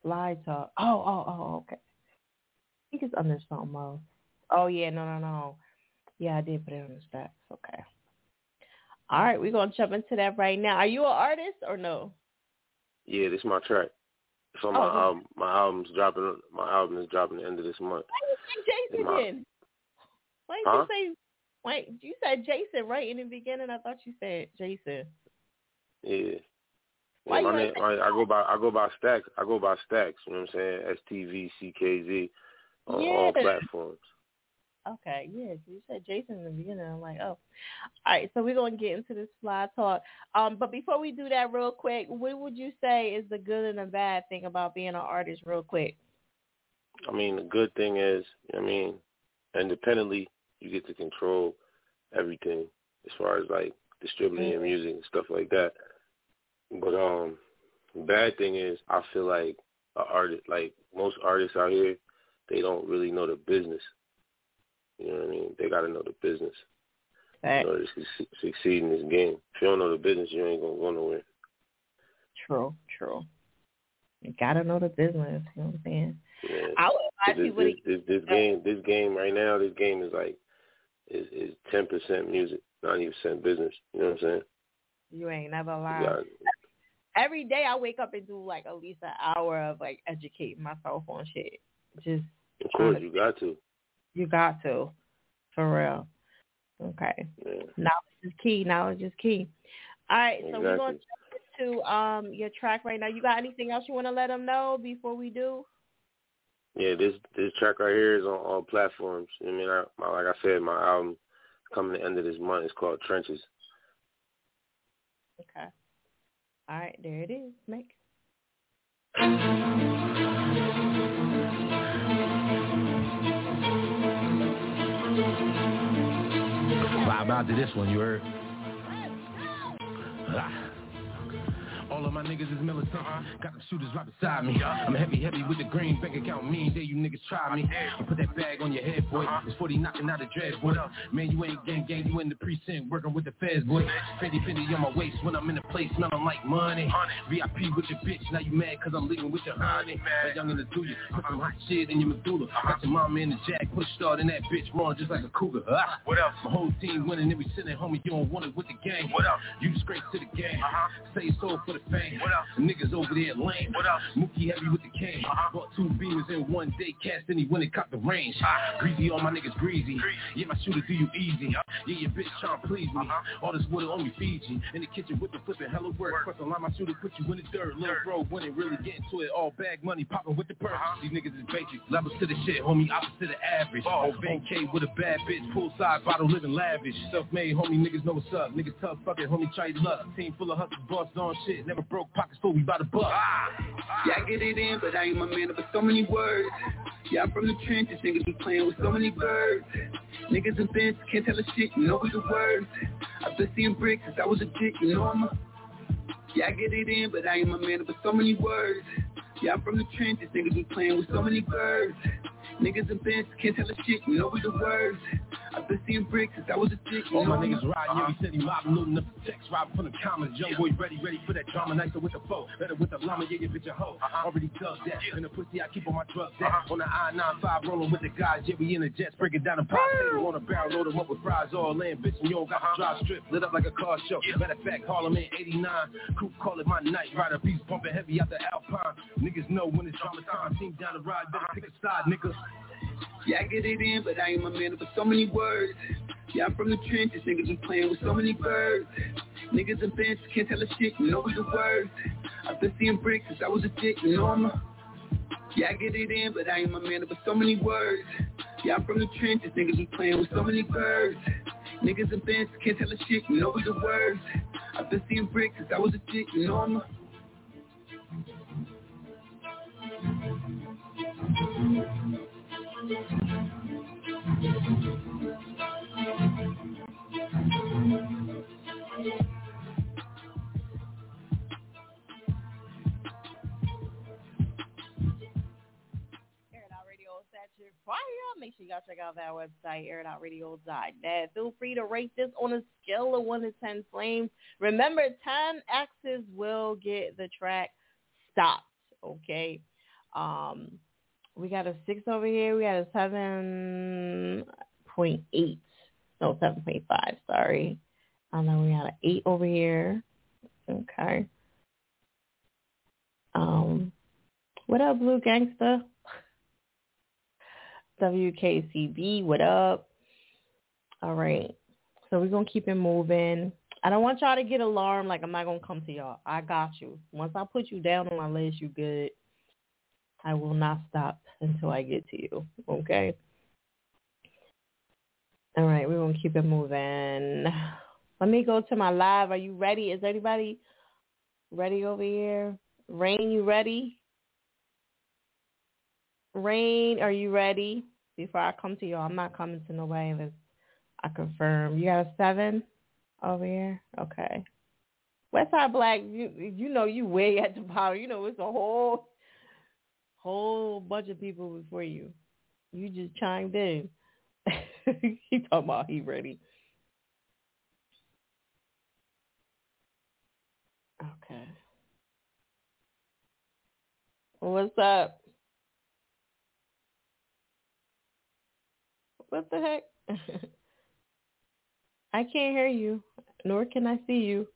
Fly talk. Oh, oh, oh, okay. I think it's under something else. Oh yeah, no, no, no. Yeah, I did put it on the stacks. Okay. All right, we're gonna jump into that right now. Are you an artist or no? Yeah, this is my track. It's on my Oh, album. My album's dropping. My album is dropping the end of this month. Why did you say Jason My- then. Why did Huh? you say? Wait, you said Jason right in the beginning. I thought you said Jason. Yeah. Why Yeah, my name, I, I go by I go by stacks. I go by stacks. You know what I'm saying? S T V C K Z on all platforms. Okay, yeah, you said Jason in the beginning. I'm like, oh, all right. So we're gonna get into this fly talk. Um, but before we do that, real quick, what would you say is the good and the bad thing about being an artist, real quick? I mean, the good thing is, I mean, independently, you get to control everything as far as like distributing your music and stuff like that. But um, bad thing is, I feel like a artist, like most artists out here, they don't really know the business. You know what I mean? They got to know the business in order to suc- succeed in this game. If you don't know the business, you ain't gonna go nowhere. True, true. You gotta know the business. You know what I'm saying? Yeah. I would advise this, people this, to this, this game, this game right now, this game is like is is ten percent music, ninety percent business. You know what I'm saying? you ain't never got- Every day I wake up and do like at least an hour of like educating myself on shit. Just of course, you got to. you got to, for real. Okay. Yeah. Knowledge is key. Knowledge is key. All right, so we're going to jump into um your track right now. You got anything else you want to let them know before we do? Yeah, this this track right here is on all platforms. I mean, I, my, like I said, my album coming the end of this month. It's called Trenches. Okay. All right, there it is. Make. Vibe out to this one, you heard? Ah. All of my niggas is militant. Got them shooters right beside me. I'm heavy, heavy with the green bank account. Mean day you niggas try me. You put that bag on your head, boy. It's 40 knocking out the dreads, boy. Man, you ain't gang gang. You in the precinct working with the feds, boy. Fendi Fendi on my waist when I'm in the place smelling like money. VIP with your bitch. Now you mad cause I'm leaving with your honey. That young in the do you. Put some hot shit in your medulla. Got your mama in the jack. Push start in that bitch. Rolling just like a cougar. What else? My whole team winning. Every sitting homie. You don't want it with the gang. What else? You straight to the game. Uh-huh. Say so for the fame. What else? Niggas over there lame. What else? Mookie heavy with the cane. Uh-huh. Bought two beamers in one day. Cast any when it caught the range. Uh-huh. Greasy all my niggas greasy. Yeah, my shooter do you easy. Yeah, your bitch trying to please me. Uh-huh. All this water on me Fiji. In the kitchen with the flipping hella work. First line my shooter put you in the dirt. Little bro when it really get into it. All bag money popping with the purse. These niggas is basic. Levels to the shit, homie. Opposite of average. On Van K with a bad bitch. Poolside bottle living lavish. Self-made, homie. Niggas know what's up. Niggas tough. Fuck it, homie. Try your luck. Team full of hustlers. Boss on shit. Never broke pockets full. We bout to buck. Yeah, I get it in, but I ain't my man with so many words. Yeah, I'm from the trenches, niggas be playing with so many birds. Niggas and fence can't tell a shit, you know the words. I've been seeing bricks since I was a dick, you know I'm a... Yeah, I get it in, but I ain't my man with so many words. Yeah, I'm from the trenches, niggas be playing with so many birds. Niggas and fence can't tell a shit, you know the words. I've been seeing bricks since I was a dick, All my a- niggas riding every city mobbing, looting up the text, robbing from the comments. Young boy ready, ready for that drama, nicer with the foe. Better with the llama, yeah, your bitch a hoe. Uh-huh. Already dug that. In the pussy, I keep on my drugs that. Uh-huh. On the I-95, rolling with the guys, yeah, we in the jets, breaking down the. Table on a barrel, load 'em up with fries all in. Bitch, and you don't got the drive strip, lit up like a car show. Matter of fact, Harlem in 89. Coop call it my night rider, beats pumping heavy out the Alpine. Niggas know when it's drama time, team down the ride, better pick a side, nigga. Yeah, I get it in, but I ain't my man with so many words. Yeah, I'm from the trenches, niggas be playing with so many birds. Niggas and fence can't tell a shit, you know the words. I've been seeing bricks since I was a dick, you know I'm a... Yeah, I get it in, but I ain't my man with so many words. Yeah, I'm from the trenches, niggas be playing with so many birds. Niggas and fence can't tell a shit, you know the words. I've been seeing bricks since I was a dick, you know I'm a... Air It Make sure y'all check out that website, airitoutradio.net. Feel free to rate this on a scale of 1 to 10 flames. Remember, 10 X's will get the track stopped, okay? Um, we got a 6 over here. We got a 7.8. No, 7.5, sorry. And then we got an 8 over here. Okay. Um, what up, Blue Gangsta? WKCB, what up? All right. So we're going to keep it moving. I don't want y'all to get alarmed like I'm not going to come to y'all. I got you. Once I put you down on my list, you good. I will not stop until I get to you. Okay? All right. We're to keep it moving. Let me go to my live. Are you ready? Is anybody ready over here? Rain, you ready? Rain, are you ready? Before I come to you, I'm not coming to nobody unless I confirm. You got a seven over here? Okay. Westside Black, you you know you way at the bottom. You know it's a whole whole bunch of people before you. You just chimed in. he talking about he ready. Okay. What's up? What the heck? I can't hear you, nor can I see you.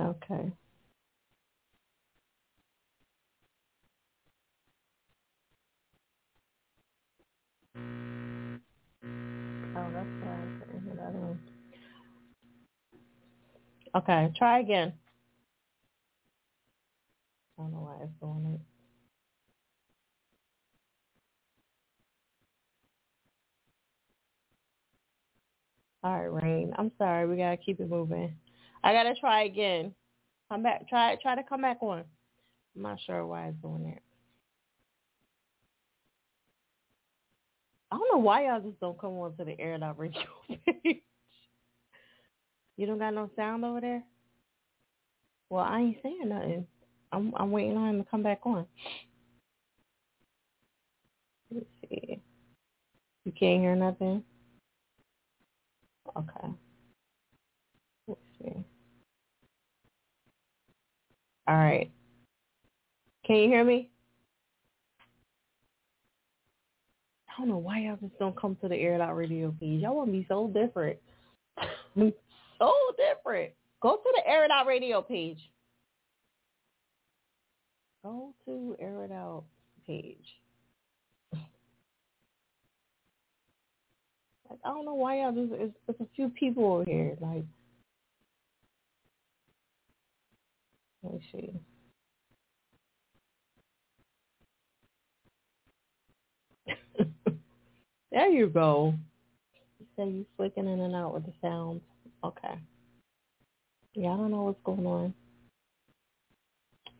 Okay. Oh, that's why I couldn't hear the one. Okay, try again. I don't know why it's doing it. All right, Rain. I'm sorry. We gotta keep it moving. I gotta try again. Come back. Try try to come back on. I'm not sure why it's doing that. I don't know why y'all just don't come on to the air dot radio page. You don't got no sound over there? Well, I ain't saying nothing. I'm I'm waiting on him to come back on. Let's see. You can't hear nothing? Okay. See. All right. Can you hear me? I don't know why y'all just don't come to the Air Out Radio page. Y'all want to be so different. so different. Go to the Air It Out Radio page. Go to Air It Out page. Like, I don't know why y'all just it's, it's a few people over here. Like let me see. there you go. You say you flicking in and out with the sounds. Okay. Yeah, I don't know what's going on.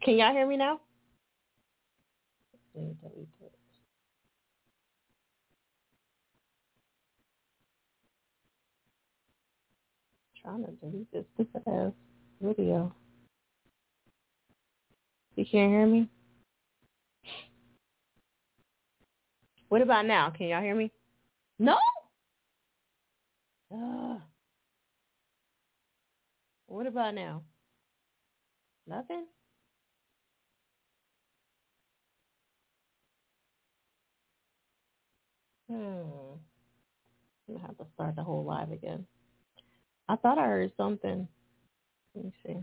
Can y'all hear me now? Let's see, delete it. Trying to delete this stupid ass video. You can't hear me? What about now? Can y'all hear me? No? Ugh. What about now? Nothing? Hmm. I'm gonna have to start the whole live again. I thought I heard something. Let me see.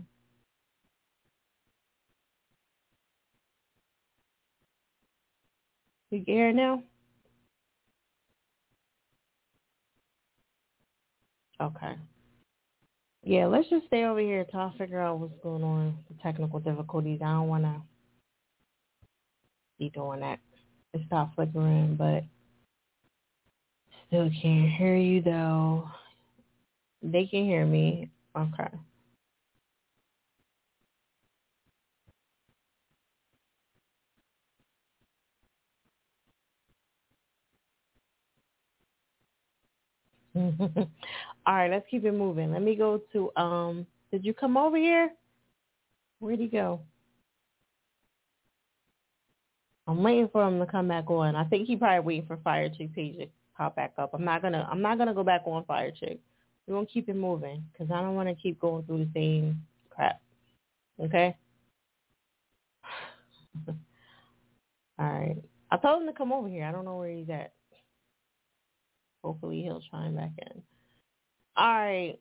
Can hear now? Okay. Yeah, let's just stay over here till I figure out what's going on, the technical difficulties. I don't want to be doing that. It stopped flickering, but still can't hear you though. They can hear me. Okay. All right, let's keep it moving. Let me go to um did you come over here? Where'd he go? I'm waiting for him to come back on. I think he probably waiting for Fiya Chick page to pop back up. I'm not gonna I'm not gonna go back on Fiya Chick. We're gonna keep it moving because I don't want to keep going through the same crap. Okay. All right. I told him to come over here. I don't know where he's at. Hopefully he'll chime back in. All right.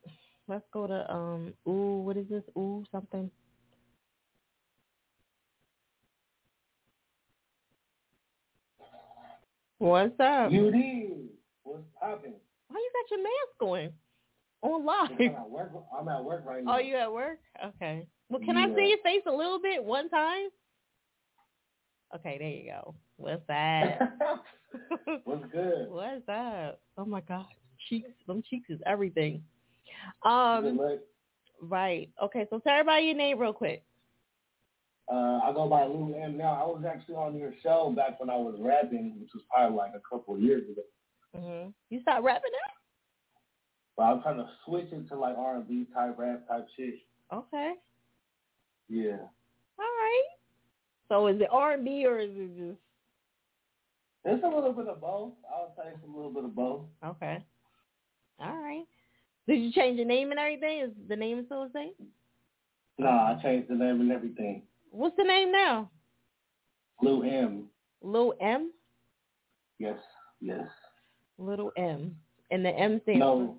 Let's go to um ooh, what is this? Ooh something. What's up? Beauty, what's popping? Why you got your mask going? On live. I'm at work. I'm at work right now. Oh, you at work? Okay. Well, can I see your face a little bit one time? Okay, there you go. What's that? What's good? What's up? Oh my God, cheeks. Them cheeks is everything. Um, right. Okay, so tell everybody your name real quick. Uh, I go by Lou M now. I was actually on your show back when I was rapping, which was probably like a couple of years ago. hmm You start rapping now? But I'm trying to switch it to like R and B type rap type shit. Okay. Yeah. All right. So is it R and B or is it just It's a little bit of both. I'll say it's a little bit of both. okay? All right. Did you change your name and everything? Is the name still the same? Nah, I changed the name and everything. What's the name now? Lou M. Lil M. Yes, yes. Little M. And the M stands No,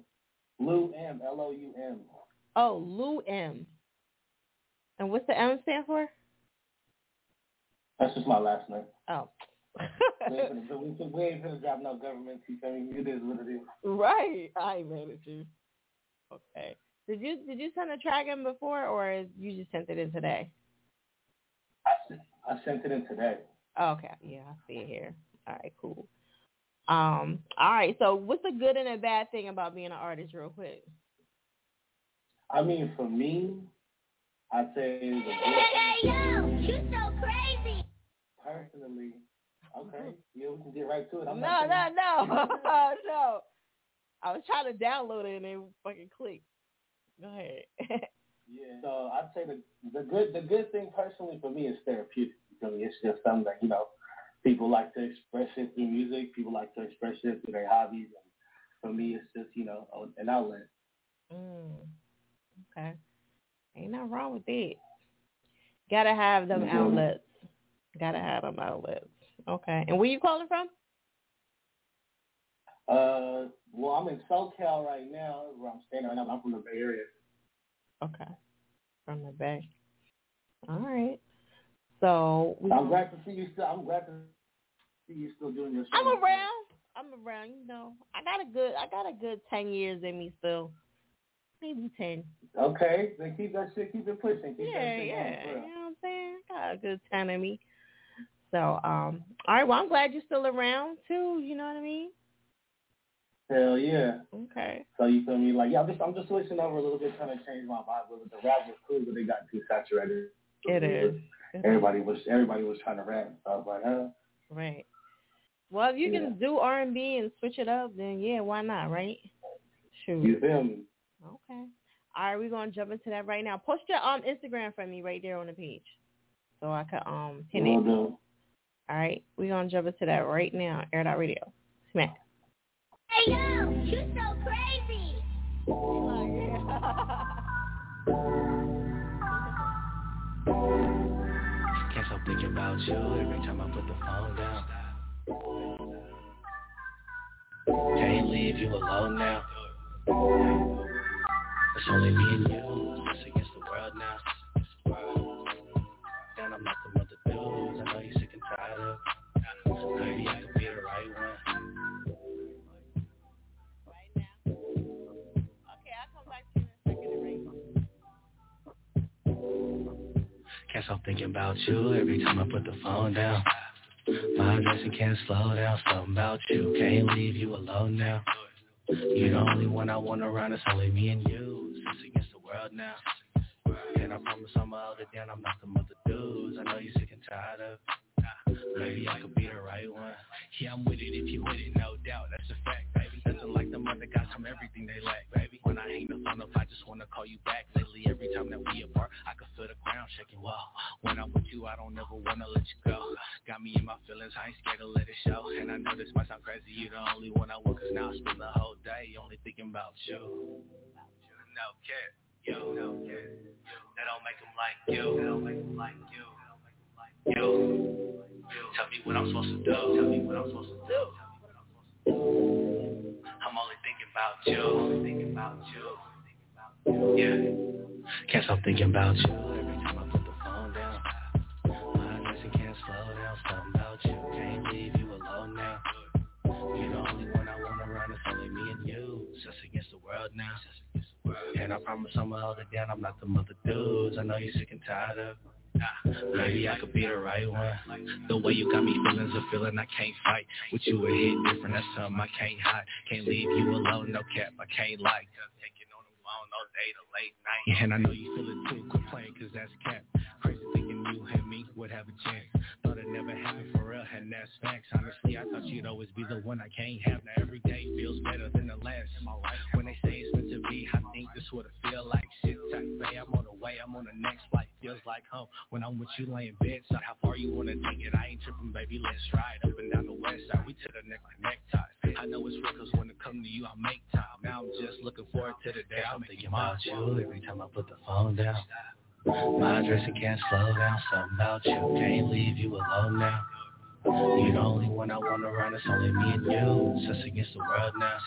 Lou M. L O U M. oh Lou M. And what's the M stand for? That's just my last name. Oh. We, ain't finna, we, we ain't drop no government teeth. I mean, it is what it is. Right. I ain't mad at you. Okay. Did you did you send a track in before or you just sent it in today? I sent it in today. Okay, yeah, I see it here. All right, cool. Um, all right. So, what's the good and the bad thing about being an artist, real quick? I mean, for me, I'd say the good Hey, yo, you so crazy. personally. Okay, yeah, we can get right to it. I'm No, no, no, no. I was trying to download it and it fucking clicked. Go ahead. Yeah. So I'd say the the good the good thing personally for me is therapeutic. I mean, it's just something that you know people like to express it through music. People like to express it through their hobbies, and for me, it's just you know an outlet. mm. Okay. Ain't nothing wrong with that. Gotta have them outlets. Gotta have them outlets. Okay. And where you calling from? Uh, well, I'm in SoCal right now, where I'm staying right now. I'm from the Bay Area. Okay. From the Bay. All right. So we I'm glad to see you still. I'm glad to see you still doing your. I'm around. I'm around. You know, I got a good. I got a good ten years in me still. Maybe ten. Okay, then keep that shit. Keep it pushing. Keep Yeah, yeah. You know what I'm saying? I got a good ten in me. So, um, all right. Well, I'm glad you're still around too. You know what I mean? Hell yeah. Okay. So you feel me? Like yeah, I'm just I'm just switching over a little bit, trying to change my vibe. But the rap was cool, but they got too saturated. It is. Everybody was everybody was trying to rap. So I was like, huh? Right. Well, if you can do R and B and switch it up, then yeah, why not? Right? Shoot. You feel me? Okay. All right, we're gonna jump into that right now. Post your um Instagram for me right there on the page, so I could um pin Will it. All right, we're gonna jump into that right now. Air Dot Radio. Smack. Hey, yo, you so crazy. Can't stop thinking about you every time I put the phone down. Can't leave you alone now. It's only me and you, Can't stop thinking about you every time I put the phone down. My dressing can't slow down, something about you can't leave you alone now. You're the only one I want around, it's only me and you. It's against the world now. And I promise I'ma hold it down, I'm not the mother dudes. I know you're sick and tired of. Maybe I could be the right one. Yeah, I'm with it if you with it, no doubt. That's a fact, baby. Nothing like them other guys, I'm everything they lack, baby. When I the phone up, I just wanna call you back. Lately, every time that we apart, I can feel the ground shaking. Whoa, when I'm with you, I don't ever wanna let you go. Got me in my feelings, I ain't scared to let it show. And I know this might sound crazy, you the only one I want, cause now I spend the whole day only thinking about you. No care, you, no care. That don't make them like you. That don't make them like you. You. Tell me what I'm supposed to do. Tell me what I'm supposed to do. I'm only thinking about you. Thinking about you. Yeah. Can't stop thinking about you every time I put the phone down. My dressing can't slow down. Something about you can't leave you alone now. You're the only one I want around. It's only me and you. Us against the world now. And I promise I'ma hold it down. I'm not the mother dudes. I know you're sick and tired of. Maybe I could be the right one. The way you got me feelings a feeling I can't fight. With you a hit different, that's something I can't hide. Can't leave you alone, no cap, I can't lie. Just taking on the phone all day to late night. And I know you feel it too, quit playing cause that's cap. Crazy thinking you and me would have a chance. Thought it never happened for real, and that's facts. Honestly, I thought you'd always be the one I can't have. Now every day feels better than the last. When they say it's meant to be, I think this it feel like. Shit tight, babe, I'm on the way, I'm on the next flight. Feels like home when I'm with you laying bedside. How far you wanna take it? I ain't tripping, baby. Let's ride up and down the west side. We to the neck like neckties. I know it's real 'cause when it come to you, I make time. Now I'm just looking forward to the day I'm thinking about you every time I put the phone down. My dressing can't slow down. Something about you can't leave you alone now. You're the only one I want around. It's only me and you. It's us against the world now.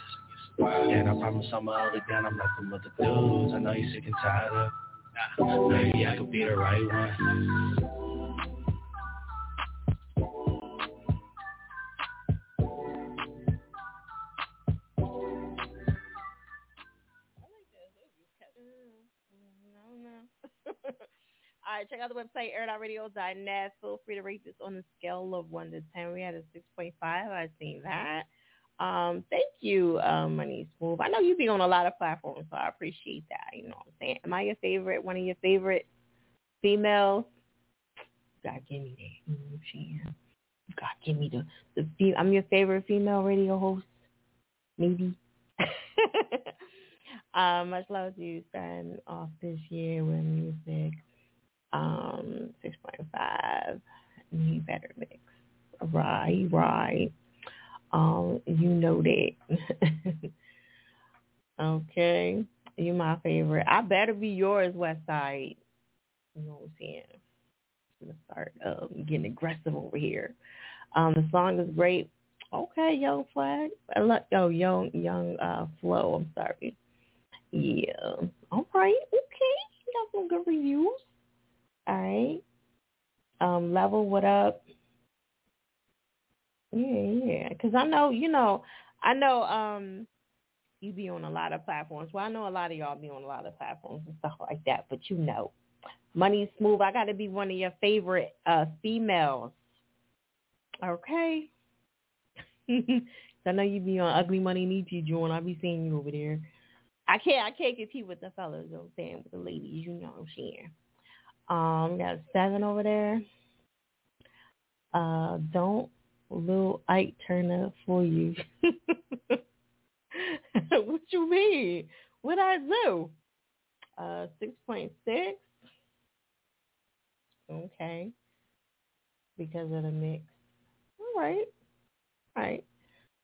And I promise I'ma hold it down. I'm not the dudes. I know you're sick and tired of. Maybe I could be the right one. Check out the website, air.radio.net. Feel free to rate this on a scale of 1 to 10. We had a 6.5. I've seen that. Um, thank you, um, Money Smooth. I know you be on a lot of platforms, so I appreciate that. You know what I'm saying? Am I your favorite, one of your favorite females? God, give me that. You know? God, give me the, the I'm your favorite female radio host. Maybe. um, much love to you starting off this year with music. Um, 6.5. you better mix. Right, right. Um, you know that. okay. You my favorite. I better be yours, West Side. You know what I'm saying? I'm gonna start um, getting aggressive over here. Um, the song is great. Okay, Young Flag. I love oh Young Young uh Flow, I'm sorry. Yeah. All right, okay. You got some good reviews. All right. Um, level what up? Yeah, yeah. Because I know, you know, I know um you be on a lot of platforms. Well, I know a lot of y'all be on a lot of platforms and stuff like that. But you know, Money Smooth, I got to be one of your favorite uh females. Okay. I know you be on Ugly Money Nietzsche joint. I be seeing you over there. I can't I can't compete with the fellas, you know what I'm saying, with the ladies, you know what I'm saying. Um, got a seven over there. Uh, don't Lil Ike Turner for you. what you mean? What I do? Uh, six point six. Okay. Because of the mix. All right. All right.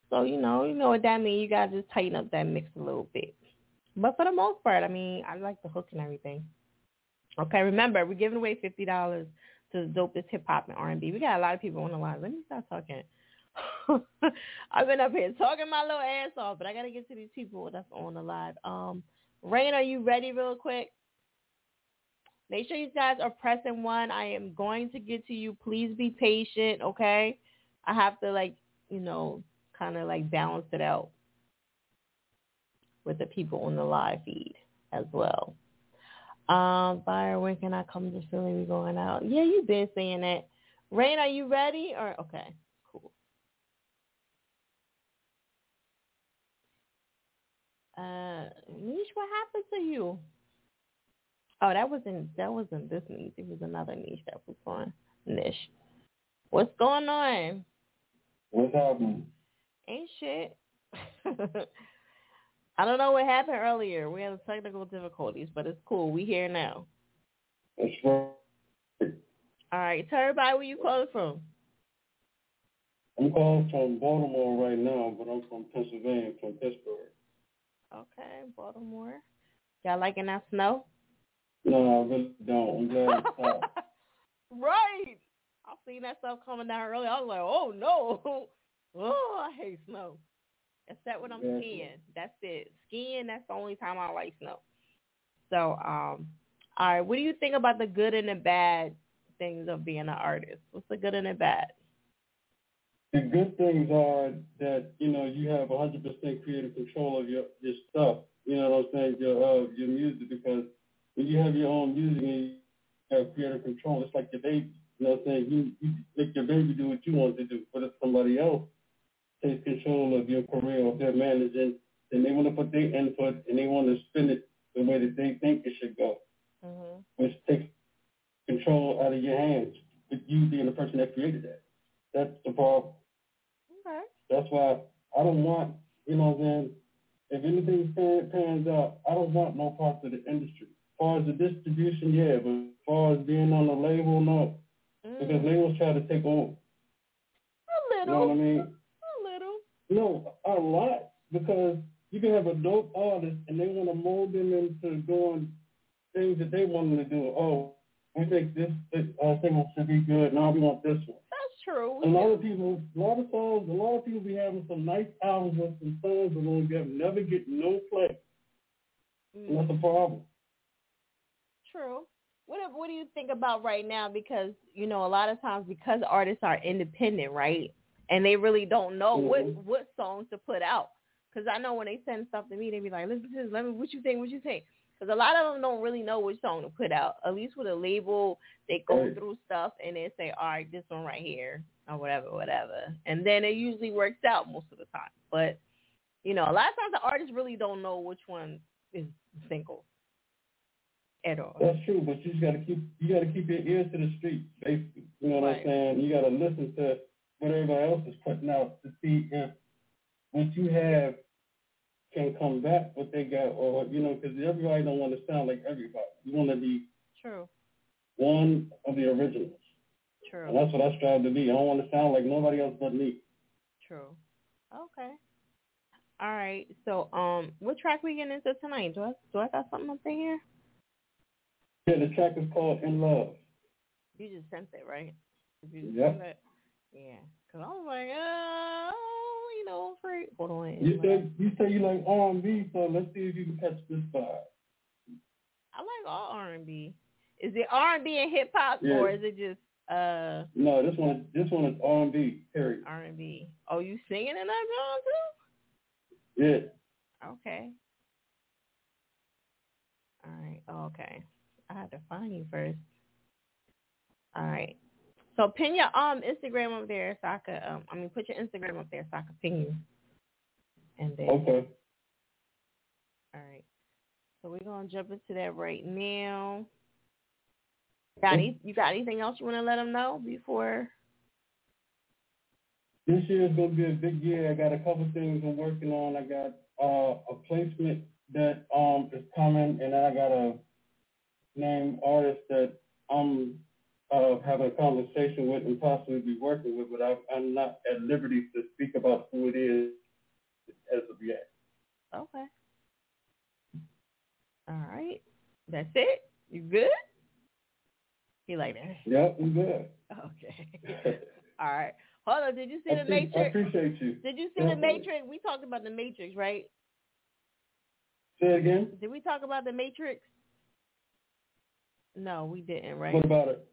So you know, you know what that means. You gotta just tighten up that mix a little bit. But for the most part, I mean, I like the hook and everything. Okay, remember we're giving away fifty dollars to the dopest hip hop and R and B. We got a lot of people on the line. Let me stop talking. I've been up here talking my little ass off, but I gotta get to these people that's on the live. Um, Rain, are you ready, real quick? Make sure you guys are pressing one. I am going to get to you. Please be patient, okay? I have to like, you know, kind of like balance it out with the people on the live feed as well. Um, Fiya, when can I come to Philly? We going out. Yeah, you've been saying that. Rain, are you ready? Or okay, cool. Uh, Niche, what happened to you? Oh, that wasn't that wasn't this niche. It was another niche that was on niche. What's going on? What's happening? Ain't shit. I don't know what happened earlier. We had technical difficulties, but it's cool. We here now. All right. Tell everybody where you calling from. I'm calling from Baltimore right now, but I'm from Pennsylvania, from Pittsburgh. Okay, Baltimore. Y'all liking that snow? No, I really don't. I'm glad it stopped. Right. I seen that stuff coming down earlier. I was like, oh no. Oh, I hate snow. Except when I'm Yeah. skiing. That's it. Skiing, that's the only time I like snow. So, um, all right, what do you think about the good and the bad things of being an artist? What's the good and the bad? The good things are that you know you have 100% creative control of your your stuff. You know what I'm saying? Your uh, your music because when you have your own music and you have creative control, it's like your baby. You know what I'm saying? You you make your baby do what you want to do, but it's somebody else takes control of your career or they're managing, then they want to put their input and they want to spin it the way that they think it should go, Mm-hmm. which takes control out of your hands. With you being the person that created that, that's the problem. Okay. That's why I don't want, you know, then if anything pans out, I don't want no parts of the industry. As far as the distribution, yeah, but as far as being on the label, no, because labels try to take over. A little. You know what I mean? No, a lot because you can have a dope artist and they want to mold them into doing things that they want them to do. Oh, we think this, uh, single should be good. Now we want this one. That's true. A lot of people, a lot of songs, a lot of people be having some nice albums with some songs that will get never get no play. And that's a problem. True. What what do you think about right now? Because you know, a lot of times because artists are independent, right, and they really don't know what Mm-hmm. what songs to put out. Because I know when they send stuff to me, they be like, "Listen to this. Let me. What you think? What you think?" Because a lot of them don't really know which song to put out. At least with a label, they go Right. through stuff and they say, all right, this one right here or whatever, whatever. And then it usually works out most of the time. But, you know, a lot of times the artists really don't know which one is single at all. That's true, but you just gotta keep you gotta keep your ears to the street, basically. You know what Right. I'm saying? You gotta listen to what everybody else is putting out to see if what you have can come back what they got, or you know, because everybody don't want to sound like everybody. You want to be True. one of the originals, True. and that's what I strive to be. I don't want to sound like nobody else but me. True. Okay. All right. So, um, what track we getting into tonight? Do I do I got something up in here? Yeah, the track is called "In Love." You just sent it, right? You just Yep. it? Yeah. Cause I was like, oh, you know, free. Hold on. You said you say you like R&B, so let's see if you can catch this vibe. I like all R and B. Is it R and B and hip hop, Yeah. or is it just uh No, this one this one is R&B. Period. R and B? Oh, you singing in that song too? Yeah. Okay. All right. Okay. I had to find you first. All right. So pin your um Instagram up there so I could um I mean put your Instagram up there so I could ping you. And then Okay. all right. So we're gonna jump into that right now. Got any, you got anything else you want to let them know before? This year is gonna be a big year. I got a couple things I'm working on. I got uh, a placement that um is coming, and then I got a name artist that I'm uh, having a conversation with and possibly be working with, but I, I'm not at liberty to speak about who it is as of yet. Okay. All right. That's it. You good? You like that? Yep, I'm good. Okay. All right. Hold on. Did you see I the matrix? I appreciate you. Did you see the Matrix? We talked about the Matrix, right? Say it again. Did we talk about the Matrix? No, we didn't, right? What about it?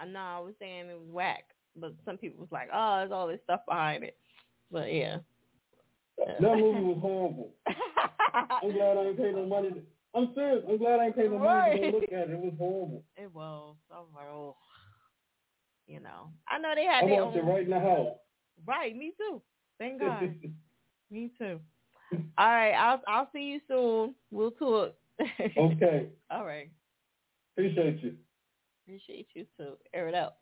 I know I was saying it was whack, but some people was like, "Oh, there's all this stuff behind it." But yeah, That movie was horrible. I'm glad I ain't paid no money. To, I'm serious. I'm glad I ain't paid no money to look at it. It was horrible. it was. I was like, oh, you know, I know they had I their watched it right in the house. Right, me too. Thank God. me too. All right, I'll I'll see you soon. We'll talk. okay. all right. Appreciate you. Appreciate you too. Air it out.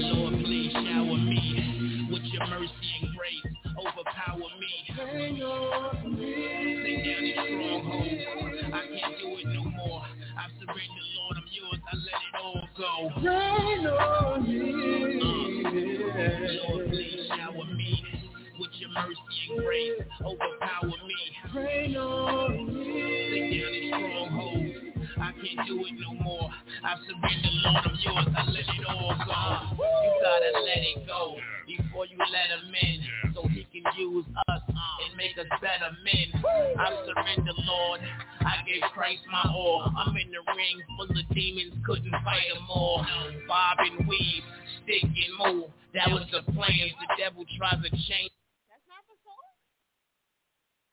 Lord, please shower me with your mercy and grace. Overpower me. Sing down these strongholds. I surrender, Lord, I'm yours. I let it all go. Rain on me. Uh, Lord, please shower me with your mercy and grace. Overpower me. Rain on me. Sing down these strongholds. I can't do it no more. I surrender, Lord, I'm yours. I let it all go. You gotta let it go before you let him in, so he can use us and make us better men. I surrender, Lord. I gave Christ my all. I'm in the ring full of demons, couldn't fight them all. Bob and weave, stick and move. That was the plan. The devil tries to change. That's not the song.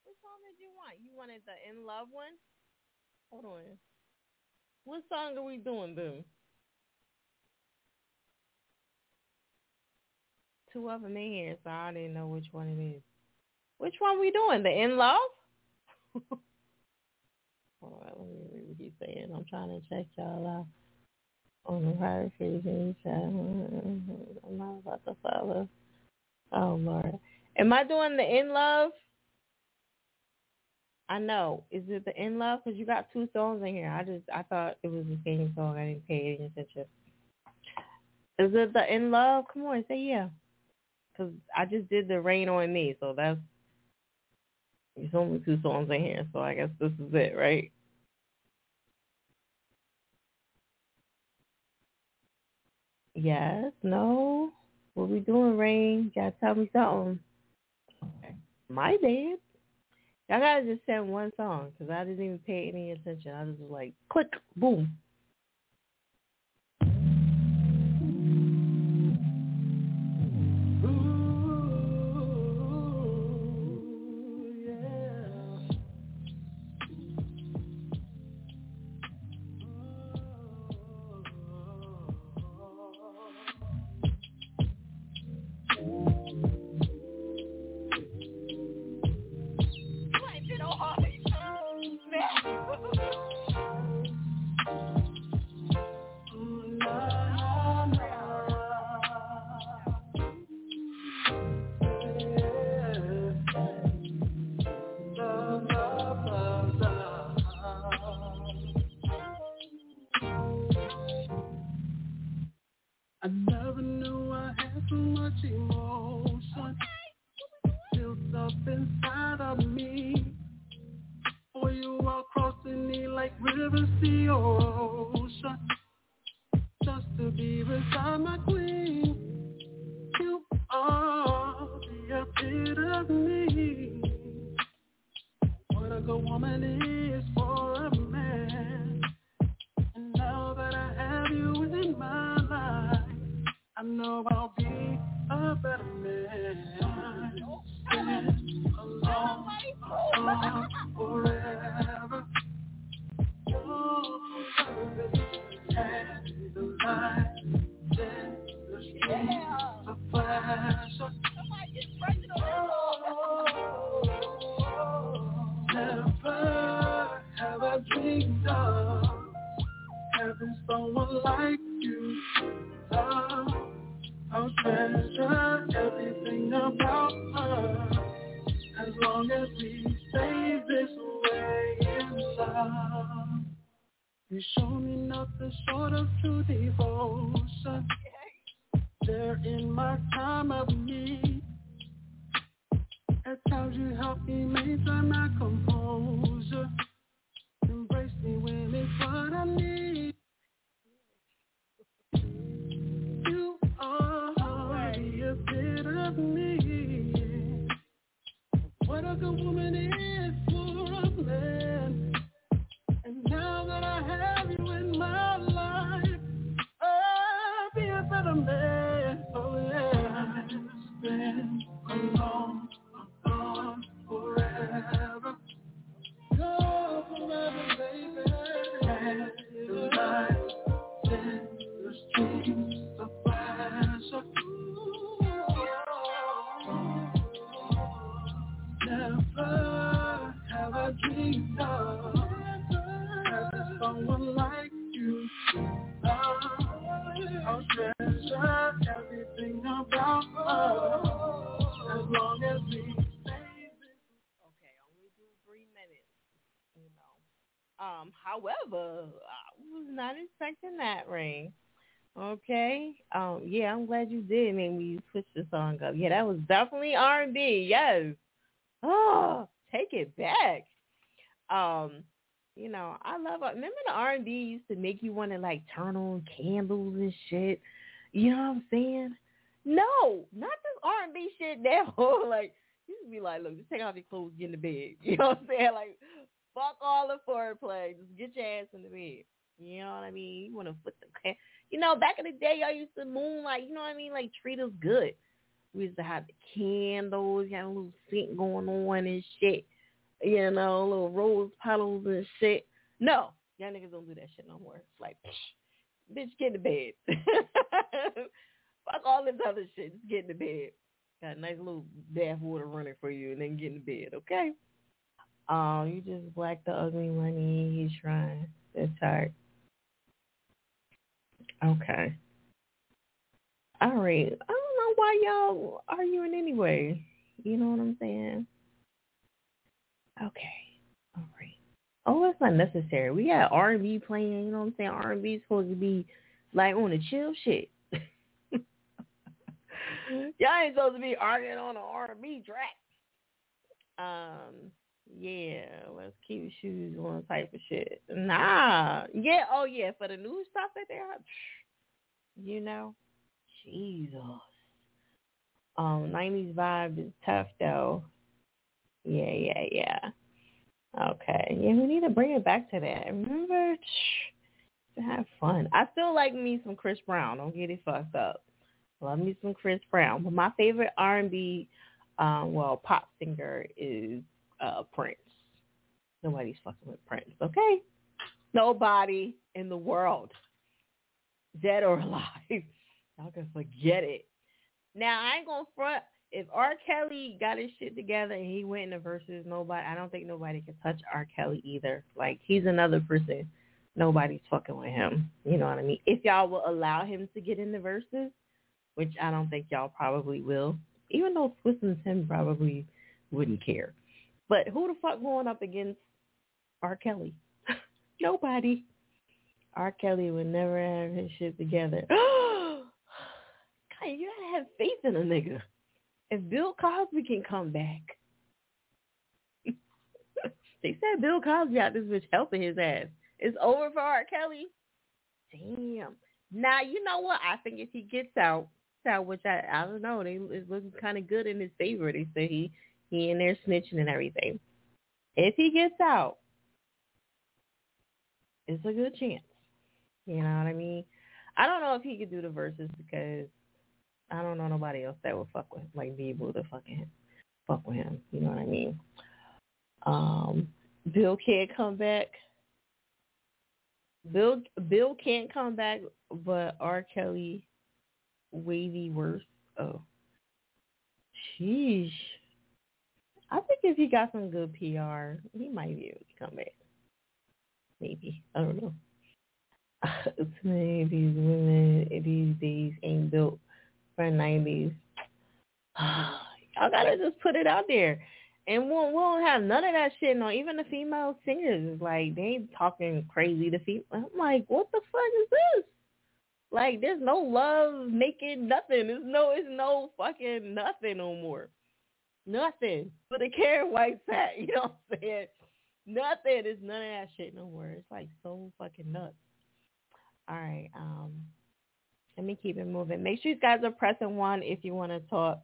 What song did you want? You wanted the In Love one? Hold on. What song are we doing, Boom? Two of them in here, so I didn't know which one it is. Which one we doing? The In Love? Hold on, let me read what he's saying. I'm trying to check y'all out on the prior version. I'm not about to follow. Oh Lord, am I doing the In Love? I know. Is it the In Love? Because you got two songs in here. I just I thought it was the same song. I didn't pay any attention. Is it the In Love? Come on, say yeah. Because I just did the Rain on Me, so that's there's only two songs in here, so I guess this is it, right? Yes, no. What we doing, Rain? You gotta tell me something. Okay. My bad. Y'all gotta just send one song because I didn't even pay any attention. I just was like, click, boom. However, I was not expecting that ring. Okay. Um, yeah, I'm glad you did make me switch the song up. Yeah, that was definitely R and B. Yes. Oh, take it back. Um, you know, I love. Remember the R and B used to make you want to like turn on candles and shit. You know what I'm saying? No, not this R and B shit now. like you just be like, look, just take off your clothes, get in the bed. You know what I'm saying? Like, fuck all the foreplay. Just get your ass in the bed. You know what I mean? You want to put the, you know, back in the day, y'all used to moonlight. You know what I mean? Like treat us good. We used to have the candles, got a little scent going on and shit. You know, little rose petals and shit. No, y'all niggas don't do that shit no more. It's like, bitch, get the bed. Fuck all this other shit. Just get in the bed. Got a nice little bath water running for you, and then get in the bed, okay? Oh, you just black the ugly money. He's trying. That's hard. Okay. All right. I don't know why y'all arguing anyway. You know what I'm saying? Okay. All right. Oh, that's not necessary. We got R and B playing. You know what I'm saying? R and B supposed to be like on the chill shit. y'all ain't supposed to be arguing on an R and B track. Um. Yeah, let's keep shoes on type of shit. Nah. Yeah, oh yeah, for the new stuff that they have. You know? Jesus. Um, nineties vibe is tough though. Yeah, yeah, yeah. Okay. Yeah, we need to bring it back to that. Remember to have fun. I still like me some Chris Brown. Don't get it fucked up. Love me some Chris Brown. But my favorite R and B um, well, pop singer is uh Prince. Nobody's fucking with Prince, okay? Nobody in the world, dead or alive. Y'all can forget it. Now I ain't gonna front. If R. Kelly got his shit together and he went in the verses, nobody I don't think nobody can touch R. Kelly either. Like he's another person. Nobody's fucking with him. You know what I mean? If y'all will allow him to get in the verses, which I don't think y'all probably will, even though Swizz and Tim probably wouldn't care. But who the fuck going up against R. Kelly? Nobody. R. Kelly would never have his shit together. God, you gotta have faith in a nigga. If Bill Cosby can come back. they said Bill Cosby out this bitch helping his ass. It's over for R. Kelly. Damn. Now you know what? I think if he gets out, out, which I I don't know. They it looking kind of good in his favor. They say he he in there snitching and everything. If he gets out, it's a good chance. You know what I mean? I don't know if he could do the verses because I don't know nobody else that would fuck with him, like be able to fucking fuck with him. You know what I mean? Um, Bill can't come back. Bill Bill can't come back, but R. Kelly wavy worse. Oh, sheesh. I think if he got some good PR, he might be able to come back. Maybe I don't know. Of these women these days ain't built for nineties. Y'all gotta just put it out there. And we won't, we won't have none of that shit. No, even the female singers like they ain't talking crazy to female. I'm like, what the fuck is this? Like there's no love making nothing. There's no it's no fucking nothing no more. Nothing. But a Karyn White fat, you know what I'm saying? Nothing. There's none of that shit no more. It's like so fucking nuts. All right. Um let me keep it moving. Make sure you guys are pressing one if you want to talk.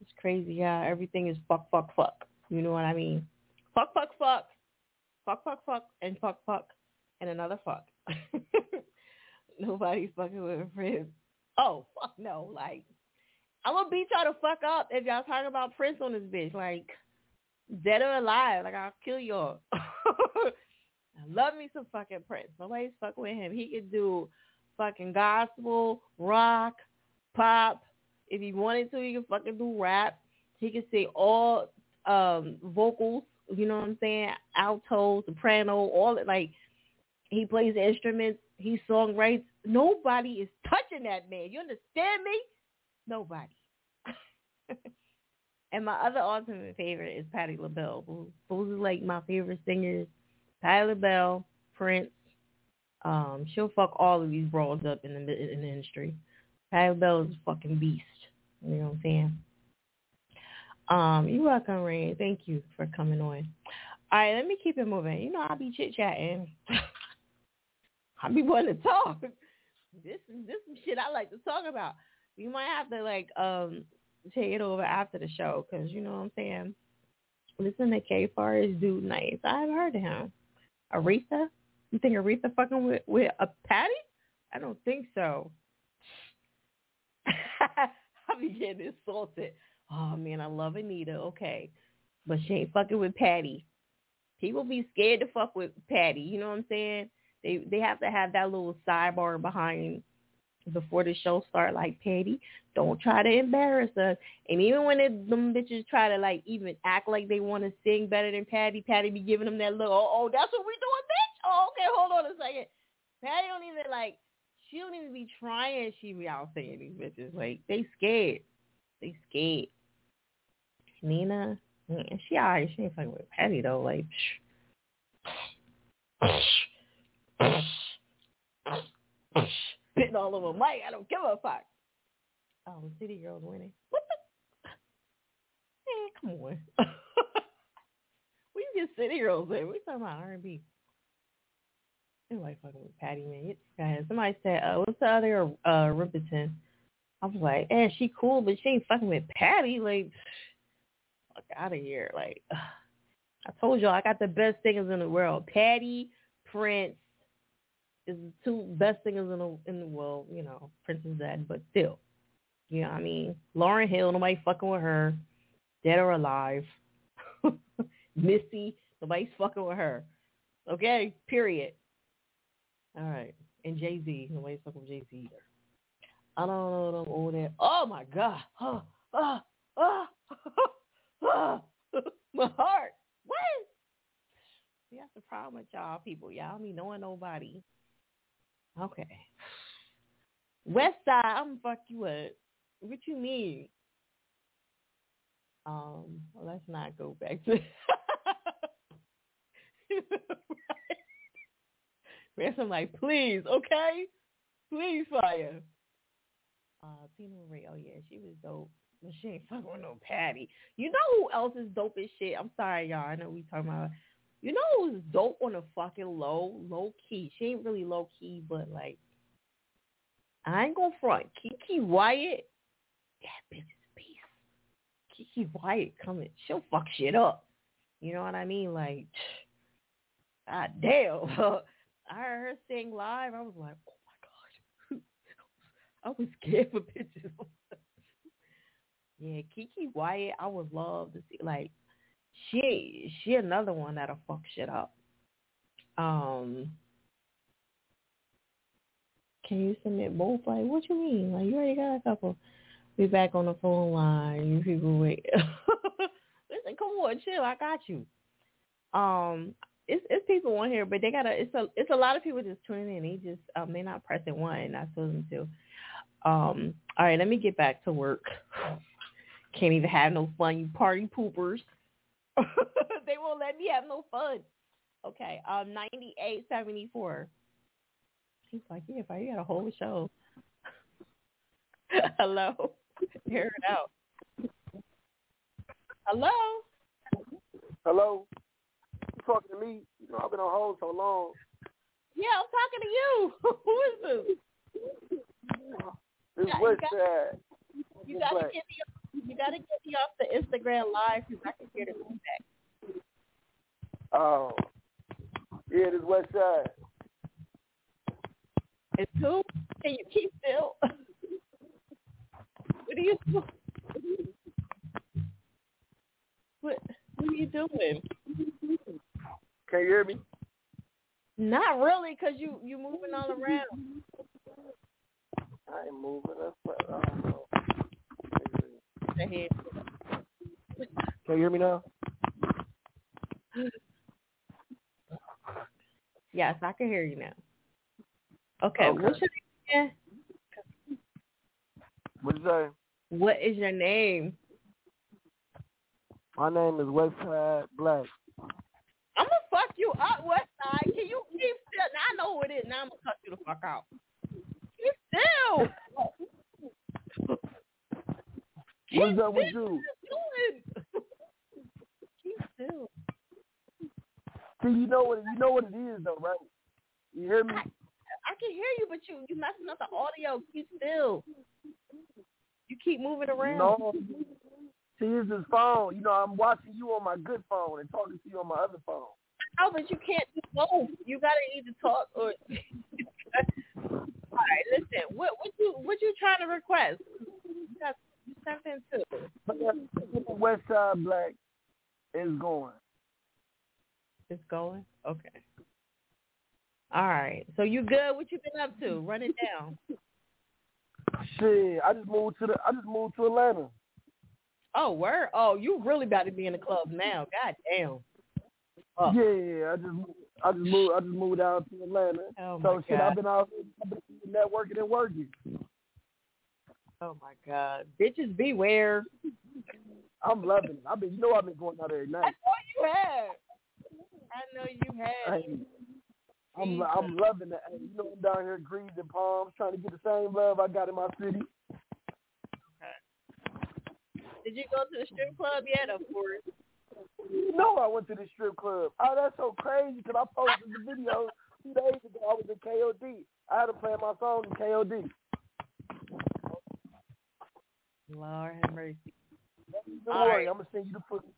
It's crazy how everything is fuck, fuck, fuck. You know what I mean? Fuck, fuck, fuck. Fuck, fuck, fuck, and fuck, fuck, and another fuck. Nobody's fucking with a friend. Oh, fuck no. Like, I'm to beat y'all to fuck up if y'all talking about Prince on this bitch. Like, dead or alive. Like, I'll kill y'all. I love me some fucking Prince. Nobody's fucking with him. He could do fucking gospel, rock, pop. If he wanted to, he could fucking do rap. He could say all um vocals, you know what I'm saying? Alto, soprano, all it like he plays instruments he songwrites. Nobody is touching that man. You understand me? Nobody. and my other ultimate favorite is Patti LaBelle. Those are like my favorite singers. Patti LaBelle, Prince. Um, she'll fuck all of these brawls up in the in the industry. Patti LaBelle is a fucking beast. You know what I'm saying? Um, you're welcome, Rain. Thank you for coming on. All right, let me keep it moving. You know, I'll be chit chatting. I be wanting to talk. This is this is shit I like to talk about. You might have to like um take it over after the show because you know what I'm saying. Listen to K Forest dude nice. I've heard of him. Aretha? You think Aretha fucking with with a Patti? I don't think so. I be getting insulted. Oh man, I love Anita. Okay, but she ain't fucking with Patti. People be scared to fuck with Patti. You know what I'm saying? They they have to have that little sidebar behind before the show start. Like Patti, don't try to embarrass us. And even when it, them bitches try to like even act like they want to sing better than Patti, Patti be giving them that look. Oh, oh, that's what we doing, bitch. Oh, okay, hold on a second. Patti don't even like. She don't even be trying. She be out saying these bitches like they scared. They scared. Nina, she alright. She ain't fucking with Patti though. Like. Spitting all over Mike. I don't give a fuck. Oh, the City Girls winning. What the? Man, come on. we get City Girls in. We talking about R&B. Anyway, fucking with Patti, man. Guys, somebody said, uh, what's the other uh, Riperton? I was like, eh, she cool, but she ain't fucking with Patti. Like, fuck out of here. Like, ugh. I told y'all, I got the best singers in the world. Patti, Prince is the two best singers in the in the world. You know, Prince is dead, but still, you know what I mean. Lauryn Hill, nobody fucking with her, dead or alive. Missy, nobody's fucking with her. Okay, period. All right, and Jay Z, nobody's fucking with Jay Z either. I don't know them all that. Oh my god. Oh, oh, oh, oh, my heart. What? See, that's the problem with y'all people. Y'all be knowing nobody. Okay. West side, I'm gonna fuck you up. What you mean? Um, well, let's not go back to Ransom like, please, okay? Please fire. Uh, Teena Marie, oh yeah, she was dope. But she ain't fucking with no Patti. You know who else is dope as shit? I'm sorry, y'all. I know we talking about. You know who's dope on a fucking low, low key. She ain't really low key, but like, I ain't gonna front. Keke Wyatt, that bitch is a beast. Keke Wyatt coming, she'll fuck shit up. You know what I mean? Like, god damn. I heard her sing live. I was like, oh my god. I was scared for pictures. yeah, Keke Wyatt, I would love to see. Like, she she another one that'll fuck shit up. Um, can you submit both? Like, what you mean? Like, you already got a couple. Be back on the phone line. You people wait. Listen, come on, chill. I got you. Um, it's it's people on here, but they gotta. It's a it's a lot of people just tuning in. They just um they're not pressing one. I told them to. Um, all right, let me get back to work. Can't even have no fun, you party poopers. they won't let me have no fun. Okay, um, ninety eight seventy four. He's like, yeah, if I got a whole show. Hello, hear it out. Hello. Hello. You talking to me? You know I've been on hold so long. Yeah, I'm talking to you. Who is this? This Yeah, West you got- Side. You gotta Black. get me. You gotta get me off the Instagram live because I can hear the feedback. Oh. Yeah, this West Side. It's who? Can you keep still? what are you doing? What What are you doing? Can you hear me? Not really, cause you you moving all around. I ain't moving. That's what, I don't head. Can you hear me now? Yes, I can hear you now. Okay, Okay. what's your name? What'd you say? What is your name? My name is Westside Black. I'm gonna fuck you up, West Side. Can you keep still? Now I know who it is. Now I'm gonna cut you the fuck out. Keep still. What's up with you? Keep still. See, you know what you know what it is though, right? You hear me? I can hear you, but you you messing up the audio. Keep still. You keep moving around. No. See, it's this phone. You know, I'm watching you on my good phone and talking to you on my other phone. Oh, but you can't do both. You gotta either talk or. All right, listen. What what you what you trying to request? You got something too. But the West Side Black is going. It's going. Okay. All right. So you good? What you been up to? Run it down. Shit, I just moved to the I just moved to Atlanta. Oh, where? Oh, you really about to be in the club now. God damn. Oh. Yeah, I just I just moved I just moved out to Atlanta. Oh so shit, God. I've been out I've been networking and working. Oh my God. Bitches beware. I'm loving it. I've been you know I've been going out every night. I know you have. I know you have. Hey, I'm I'm loving it. Hey, you know I'm down here greens and palms trying to get the same love I got in my city. Did you go to the strip club yet? Of course. You know I went to the strip club. Oh, that's so crazy because I posted the video two days ago. I was in KOD. I had to play my song in KOD. Lord have mercy. Don't All worry, right. I'm gonna send you the footage.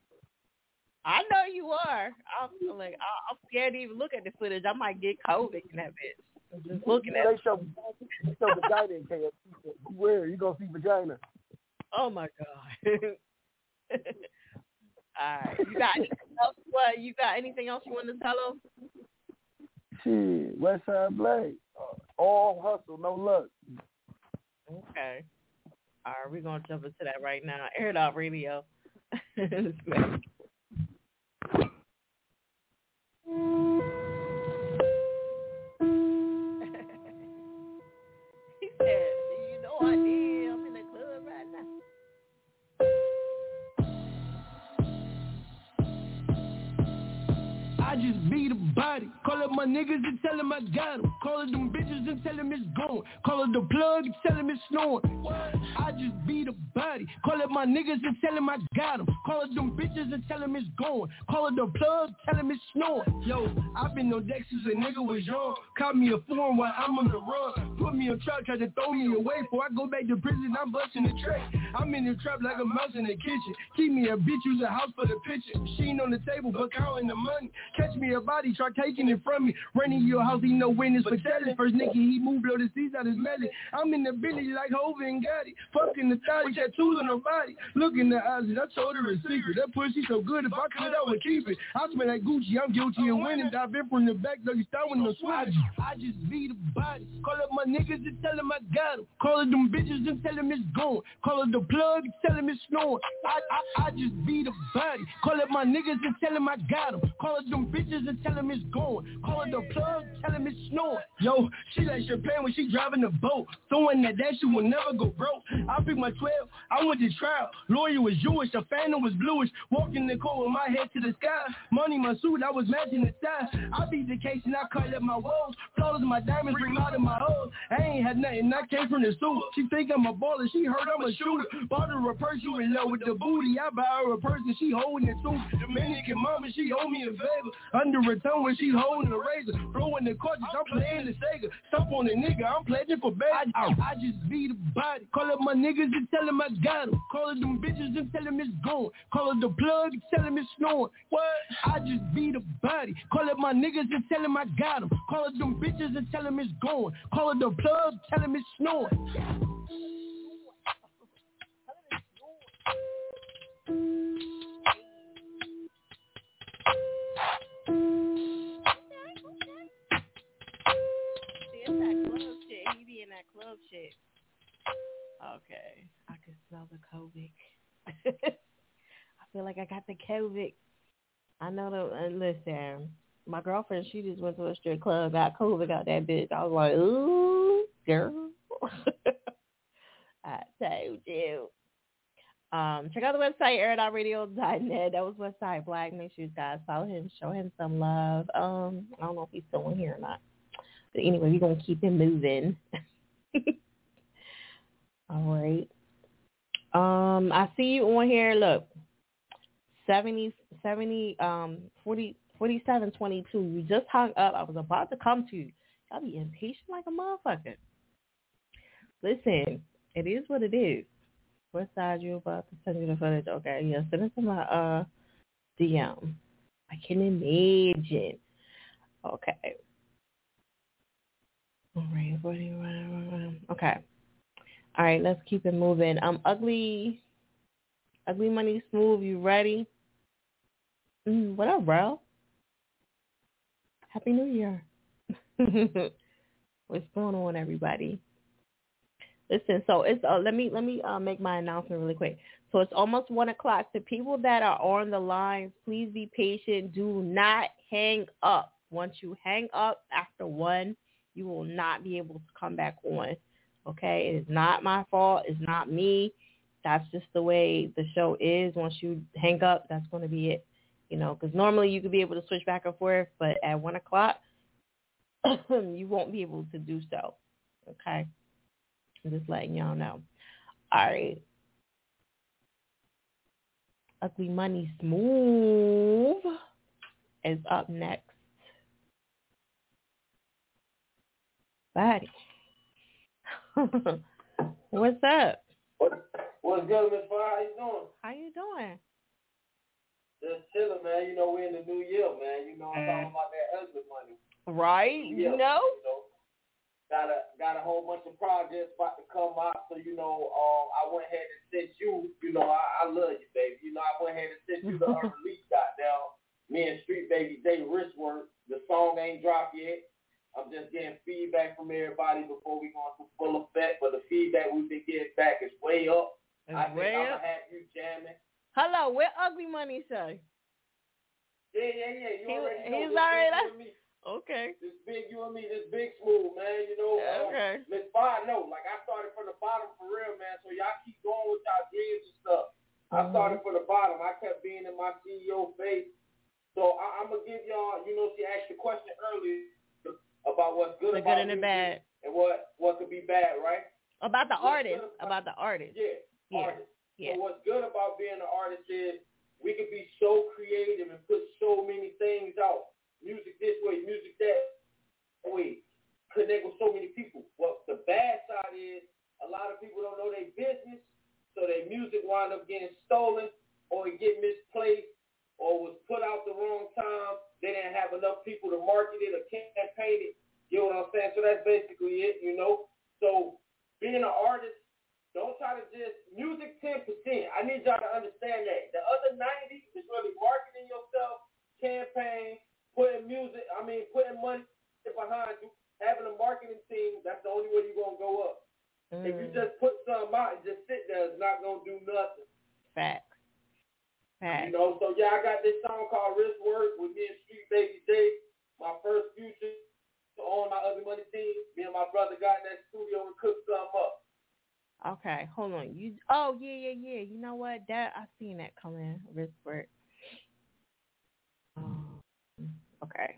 I know you are. I'm like I- I'm scared to even look at the footage. I might get COVID in that bitch. Just looking at. They show they show vagina in KFC. Where you gonna see vagina? Oh my god. All right. You got anything else? What? You got anything else you want to tell them? Shit, Westside Black. Uh, all hustle, no luck. Okay. All right, we're gonna jump into that right now. Air it out radio. Call up my niggas and tell them I got 'em. Call up them bitches and tell them it's gone. Call up the plug and tell them it's snoring. I just beat a body. Call up my niggas and tell them I got 'em. Call up them bitches and tell them it's gone. Call up the plug, tell them it's snoring. Yo, i been on deck since a nigga was young. Caught me a form while I'm on the run. Put me on trap, tried to throw me away. Before I go back to prison, I'm busting the tray. I'm in the trap like a mouse in the kitchen. Keep me a bitch, use a house for the picture. Machine on the table, but counting the money. Catch me a body, try taking it from me. Running your house, he no witness for telling. First nigga, he moved, blow the seats out his belly. I'm in the Billy like Hov and Gotti. Fucking the thotty, tattoos on her body. Look in the eyes, and I told her a secret. That pussy so good, if I could, I would keep it. I smell like Gucci, I'm guilty of winning. Dive in from the back, though you start with no swag. I just beat a body. Call up my niggas and tell them I got 'em. Call up them bitches and tell them it's gone. Call up the plug tell them it's snoring. I, I, I just beat a body. Call up my niggas and tell them I got 'em. Call up them bitches and tell them it's gone. Call up the plug, tell them it's snoring. Yo, she like champagne when she driving the boat. Throwing that that shit will never go broke. I picked my 12, I went to trial. Lawyer was Jewish, the phantom was bluish. Walking the court with my head to the sky. Money my suit, I was matching the style. I beat the case and I cut up my walls. Flawless my diamonds, bring out of my hoes. I ain't had nothing, I came from the suit. She think I'm a baller, she heard I'm a shooter. Bought her a purse, you in love with the booty. I buy her a purse and she holding it too. Dominican mama, she owe me a favor. Under her tongue when she holding a razor. Blowing the cartridge, I'm playing the Sega. Stop on the nigga, I'm pledging for bad. I, I just beat a body. Call up my niggas and tell them I got 'em. Call up them bitches and tell them it's gone. Call up the plug and tell them it's snoring. What? I just beat a body. Call up my niggas and tell them I got 'em. Call up them bitches and tell them it's gone. Call up the plug, tell them it's snoring. Club shit. Okay, I can smell the COVID. I feel like I got the COVID. I know the. Uh, listen, my girlfriend, she just went to a strip club, got COVID, got that bitch. I was like, ooh, girl. I told you. Um, check out the website, air.radio.net. That was Westside Black. Make sure you guys follow him, show him some love. Um, I don't know if he's still in here or not. But anyway, we're going to keep him moving. All right. Um, I see you on here. Look, 70, 70, um, 40, 47, 22. You just hung up. I was about to come to you. Y'all be impatient like a motherfucker. Listen, it is what it is. What side you about to send you the footage? Okay, yeah, send it to my uh DM. I can imagine. Okay. All right, what do you want? Okay. All right, let's keep it moving. Um, ugly, ugly money smooth. You ready? Mm, what up, bro? Happy New Year. What's going on, everybody? Listen, so it's uh, let me let me uh, make my announcement really quick. So it's almost one o'clock. The people that are on the lines, please be patient. Do not hang up. Once you hang up after one, you will not be able to come back on. Okay, it is not my fault. It's not me. That's just the way the show is. Once you hang up, that's going to be it. You know, because normally you could be able to switch back and forth, but at one o'clock, you won't be able to do so. Okay. I'm just letting y'all know. All right. Ugly Money Smooth is up next. Buddy. What's up? What's good, Miss Fiya? How you doing? How you doing? Just chilling, man. You know, we're in the new year, man. You know, I'm Mm. talking about that husband money. Right? Yeah, You know? You know, got a got a whole bunch of projects about to come out. So you know, um, I went ahead and sent you. You know, I, I love you, baby. You know, I went ahead and sent you the unreleased goddamn me and Street Baby Day wrist work. The song ain't dropped yet. I'm just getting feedback from everybody before we go into full effect. But the feedback we've been getting back is way up. I think way I'm up. gonna have you jamming. Hello, where Ugly Money say? Yeah, yeah, yeah. You He- already know he's already big there? you and me. Okay. This big you and me, this big smooth, man. You know, uh, Okay. Miss Fiya, no, like I started from the bottom for real, man. So y'all keep going with y'all dreams and stuff. I Mm-hmm. started from the bottom. I kept being in my CEO face. So I, I'm gonna give y'all, you know, she asked the question earlier about what's good The about good and the bad. and what what could be bad, right? About the What's artist. good About the artist. Yeah, Yeah. artist. Yeah. So what's good about being an artist is we can be so creative and put so many things out. Music this way, music that way. Connect with so many people. Well, the bad side is a lot of people don't know their business, so their music wind up getting stolen or it get misplaced or was put out the wrong time. They didn't have enough people to market it or campaign it. You know what I'm saying? So that's basically it, you know. So being an artist, don't try to just music ten percent. I need y'all to understand that. The other ninety is really marketing yourself, campaign, putting music. I mean, putting money behind you, having a marketing team. That's the only way you're gonna go up. If you Mm. just put something out and just sit there, it's not gonna do nothing. Facts. Facts. You know, so yeah, I got this song called Wrist Work with me and Street Baby J, my first future on my Ugly Money team. Me and my brother got in that studio and cooked something up. Okay, hold on. You oh yeah, yeah, yeah. You know what? That I seen that come in. Wrist work. Okay.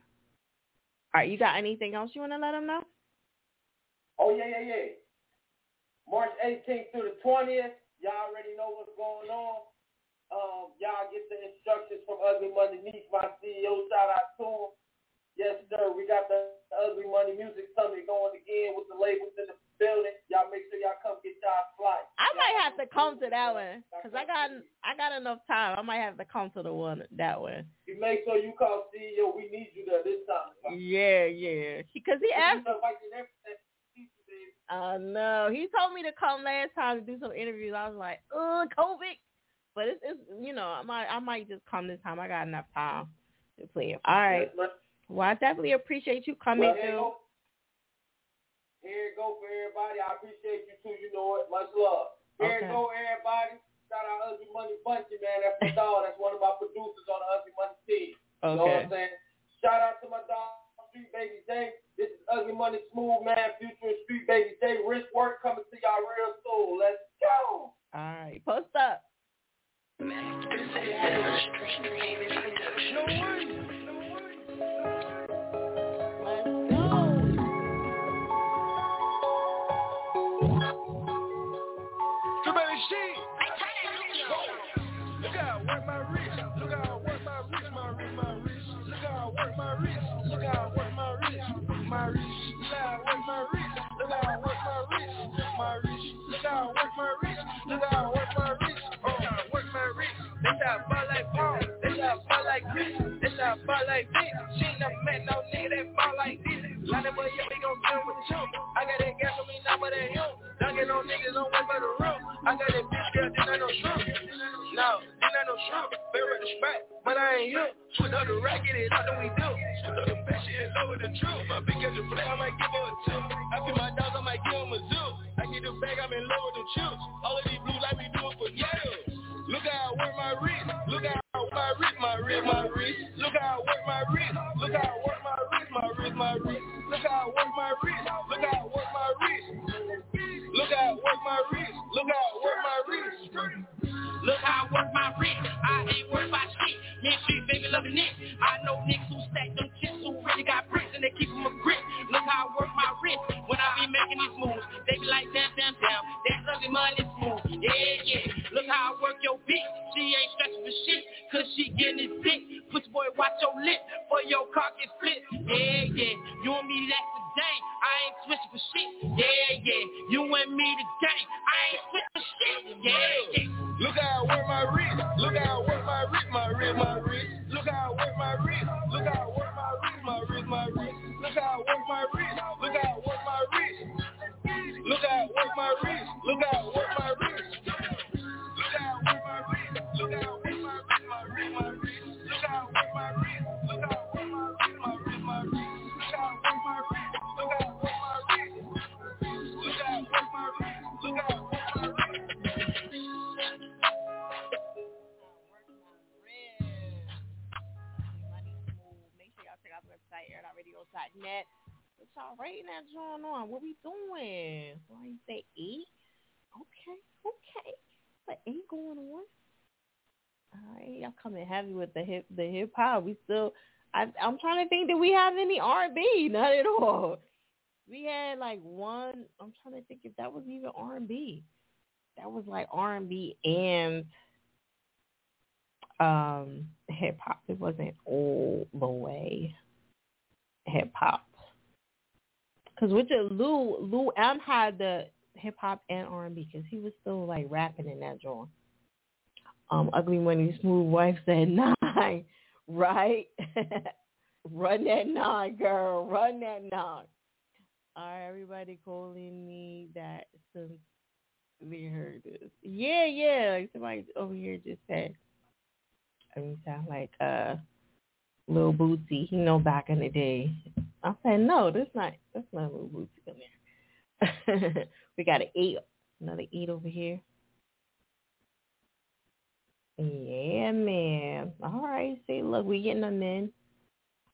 All right, you got anything else you want to let them know? Oh yeah, yeah, yeah. March 18th through the 20th. Y'all already know what's going on. Um, y'all get the instructions from Ugly Money Niche, my CEO. Shout out to him. Yes, sir. We got the Ugly Money Music Summit going again with the labels in the building. Y'all make sure y'all come get y'all flight. I might have to come to that one because I got I got enough time. I might have to come to the one that one. You make sure you call CEO. We need you there this time. Yeah, yeah. Because he asked. You know, like in everything. I know. He told me to come last time to do some interviews. I was like, uh, COVID. But it's, it's you know, I might I might just come this time. I got enough time to play. All right. Well, I definitely appreciate you coming Well, here, through. go, here it go for everybody. I appreciate you too. You know it. Much love. Here Okay. it go, everybody. Shout out Ugly Money Bunchy, man. That's my dog. That's one of my producers on the Ugly Money team. You know what I'm Okay. saying? Shout out to my dog, Street Baby Day. This is Ugly Money Smooth, man. Future Street Baby Day. Wrist work coming to y'all real soon. Let's go. All right. Post up. Look how I work my wrist, my wrist, like this. She never met no nigga that ball like this. Line up, yeah, we gon' deal with you. I got that gas on me now, but that you. Dunking on niggas on way for the room. I got that bitch girl, this ain't no shrimp. No, this ain't no shrimp. Bear at the spot, but I ain't you. Switch up the racket, it's all that we do. Switch up the best shit, lower the truth. My big as a play, I might give her a two. I feel my dogs, I might give them a zoo. I get the bag, I'm in love with the chips. All of these blue like we do it for Yale. Look how I work my wrist. Look I my wrist, my wrist, my wrist. Look how I work my wrist. Look how I work my wrist, my wrist, my wrist. Look how I work my wrist. Look how I work my wrist. Look how I work my wrist. Look how I work my wrist. Look how I work my wrist. I ain't worried about shit. Me and Street baby loving it. I know niggas who stack them chips who really got bricks and they keep them a grip. Look how I work my wrist. When I be making these moves, they be like damn, damn, damn. That's ugly money smooth. Yeah, yeah. Bitch. She ain't stressing for shit. Cause she getting sick. Pussy boy, watch your lip. For your cock get split. Yeah, yeah. You and me, that's the game. I ain't switching for shit. Yeah, yeah. You and me, the game. I ain't switching for shit. Yeah. Yeah. Look how I work my wrist. Look how I work my wrist, my wrist, my wrist. Look how I work my wrist. Look how I work my wrist, my wrist, my wrist. Look how I work my wrist. Look how I work my wrist. Look how I work my wrist. Look how airitoutradio.net. What y'all rating that joint on? What we doing? Why you say eight? Okay, okay. What ain't going on? All right, y'all coming heavy with the hip, the hip hop. We still, I, I'm trying to think that we have any R&B. Not at all. We had like one. I'm trying to think if that was even R&B. That was like R&B and um hip hop. It wasn't all the way hip hop. Cause with the Lou Lou M had the hip hop and R and B because he was still like rapping in that joint. Um, Ugly Money Smooth Wife said nine, right? Run that nine, girl. Run that nine. All right, everybody calling me that since they heard this. Yeah, yeah. Like somebody over here just said. I mean, sound like uh, Lil Bootsy. You know, back in the day. I said no. That's not. That's not Lil Bootsy in there. we got an eight. Another eight over here. Yeah, man. All right. See, look, we getting them in.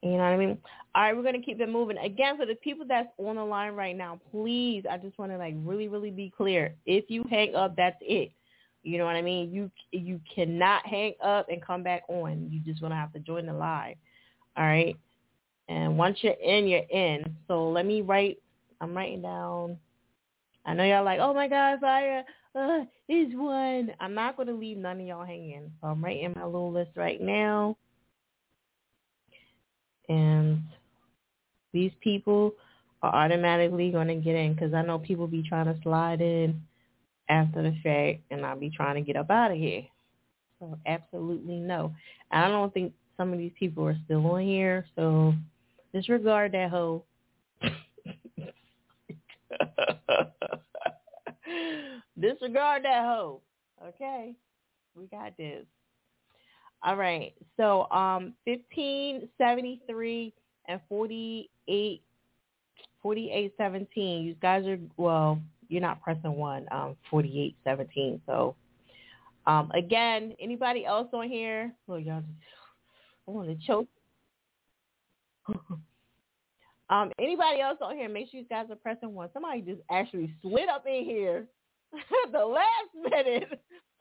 You know what I mean? All right, we're gonna keep it moving. Again, for the people that's on the line right now, please, I just want to like really, really be clear. If you hang up, that's it. You know what I mean? You you cannot hang up and come back on. You just gonna have to join the live. All right. And once you're in, you're in. So let me write. I'm writing down. I know y'all like, oh my God, Fiya uh, is one. I'm not gonna leave none of y'all hanging. So I'm writing my little list right now. And these people are automatically to get in because I know people be trying to slide in after the fact and I'll be trying to get up out of here. So absolutely no. I don't think some of these people are still on here, so disregard that hoe. disregard that hoe. Okay? We got this. All right. So um 1573 and 48 4817. You guys are well, you're not pressing one, um 4817. So um again, anybody else on here? Well, y'all just I want to choke. um anybody else on here, make sure you guys are pressing one. Somebody just actually slid up in here the last minute.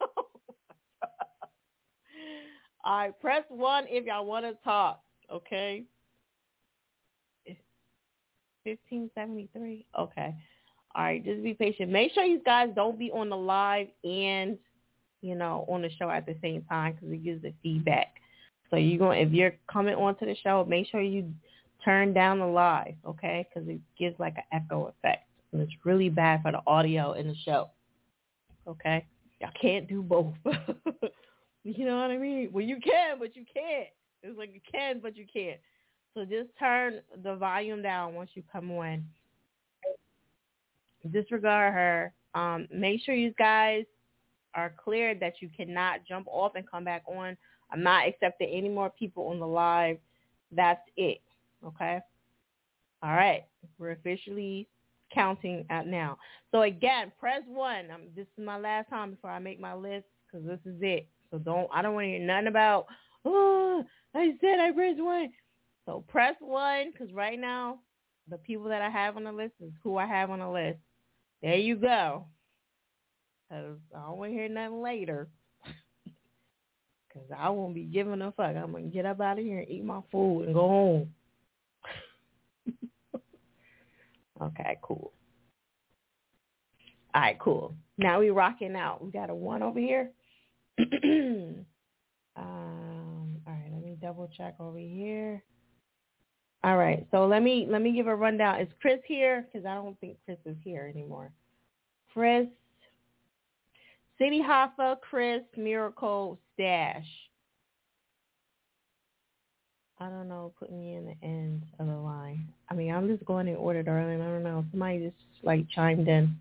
All right, press one if y'all want to talk. Okay. Fifteen seventy three. Okay. All right, just be patient. Make sure you guys don't be on the live and you know on the show at the same time because it gives the feedback. So you going if you're coming onto the show, make sure you turn down the live, okay? Because it gives like an echo effect, and it's really bad for the audio in the show. Okay, y'all can't do both. You know what I mean? Well, you can, but you can't. It's like you can, but you can't. So just turn the volume down once you come on. Disregard her. Um, make sure you guys are clear that you cannot jump off and come back on. I'm not accepting any more people on the live. That's it. Okay? All right. We're officially counting out now. So again, press one. Um, this is my last time before I make my list because this is it. So don't, I don't want to hear nothing about, oh, I said I pressed one. So press one because right now the people that I have on the list is who I have on the list. There you go. Because I don't want to hear nothing later. Because I won't be giving a fuck. I'm to get up out of here and eat my food and go home. okay, cool. All right, cool. Now we rocking out. We got a one over here. um, all right, let me double check over here. All right, so let me let me give a rundown. Is Chris here? Because I don't think Chris is here anymore. Chris. City Hoffa, Chris, Miracle, Stash. I don't know. Put me in the end of the line. I mean, I'm just going in order, darling. I don't know. Somebody just like chimed in.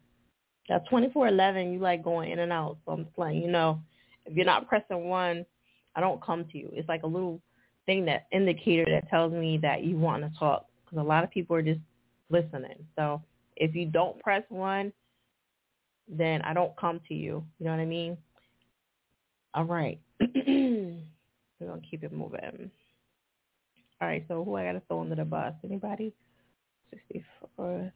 That 2411, you like going in and out. So I'm just letting you know. If you're not pressing one, I don't come to you. It's like a little thing that indicator that tells me that you want to talk because a lot of people are just listening. So if you don't press one, then I don't come to you. You know what I mean? All right. We're going to keep it moving. All right, so who I got to throw under the bus? Anybody? 64.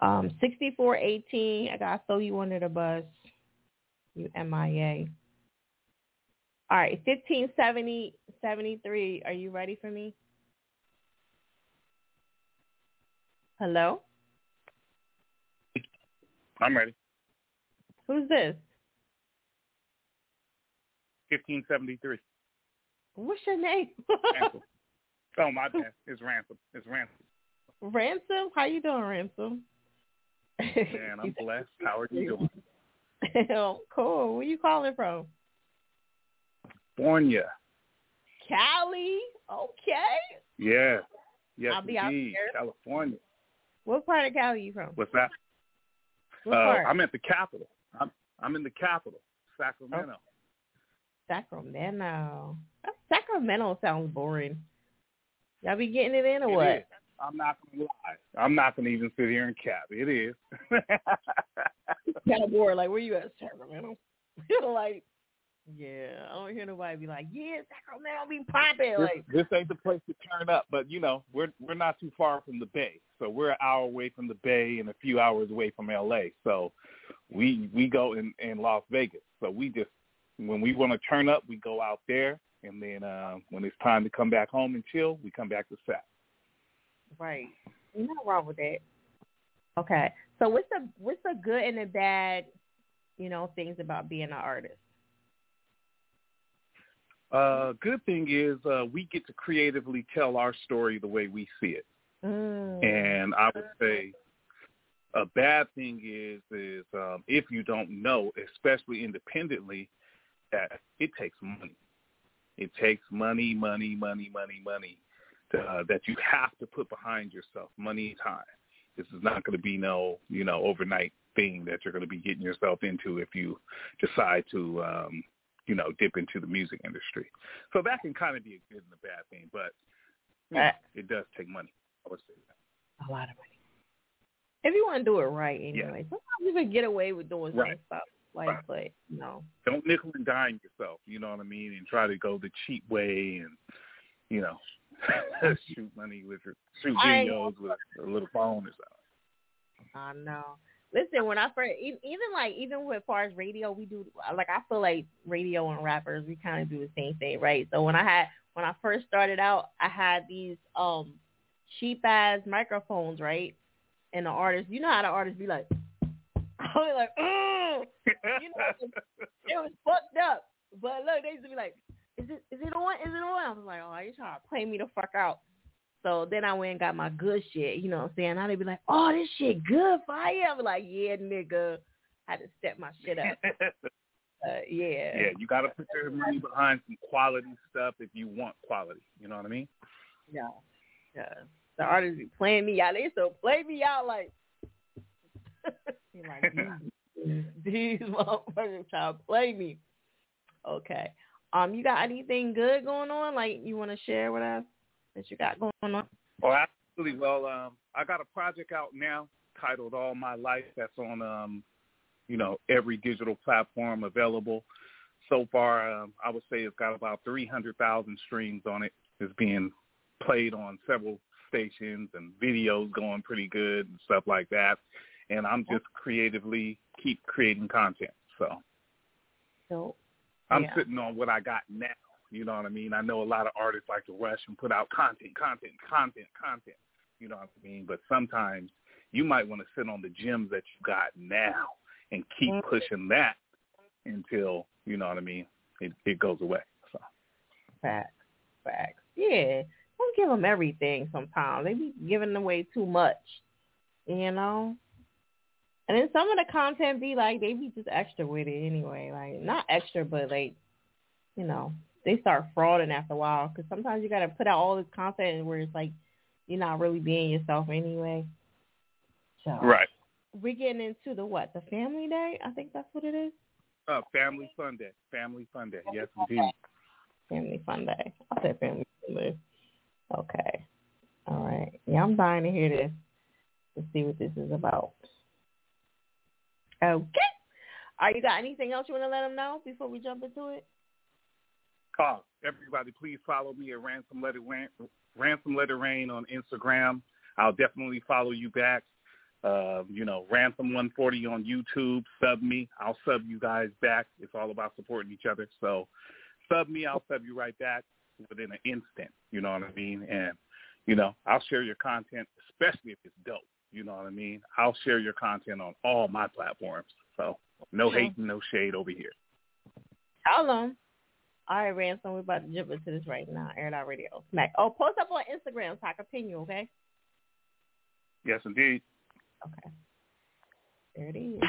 Um, 6418, I got to throw you under the bus. You MIA. All right, 1570, 73. Are you ready for me? Hello? I'm ready. Who's this? 1573. What's your name? Ransom. Oh, my bad. It's Ransom. It's Ransom. Ransom? How you doing, Ransom? Man, I'm blessed. How are you doing? cool. Where you calling from? California. Cali? Okay. Yeah. Yes, I'll be out indeed. there. California. What part of Cali are you from? What's that? What uh, part? I'm at the capital. I'm I'm in the capital, Sacramento. Sacramento. Sacramento sounds boring. Y'all be getting it in or It what? is. I'm not gonna lie. I'm not gonna even sit here and cap. It is. kind of bored. Like, where you at, Sacramento? like, yeah, I don't hear nobody be like, yeah, Sacramento be popping. this, Like, this ain't the place to turn up, but you know, we're we're not too far from the Bay, so we're an hour away from the Bay and a few hours away from LA. So we we go in in Las Vegas. So we just when we want to turn up, we go out there, and then uh, when it's time to come back home and chill, we come back to Sac. right. Nothing wrong with that. Okay. So what's the what's the good and the bad, you know, things about being an artist? Uh, good thing is uh, we get to creatively tell our story the way we see it. Mm. And I would say a bad thing is is um, if you don't know, especially independently, that it takes money. It takes money, money, money, money, money to, uh, that you have to put behind yourself. Money and time. This is not going to be no you know overnight thing that you're going to be getting yourself into if you decide to um, you know dip into the music industry. So that can kind of be a good and a bad thing, but you uh, know, it does take money. I would say that. A lot of money. If you want to do it right, anyway. yeah. Sometimes you can get away with doing Right. stuff, like, but no. don't nickel and dime yourself, you know what I mean, and try to go the cheap way and you know shoot money with your shoot videos with a little phone or something. I know. Listen, when I first, even like, even with far as radio, we do like I feel like radio and rappers, we kind of do the same thing, right? So when I had when I first started out, I had these um cheap ass microphones, right? And the artist, you know how the artists be like, I was like, mm. you know, it was fucked up. But look, they used to be like, is it is it on? Is it on? I was like, oh, you trying to play me the fuck out. So then I went and got my good shit, you know what I'm saying? Now they be like, oh, this shit good fire. I'm like, yeah, nigga. I had to step my shit up. Uh, yeah. Yeah, you got to put your money behind some quality stuff if you want quality. You know what I mean? Yeah. Yeah. The artists be playing me out. They so play me out like, like these, these motherfuckers trying to play me. Okay. Um, you got anything good going on? Like you want to share with us that you got going on? Oh, absolutely. Well, um, I got a project out now titled All My Life that's on, um, you know, every digital platform available. So far, um, I would say it's got about 300,000 streams on it. It's being played on several stations and videos going pretty good and stuff like that. And I'm just creatively keep creating content. So So I'm Yeah. sitting on what I got now. You know what I mean? I know a lot of artists like to rush and put out content, content, content, content. You know what I mean? But sometimes you might want to sit on the gems that you got now and keep mm-hmm. pushing that until, you know what I mean, it, it goes away. So Facts. Facts. Yeah. Don't give them everything sometimes. They be giving away too much. You know? And then some of the content be like they be just extra with it anyway. Like not extra, but like you know they start frauding after a while because sometimes you got to put out all this content where it's like you're not really being yourself anyway. So Right. we're getting into the what? The family day? I think that's what it is. Uh, family fun day. Family fun day. Yes, indeed. Family fun day. I said family fun day. Okay. All right. Yeah, I'm dying to hear this to see what this is about. Okay. All right, you got anything else you want to let them know before we jump into it? Call everybody. Please follow me at Ransom Letter Rain, Ransom Let It Rain on Instagram. I'll definitely follow you back. Uh, you know, Ransom 140 on YouTube. Sub me. I'll sub you guys back. It's all about supporting each other. So, sub me. I'll sub you right back within an instant. You know what I mean? And you know, I'll share your content, especially if it's dope. You know what I mean? I'll share your content on all my platforms. So, no hate and no shade over here. How long? All right, Ransom, we're about to jump into this right now. Air It Out Radio. Smack. Oh, post up on Instagram so I can pin you, okay? Yes, indeed. Okay. There it is.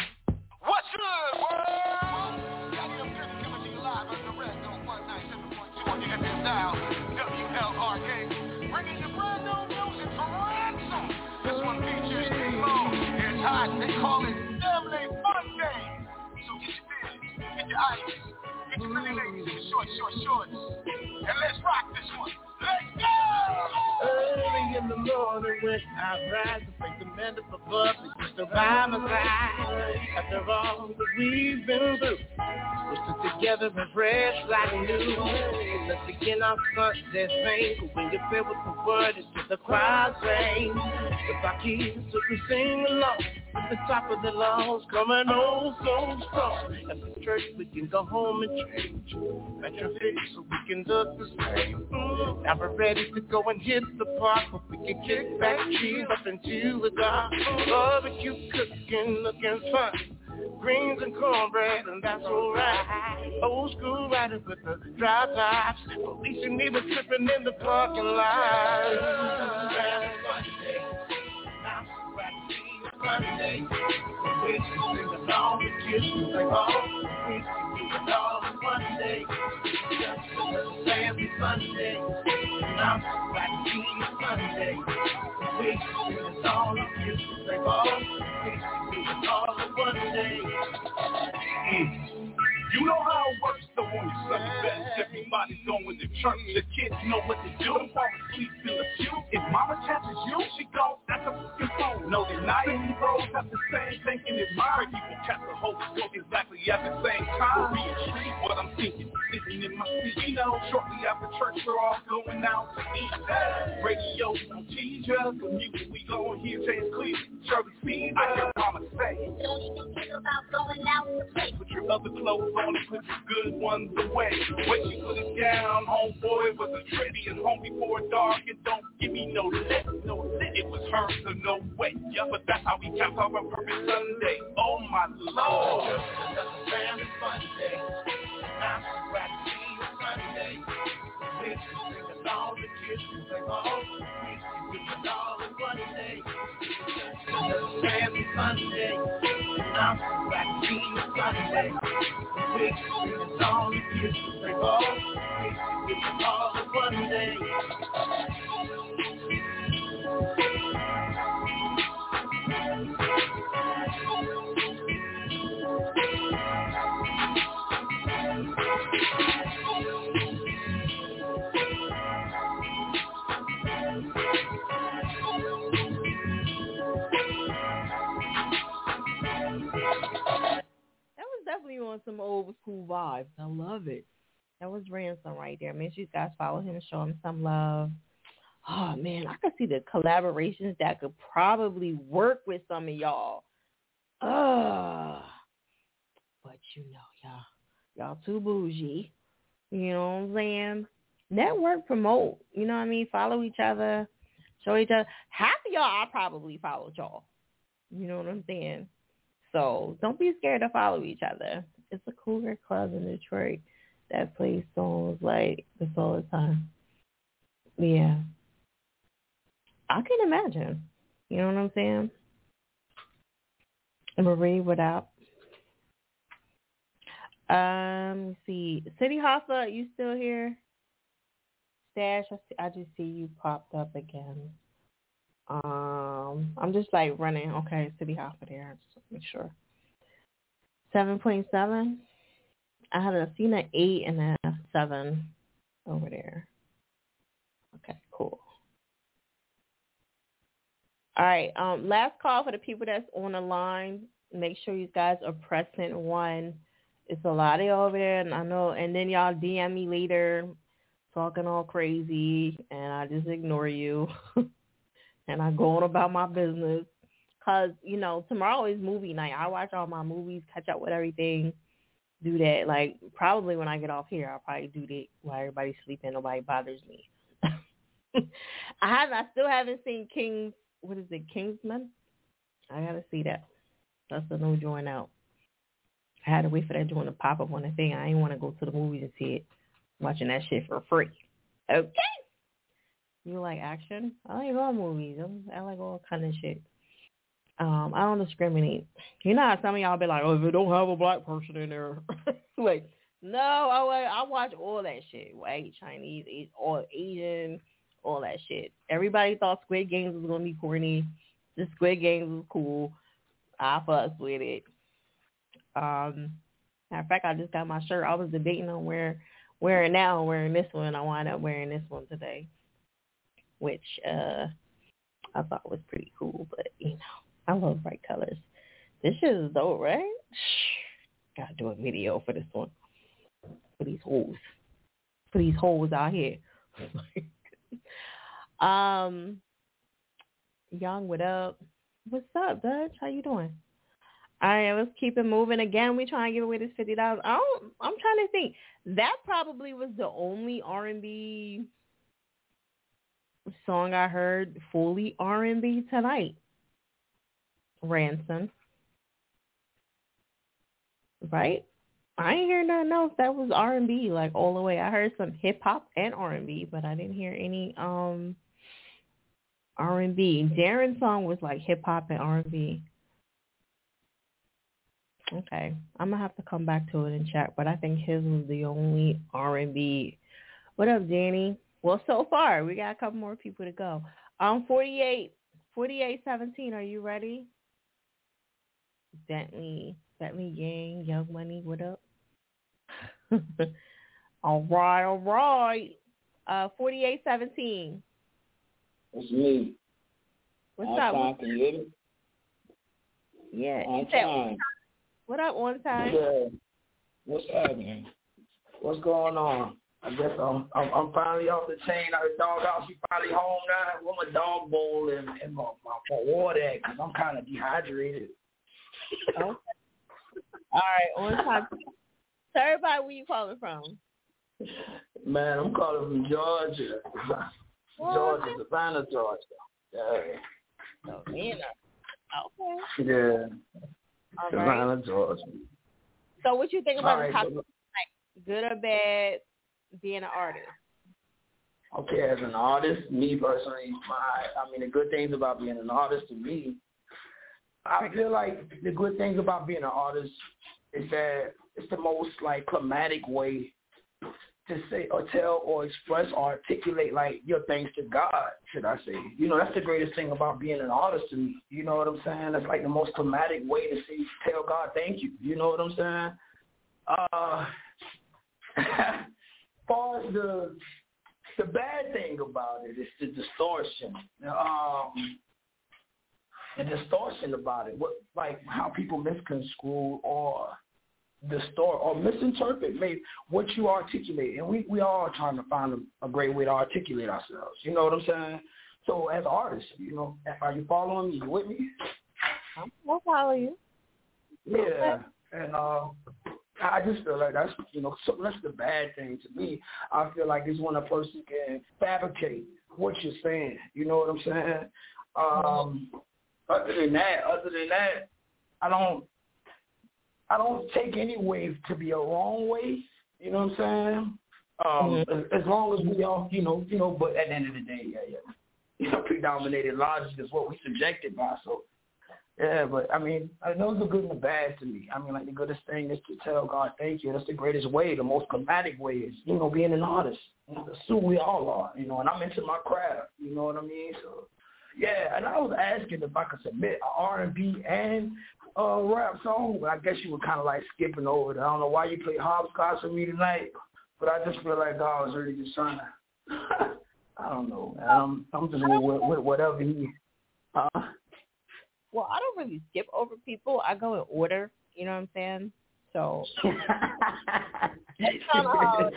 What's good, world? Goddamn Griffin coming to you live on the red on 197.2 on your FM dial. WLRK. Bringing you brand new music from Ransom. This one features T-Mo. It's hot. They call it Family Fun Day. So get your beers, get your ice, get your pretty ladies short, short shorts. And let's rock this one. Let's go! Early in the morning when I rise to thank the man up above me to by my. After all that we've been through, we stood together and fresh like new. Let's begin our Sunday thing. When you feel with the word, it's just the crowd sing. If I keep so we sing along. The top of the lungs, coming on so strong. The church, we can go home and change. Feet, so we can look the same. Mm, Now we're ready to go and hit the park, but we can kick back, cheese up into the dark. Barbecue cooking, looking fun. Greens and cornbread, and that's alright. Old school riders with the dry tops. Police and even tripping in the parking lot. Sunday. We sing sing along. We sing it all Monday. Family Sunday. And I'm you sing sing along. We sing it all. You know how it works though on your Sunday best. Everybody's going to church. The kids know what to do. Fall asleep in the pew. If mama catches you, she gon' that's a fucking phone. No, not. City bros have the same thinking as mine. People catch the Holy Ghost exactly at the same time. Be intrigued what I'm thinking. Sitting in my seat, you know. Shortly after church, we're all going out to eat. Radio on teacher. The music we gon' hear James Cleveland. Shirley Speed. I hear mama say. Don't even think about going out to play. Put your other clothes on and put your good ones away. When she put it down, homeboy was a trendy and home before dark. And don't give me no lip, no lip. It was her, so no way. Yeah, but that's how we count our perfect Sunday. Oh my lord. Family Sunday. I'm you Sunday. We sing along, the kids will sing along. We sing it all on Monday. Family Sunday. I'm to Sunday. We sing along, the kids will sing along. We sing it all on Monday. Definitely on some old school vibes. I love it. That was Ransom right there. Make sure you guys follow him show him some love. Oh man, I could see the collaborations that could probably work with some of y'all. Uh but you know, y'all y'all too bougie. You know what I'm saying? Network promote. You know what I mean? Follow each other. Show each other. Half of y'all I probably followed y'all. You know what I'm saying? So don't be scared to follow each other. It's a cougar club in Detroit that plays songs like this all the time. Yeah. I can imagine. You know what I'm saying? Marie, what up? Um, see, City Hoffa, you still here? Stash, I, see, I just see you popped up again. Um, I'm just like running. Okay, City Hoffa there. Make sure. Seven point seven. I had a seen an eight and a seven over there. Okay, cool. All right. Um, last call for the people that's on the line. Make sure you guys are pressing one. It's a lot of y'all over there, and I know. And then y'all DM me later, talking all crazy, and I just ignore you, and I go on about my business. Cause you know tomorrow is movie night. I watch all my movies, catch up with everything, do that. Like probably when I get off here, I'll probably do that while everybody's sleeping. Nobody bothers me. I have. I still haven't seen King's what is it, Kingsman? I gotta see that. That's the new joint out. I had to wait for that joint to pop up on the thing. I didn't want to go to the movies and see it. Watching that shit for free. Okay. You like action? I like all movies. I like all kind of shit. Um, I don't discriminate. You know how some of y'all be like, oh, if it don't have a black person in there, like, no, I I watch all that shit. White, Chinese, all Asian, all that shit. Everybody thought Squid Games was gonna be corny. The Squid Games was cool. I fucked with it. Um, matter of fact, I just got my shirt. I was debating on where wearing now, wearing this one. I wind up wearing this one today, which uh I thought was pretty cool. But you know, I love bright colors. This shit is dope, right? Gotta do a video for this one. For these hoes. For these hoes out here. Um, Young, what up? What's up, Dutch? How you doing? All right, let's keep it moving. Again, we trying to give away this fifty dollars. I don't. I'm trying to think. That probably was the only R and B song I heard fully R and B tonight. Ransom, right? I ain't hear nothing else that was R and B like all the way. I heard some hip hop and R and B, but I didn't hear any um R and B. Darron's song was like hip hop and R and B. Okay, I'm gonna have to come back to it and check, but I think his was the only R and B. What up, Danny? Well, so far we got a couple more people to go. Um, 48, 48, 17. Are you ready? Bentley, Bentley Gang, Young Money. What up? all right, all right. Uh, 48, 17. It's me. What's up? Time, What's can you hear me? Yeah. On time. What up, on time? Yeah. What's happening? What's going on? I guess I'm I'm, I'm finally off the chain. I dog out. She finally home now. With my dog bowl and, and my, my, my water because I'm kind of dehydrated. Okay. All right, on time. Tell everybody where you calling from. Man, I'm calling from Georgia. Georgia, Savannah, Georgia. Yeah. Savannah. Okay. Yeah. All right. Savannah, Georgia. So what you think about All the right, topic? so- Like, good or bad, being an artist? Okay, as an artist, me personally, my I mean the good things about being an artist to me, I feel like the good things about being an artist is that it's the most like climatic way to say or tell or express or articulate like your thanks to God, should I say. You know, that's the greatest thing about being an artist to me. You know what I'm saying? That's like the most climatic way to say tell God thank you. You know what I'm saying? Uh far as the the bad thing about it is the distortion. Um, the distortion about it, what like how people misconstrue or distort or misinterpret maybe what you articulate, and we we all are trying to find a, a great way to articulate ourselves. You know what I'm saying? So as artists, you know, are you following me? You with me? We'll follow you. Yeah, and uh, I just feel like that's you know so that's the bad thing to me. I feel like it's when a person can fabricate what you're saying. You know what I'm saying? Um, other than that, other than that, I don't I don't take any wave to be a wrong wave. You know what I'm saying? Um, as, as long as we all, you know, you know, but at the end of the day, yeah, yeah, you know, predominated logic is what we subjected by. So Yeah, but I mean, I know the good and the bad to me. I mean, like the goodest thing is to tell God thank you. That's the greatest way. The most climatic way is, you know, being an artist. You know, that's who we all are. You know, and I'm into my craft. You know what I mean? So, yeah. And I was asking if I could submit a R&B and a rap song. But I guess you were kind of like skipping over it. I don't know why you played hopscotch with me tonight, but I just feel like God was really just trying to. I don't know, man. I'm, I'm just with, with whatever he. Uh, Well, I don't really skip over people. I go in order. You know what I'm saying? So that's kind of how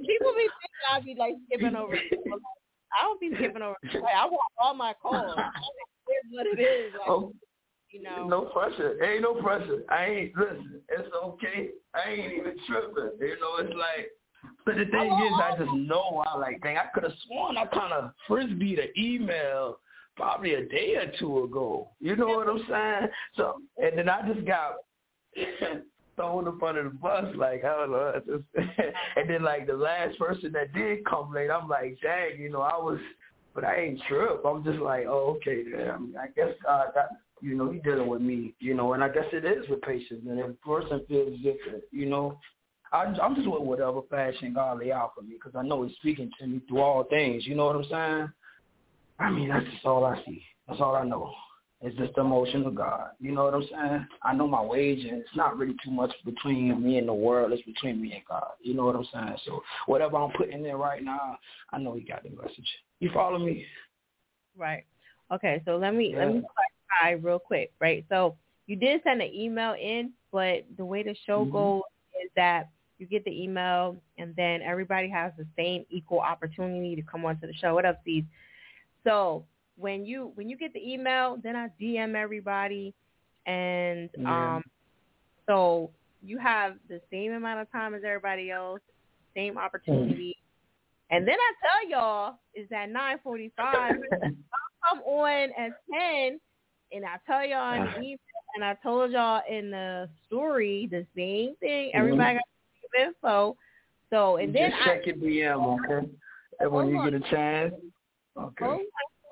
people be thinking I'd be like skipping over people. I don't be skipping over. I want all my calls. What it is. Like, Oh. you know. No pressure. Ain't no pressure. I ain't listen. It's okay. I ain't even tripping. You know, it's like. But the thing is, I just know I like. Dang, I could have sworn I kind of frisbeed an email probably a day or two ago. You know what I'm saying? So, and then I just got thrown front of the bus. Like I know. I just, and then like the last person that did come late, I'm like, dang, you know, I was, but I ain't trip. I'm just like, oh, okay, then. I guess God, that, you know, he dealing with me, you know, and I guess it is with patience. And if a person feels different, you know, I, I'm just with whatever fashion God lay out for me because I know He's speaking to me through all things. You know what I'm saying? I mean, that's just all I see. That's all I know. It's just the emotion of God. You know what I'm saying? I know my wage, and it's not really too much between me and the world. It's between me and God. You know what I'm saying? So whatever I'm putting there right now, I know He got the message. You follow me? Right. Okay, so let me let me clarify real quick, right? So you did send an email in, but the way the show Mhm. goes is that you get the email and then everybody has the same equal opportunity to come onto the show. What up, Steve? So when you when you get the email, then I DM everybody and Yeah. um so you have the same amount of time as everybody else, same opportunity. Mm. And then I tell y'all is at nine forty five. come on at ten, and I tell y'all in the ah. email, and I told y'all in the story the same thing. Mm-hmm. Everybody got the same info. So and then just I check your DM, okay? And when oh you get a chance, okay. Oh on,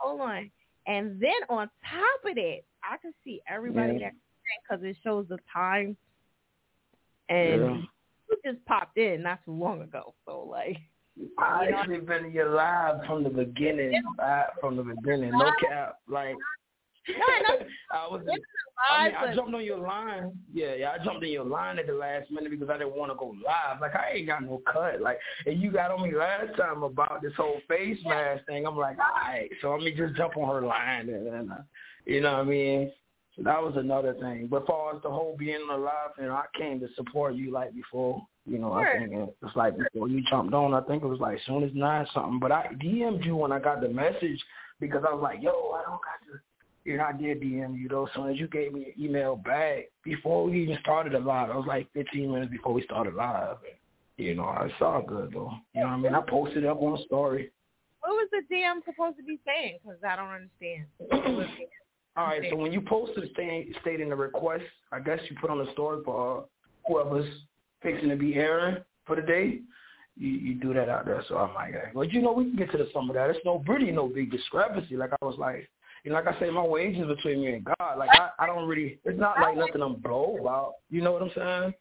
hold on, and then on top of that, I can see everybody Yeah. that because it shows the time, and Yeah. you just popped in not too long ago. So like. I know, actually been in your live from the beginning, uh, from the beginning. No cap, like I was. I, mean, I jumped on your line. Yeah, yeah, I jumped in your line at the last minute because I didn't want to go live. Like I ain't got no cut. Like, and you got on me last time about this whole face mask thing. I'm like, all right, so let me just jump on her line, and, and uh, you know what I mean. So that was another thing. But far as the whole being alive, you know, I came to support you like before. You know, I think it was like before you jumped on. I think it was like soon as nine something. But I DM'd you when I got the message because I was like, yo, I don't got to. You know, I did DM you though. So as you gave me an email back before we even started the live, I was like 15 minutes before we started live. And, you know, I saw good though. You know what I mean? I posted it up on a story. What was the DM supposed to be saying? Because I don't understand. What was it? All right, so when you posted stay, stating the request, I guess you put on the story for uh, whoever's fixing to be airing for the day. You, you do that out there, so I'm like, well, you know, we can get to the some of that. It's no really no big discrepancy. Like I was like, know, like I say, my wages between me and God. Like I, I don't really. It's not like nothing I'm blow about. You know what I'm saying?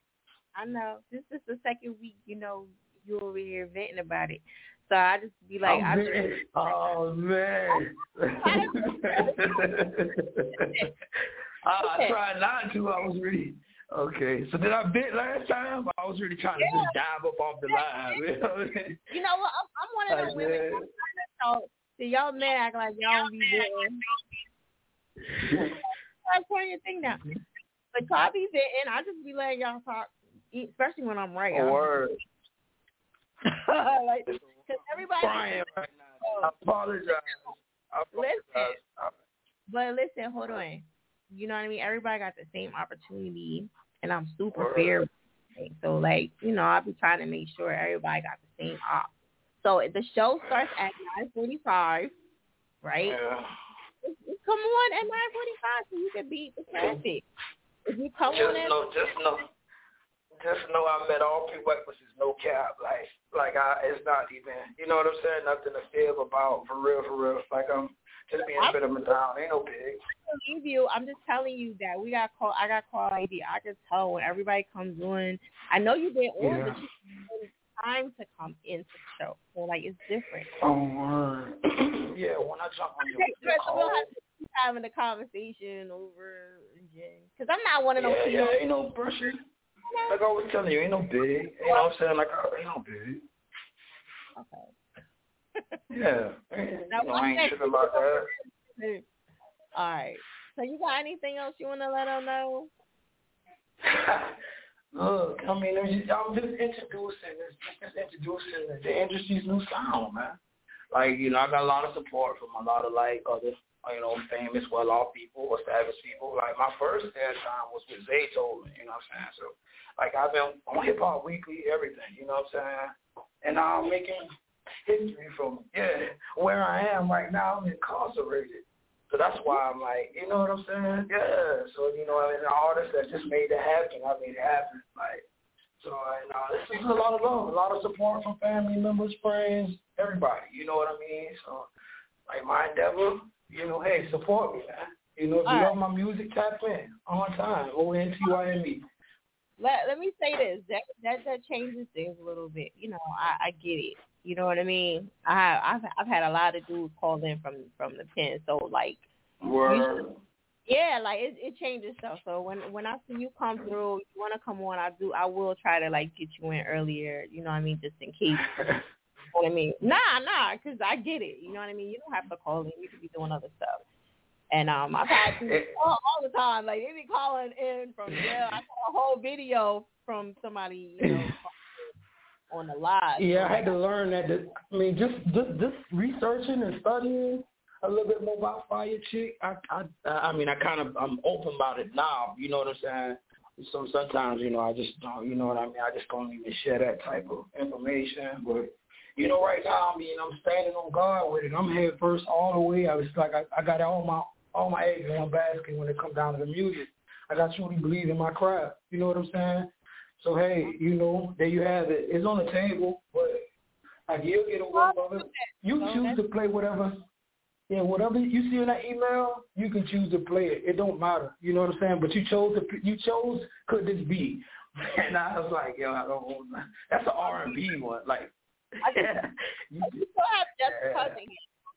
I know. This is the second week, you know, you over here venting about it. So I just be like, I I'm just, oh man. I, I tried not to. I was really okay. So did I bit last time? I was really trying to just dive up off the line. You know what I mean? you know what? I'm, I'm one of I them women. So y'all men act like y'all don't be. That's part of your thing now. But y'all be venting. I just be letting y'all talk, especially when I'm right. Word. like, cause everybody. Crying right now. I apologize. I Listen, apologize. but listen, hold on. You know what I mean? Everybody got the same opportunity, and I'm super Word. fair. So, like, you know, I'll be trying to make sure everybody got the same op. So the show starts at 9:45, right? Yeah. Just Come on at 9:45 so you can beat the traffic. If you come Just on at know, just know, just know I met all prerequisites, no cap. Like, like I, it's not even, you know what I'm saying? Nothing to fib about, for real, for real. Like I'm Just being a bit of a down. Ain't no big. believe you. I'm just telling you that we got call. I got call ID. I can tell when everybody comes on. I know you've been on, Yeah. but you time to come into the show. So like it's different. Oh, word. yeah, when I jump on your, Okay, your so we'll call. have to keep having a conversation over again. Because I'm not one of those Yeah, people. yeah, ain't no pressure. Like I was telling you, ain't no big. You know what I'm saying? Like, uh, ain't no big. Okay. Yeah. Ain't, Now, you know, I ain't tripping about that. All right. So you got anything else you want to let them know? Look, I mean, I'm just, I'm just introducing, just introducing the, industry's new sound, man. Like, you know, I got a lot of support from a lot of like other, you know, famous, well-off people, established people. Like my first airtime was with Zaytoven, you know what I'm saying? So, like, I've been on Hip Hop Weekly, everything, you know what I'm saying? And now I'm making history from yeah where I am right now. I'm incarcerated. So that's why I'm like, you know what I'm saying? Yeah. So you know, I mean, an artist that just made it happen. I made it happen. Like, so I know uh, this is a lot of love, a lot of support from family members, friends, everybody. You know what I mean? So, like my endeavor, you know, hey, support me, man. You know, if you All love my music, tap in on time. O N T Y M E. Let Let me say this. That that that changes things a little bit. You know, I I get it. You know what I mean? I I've I've had a lot of dudes call in from from the pen. So like, Word. yeah, like it it changes stuff. So when when I see you come through, you want to come on, I do. I will try to like get you in earlier. You know what I mean? Just in case. You know what I mean? Nah, nah, because I get it. You know what I mean? You don't have to call in. You could be doing other stuff. And um, I've had people all, all the time. Like they be calling in from jail. I saw a whole video from somebody, you know, on the live. Yeah, I had to learn that. that- I mean, just just just researching and studying a little bit more about Fiya Chick. I I I mean, I kind of I'm open about it now. You know what I'm saying? So sometimes, you know, I just don't. You know what I mean? I just don't even share that type of information. But you know, right now, I mean, I'm standing on guard with it. I'm head first all the way. I was like, I, I got all my all my eggs in one basket when it comes down to the music. I got truly believe in my craft. You know what I'm saying? So hey, you know, there you have it. It's on the table, but like you'll get a whiff of it. You oh, choose to play whatever. Yeah, whatever you see in that email, you can choose to play it. It don't matter. You know what I'm saying? But you chose to. You chose. Could this be? And I was like, yo, I don't. That's an R and B one. Like, yeah. You still have just cousin.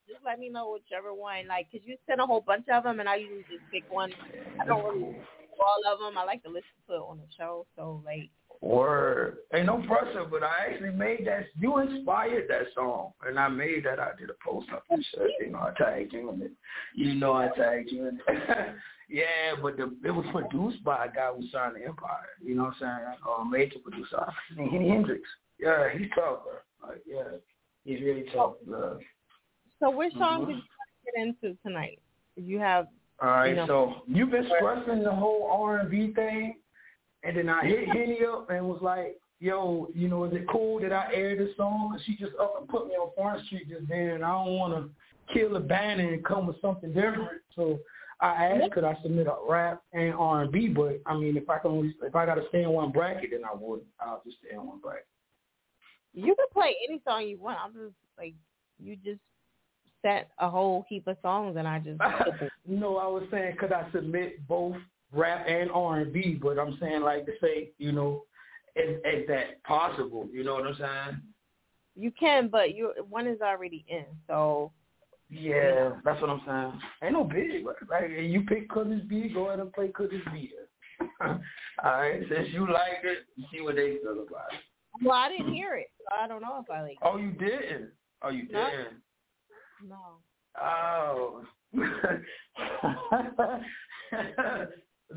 Just let me know whichever one. Like, cause you send a whole bunch of them, and I usually just pick one. I don't really all of them. I like to listen to it on the show. So like, Word. Ain't no pressure, but I actually made that. You inspired that song, and I made that. I did a post up and shit. You know, I tagged you in it. You know, I tagged you in it. yeah, but the, it was produced by a guy who signed the Empire. You know what I'm saying? Uh, major producer, Henny Hendrix. Yeah, he's tough, bro. Like, yeah, he's really tough. Love. so which song Mhm. did you get into tonight? You have? All right, so you've been stressing the whole R and B thing, and then I hit Henny up and was like, "Yo, you know, is it cool that I air this song?" And she just up and put me on Front Street just then, and I don't want to kill the band and come with something different. So I asked, could I submit a rap and R and B? But I mean, if I can, only, if I got to stay in one bracket, then I would. I'll just stay in one bracket. you can play any song you want. I'm just like, you just set a whole heap of songs, and I just. no, I was saying could I submit both rap and R and B, but I'm saying like to say, you know, is, is that possible? You know what I'm saying? You can, but you one is already in, so Yeah, that's what I'm saying. Ain't no big. Like you pick Could This Be, go ahead and play Could This Be. All right, since you like it, see what they feel about it. well, I didn't hear it. So I don't know if I like. Oh, you didn't? Oh, you didn't? No. Oh.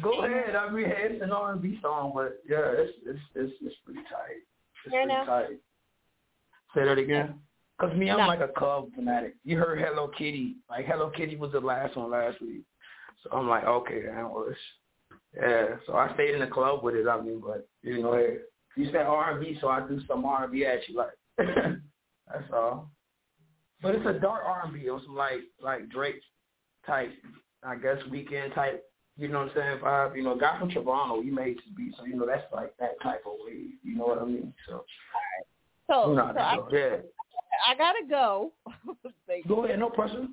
Go ahead. I mean, it's an R and B song, but yeah, it's it's it's, it's pretty tight. It's pretty tight. Say that again. Cause me, I'm No. like a Cub fanatic. You heard Hello Kitty. Like Hello Kitty was the last one last week, so I'm like, okay, that was. Yeah, so I stayed in the club with it. I mean, but you know, hey, you said R and B, so I do some R and B at you, like. That's all. But it's a dark R and B on some like like Drake type, I guess Weeknd type. You know what I'm saying? Vibe. You know, guy from Toronto, he made this beat, so you know that's like that type of wave. You know what I mean? So So, you know how so I. Yeah. I gotta go. Go ahead, no pressure.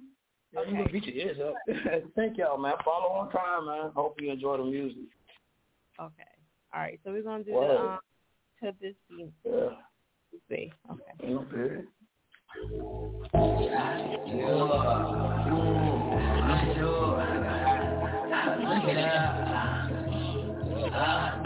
Oh, you gonna beat your ears up. Thank y'all, man. Follow on time, man. Hope you enjoy the music. Okay. All right. So we're gonna do Word. the um to this scene. Yeah. See. Okay. Okay. Look at that.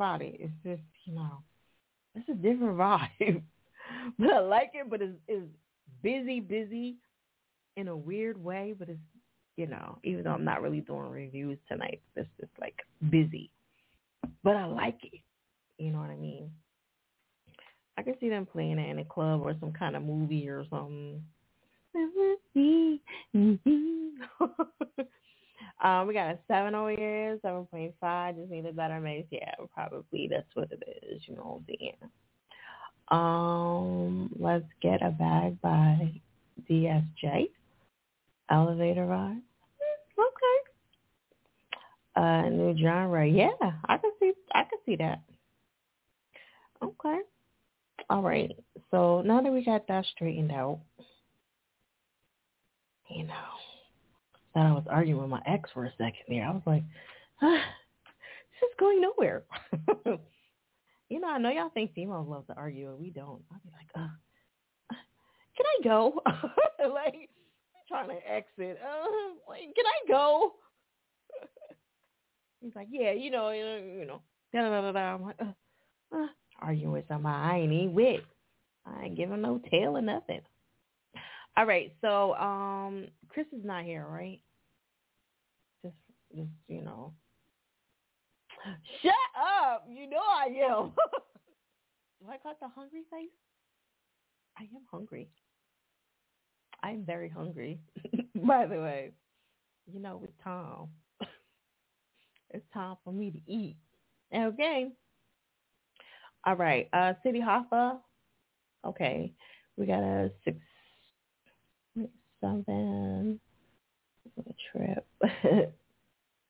It. It's just, you know, it's a different vibe. but I like it, but it's it's busy, busy in a weird way. But it's, you know, even though I'm not really doing reviews tonight, it's just like busy. But I like it. You know what I mean? I can see them playing it in a club or some kind of movie or something. um, we got a seven over here, seven point five. Just need a better mix. Yeah, probably that's what it is. You know, the um, let's get a bag by DSJ. Elevator ride. Okay. Uh, new genre. Yeah, I can see. I can see that. Okay. All right. So now that we got that straightened out, you know, thought I was arguing with my ex for a second there. I was like, ah, this is going nowhere. you know, I know y'all think females love to argue, and we don't. I'll be like, uh, can I go? like, trying to exit. Uh, like, can I go? He's like, yeah, you know, you know, you. Da, da, da, da. I'm like, uh, uh, arguing with somebody I ain't even with. I ain't giving no tail or nothing. All right, so um Chris is not here, right? Just you know. Shut up! You know I am. Do I got the hungry face? I am hungry. I'm very hungry. By the way, you know it's time. it's time for me to eat. Okay. All right. Uh City Hoffa. Okay. We got a six seven trip.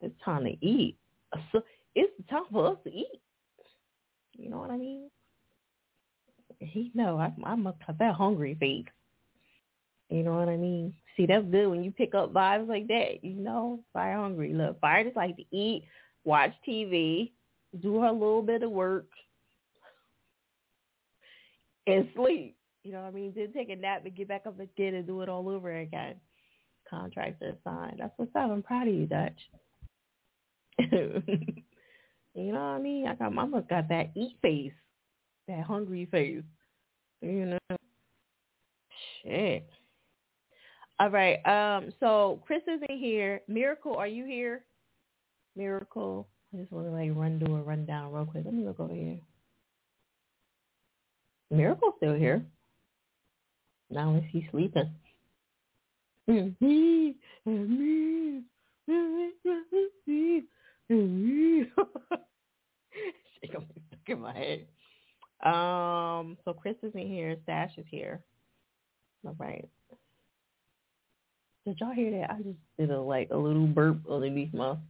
It's time to eat. So it's time for us to eat. You know what I mean? He know I I must that hungry face. You know what I mean? See, that's good when you pick up vibes like that. You know, Fiya hungry. Look, Fiya just like to eat, watch TV, do her little bit of work, and sleep. You know what I mean? Then take a nap and get back up again and do it all over again. Contracts are signed. That's what's up. I'm proud of you, Dutch. you know what I mean? I got mama got that eat face, that hungry face. You know. Shit. All right. Um. So Chris isn't here. Miracle, are you here? Miracle. I just want to like run do a rundown real quick. Let me look over here. Miracle's still here. Now is he sleeping. She gonna be stuck in my head. Um. So Chris isn't here. Stash is here. All right. Did y'all hear that? I just did a like a little burp underneath my.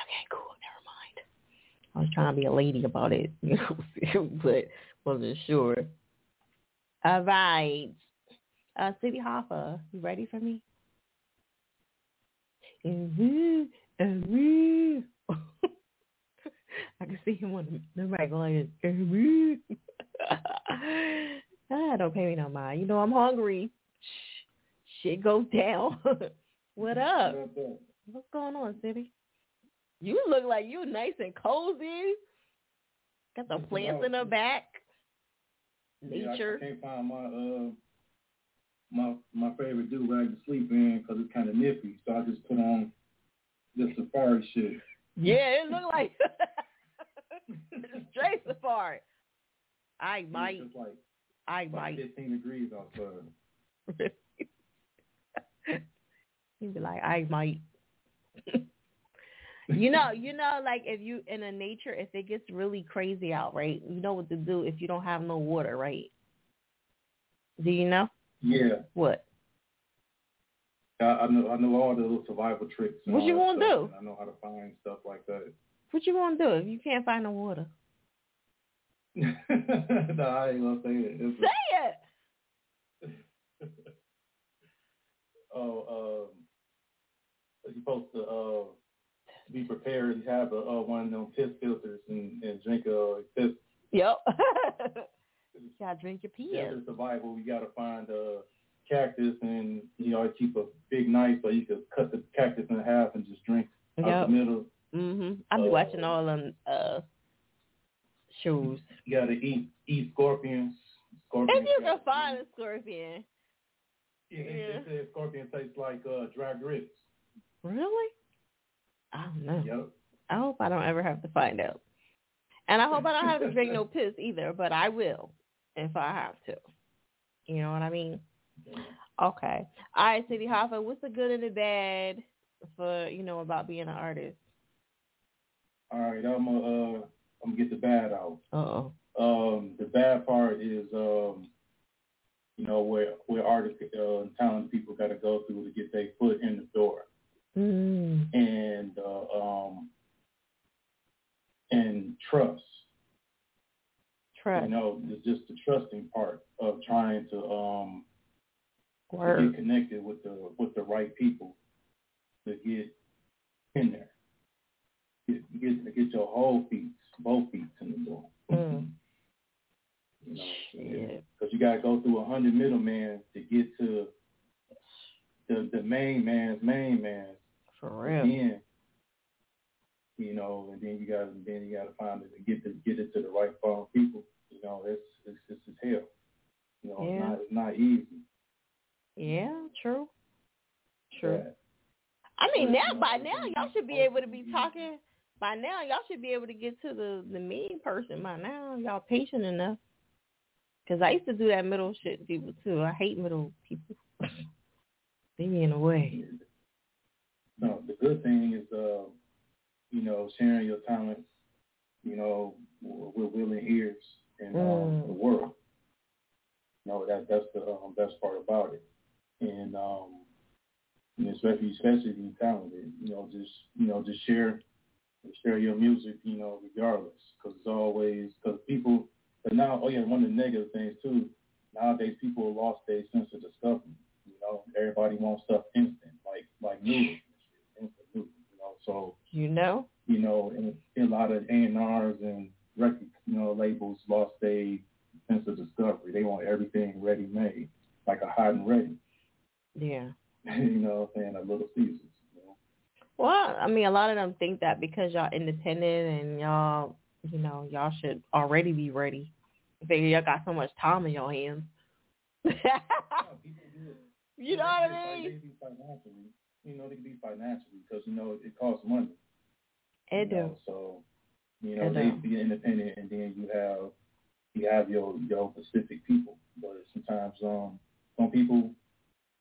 Okay, cool. Never mind. I was trying to be a lady about it, you know, but wasn't sure. All right. Uh, City Hoffa, you ready for me? I can see him on the mic going, ah, don't pay me no mind. You know I'm hungry. Shit goes down. what up? What's going on, City? You look like you nice and cozy. Got the plants in the back. Yeah, I- Nature. I, can't find my uh my my favorite do rag to sleep in because it's kind of nippy, so I just put on the safari shit. Yeah, it looked like straight safari. I might. It's like I like might. 15 degrees outside. He'd be like, I might. you know, you know, like if you in a nature, if it gets really crazy out, right? You know what to do if you don't have no water, right? Do you know Yeah, what? I, I know I know all the little survival tricks. And What you gonna do? and I know how to find stuff like that. What you gonna do if you can't find no water? no, I ain't gonna say it. It's Say it. oh, um, you're supposed to uh, be prepared. You have a, uh, one of them piss filters and, and drink a piss. Yep. you gotta drink your pee. Desert survival. You got to find a cactus and you know keep a big knife so you could cut the cactus in half and just drink out Yep. the middle. Mhm. I be Uh, watching all them uh shows. You got to eat eat scorpions. Scorpions. If you can find a scorpion. yeah, they, they say scorpion tastes like uh, dry grapes. Really? I don't know. Yep. I hope I don't ever have to find out. And I hope I don't have to drink no piss either, but I will if I have to. You know what I mean? Okay. All right, City Hopper, what's the good and the bad for, you know, about being an artist? All right, I'm gonna uh, I'm gonna get the bad out. Uh-oh. Um, the bad part is, um, you know, where where artists uh, and talented people got to go through to get their foot in the door, Mm. and uh, um, and trust. Trust. You know, it's just the trusting part of trying to um to get connected with the with the right people to get in there. Get get, get your whole feet, both feet in the door. Mm. You know, because you gotta go through a hundred middlemen to get to the the main man's main man. For real. Then, you know, and then you gotta then you gotta find it to get to get it to the right phone people. You know, it's it's it's just hell. You know, Yeah. it's not it's not easy. Yeah, true. True. I mean, now by now y'all should be able to be talking. By now y'all should be able to get to the the mean person. By now y'all patient enough. Cause I used to do that middle shit to people too. I hate middle people. they be in the way. No, the good thing is, uh, you know, sharing your talents, you know, with willing ears and um, Mm. the world. You know, that that's the um, best part about it. And um, you know, especially especially if you're talented, you know, just you know, just share share your music, you know, regardless, because it's always because people. But now, oh yeah, one of the negative things too. Nowadays, people have lost their sense of discovery. You know, everybody wants stuff instant, like like noodles, instant noodles. You know, so You know? you know, and a lot of A and R's and record, you know, labels lost their sense of discovery. They want everything ready made, like a hot and ready. Yeah. you know, what I'm saying a little Caesars. Well, I mean, a lot of them think that because y'all independent and y'all, you know, y'all should already be ready. They figure y'all got so much time in your hands. you know what I mean? financially, you know, they can be financially because you know it costs money. It you know, do. So, you know, they be independent, and then you have you have your your specific people. But sometimes, um, some people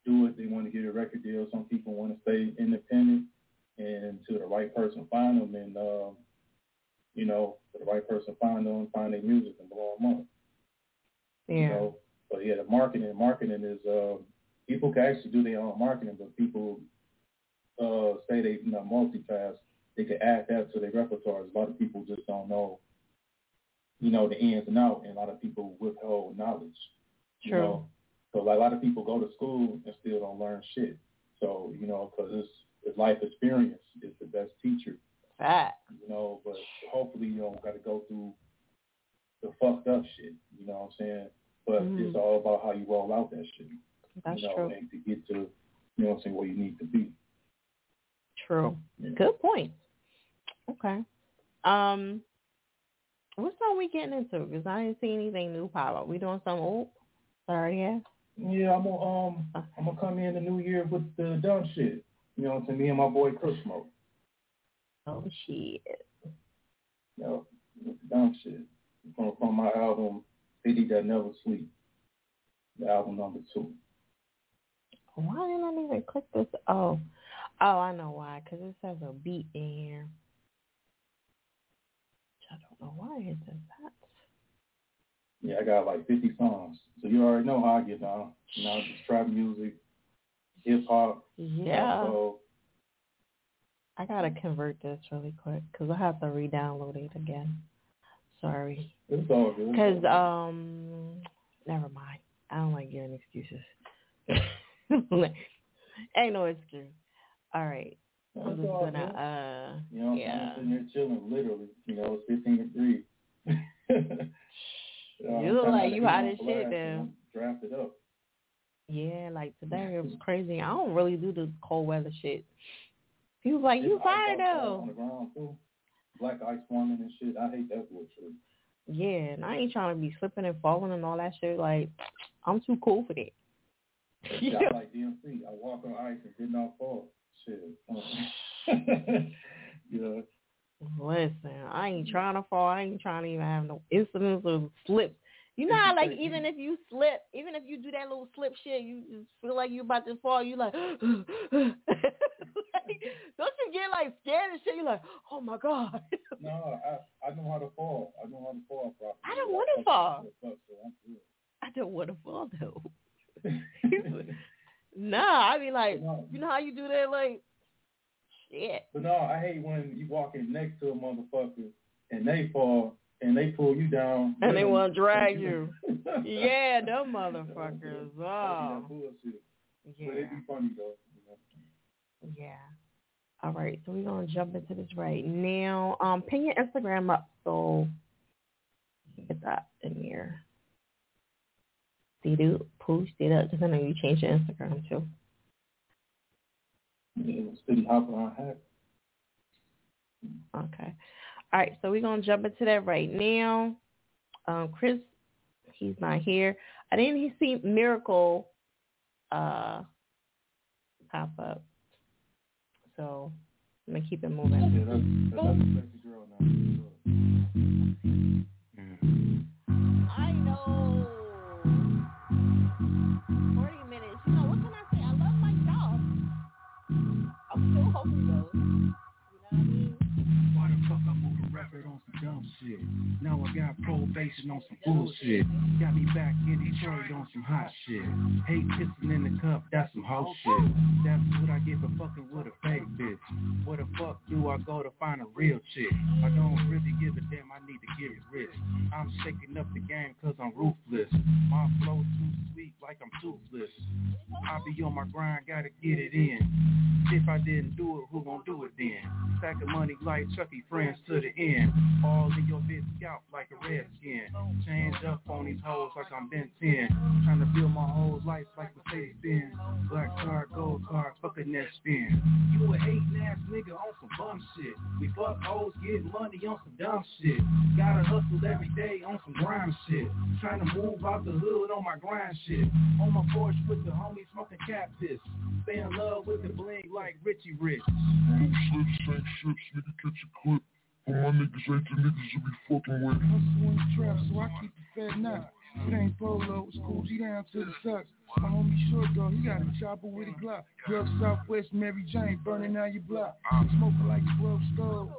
do it. They want to get a record deal. Some people want to stay independent, and until the right person find them, and um, you know, the right person find them, find their music, and blow them up. Yeah. You know, but yeah, the marketing marketing is uh, people can actually do their own marketing, but people uh, say they you know multitask. They can add that to their repertoire. A lot of people just don't know, you know, the ins and outs, and a lot of people withhold knowledge. You know, so like, a lot of people go to school and still don't learn shit. So you know, because it's, it's life experience is the best teacher. Fact. You know, but hopefully you don't got to go through the fucked up shit. You know what I'm saying? But Mhm. it's all about how you roll out that shit. That's you know, true. and to get to, you know what I'm saying, where you need to be. True. Good point. Okay. Um, what song we getting into? Because I didn't see anything new pop up. We doing some old? Sorry, yeah. Yeah, I'm gonna um I'm gonna come in the new year with the dumb shit. You know what I'm saying? Me and my boy Chris Smoke. Oh shit. Know, with the dumb shit. From from my album City That Never Sleep. The album number two. Why didn't I even click this? Oh, oh, I know why. Because it says a beat in here. I don't know why it says that. Yeah, I got like fifty songs. So you already know how I get down. You know, just trap music, hip hop. Yeah. So I gotta convert this really quick because I have to re-download it again. Sorry. it's all good. Because um, never mind. I don't like giving excuses. Ain't no excuse. All right. I'm just gonna uh You know, yeah. I'm sitting there chilling, literally. You know, it's 15 degrees. Uh, You look like you had hot to as get shit now. and Draft it up. Yeah, like today it was crazy. I don't really do the cold weather shit. People like you fired though. On the ground too. Black ice forming and shit. I hate that bullshit. Yeah, and I ain't trying to be slipping and falling and all that shit. Like, I'm too cool for that. Yeah, I like DMC. I walk on ice and did not fall. Shit. yeah. Listen, I ain't trying to fall. I ain't trying to even have no incidents of slips. You know how like even if you slip, even if you do that little slip shit, you just feel like you about to fall. You like, like, don't you get like scared and shit? You like, oh my god. No, I I know how to fall. I know how to fall properly. I don't want to fall. I don't want to fall though. nah, I be like, you know how you do that, like, shit. But no, I hate when you walking next to a motherfucker and they fall and they pull you down. And they want to drag you. yeah, them motherfuckers. Oh, bullshit. Yeah. But it'd be funny though. You know? yeah. All right, so we're gonna jump into this right now. Um, pin your Instagram up so get that in here. See, dude, push it up. Just I know you changed your Instagram too. Yeah, City Hopper on hack. Okay. All right, so we're gonna jump into that right now. Um, Chris, he's not here. I didn't see Miracle uh pop up. So I'm gonna keep it moving. Yeah, that's, that's girl now. I know. Forty minutes. You know what can I say? I love my job. I'm still hoping though. Why the fuck I moved a record on some dumb shit? Now I got probation on some bullshit. Got me back in Detroit on some hot shit. Hate kissing in the cup, that's some hoe shit. That's what I get for fucking with a fake bitch. Where the fuck do I go to find a real chick? I don't really give a damn, I need to get rich. I'm shaking up the game cause I'm ruthless. My flow too sweet like I'm toothless. I be on my grind, gotta get it in. If I didn't do it, who gon' do it then? Stack of money like Chucky, friends to the end. All in your bitch scalp like a redskin. Change up on these hoes like I'm Ben 10. Trying to build my whole life like Mercedes Benz. Black car, gold car, fuck a net spin. You a hating ass nigga on some bum shit. We fuck hoes, get money on some dumb shit. Gotta hustle every day on some grind shit. Trying to move out the hood on my grind shit. On my porch with the homies smoking piss. Stay in love with the bling like Richie Rich. Shit, same shit, nigga catch a clip. All my niggas ain't the niggas you be fucking with. In the trap, so I keep it fed now. It ain't polo, it's cool, G down to the socks. My homie short dog, he got a chopper with a Glock. Drug Southwest, Mary Jane, burning out your block. Smoking like 12 stove.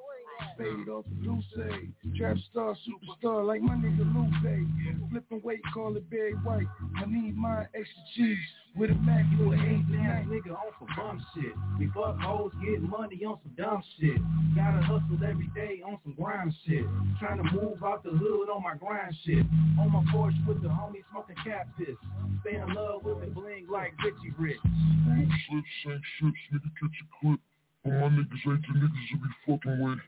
Fade off the blue sage. Trap star, superstar, like my nigga Lupe. Flipping weight, call it Barry White. I need my extra cheese with a Mac. You a hating ass nigga on some bum shit. We fuck hoes, get money on some dumb shit. Gotta hustle every day on some grind shit. Trying to move out the hood on my grind shit. On my porch with the homies smoking cat piss. Stay in love with the bling like Richie Rich. Same shit, same shit, nigga catch a clip. All my niggas ain't the niggas you be fucking with.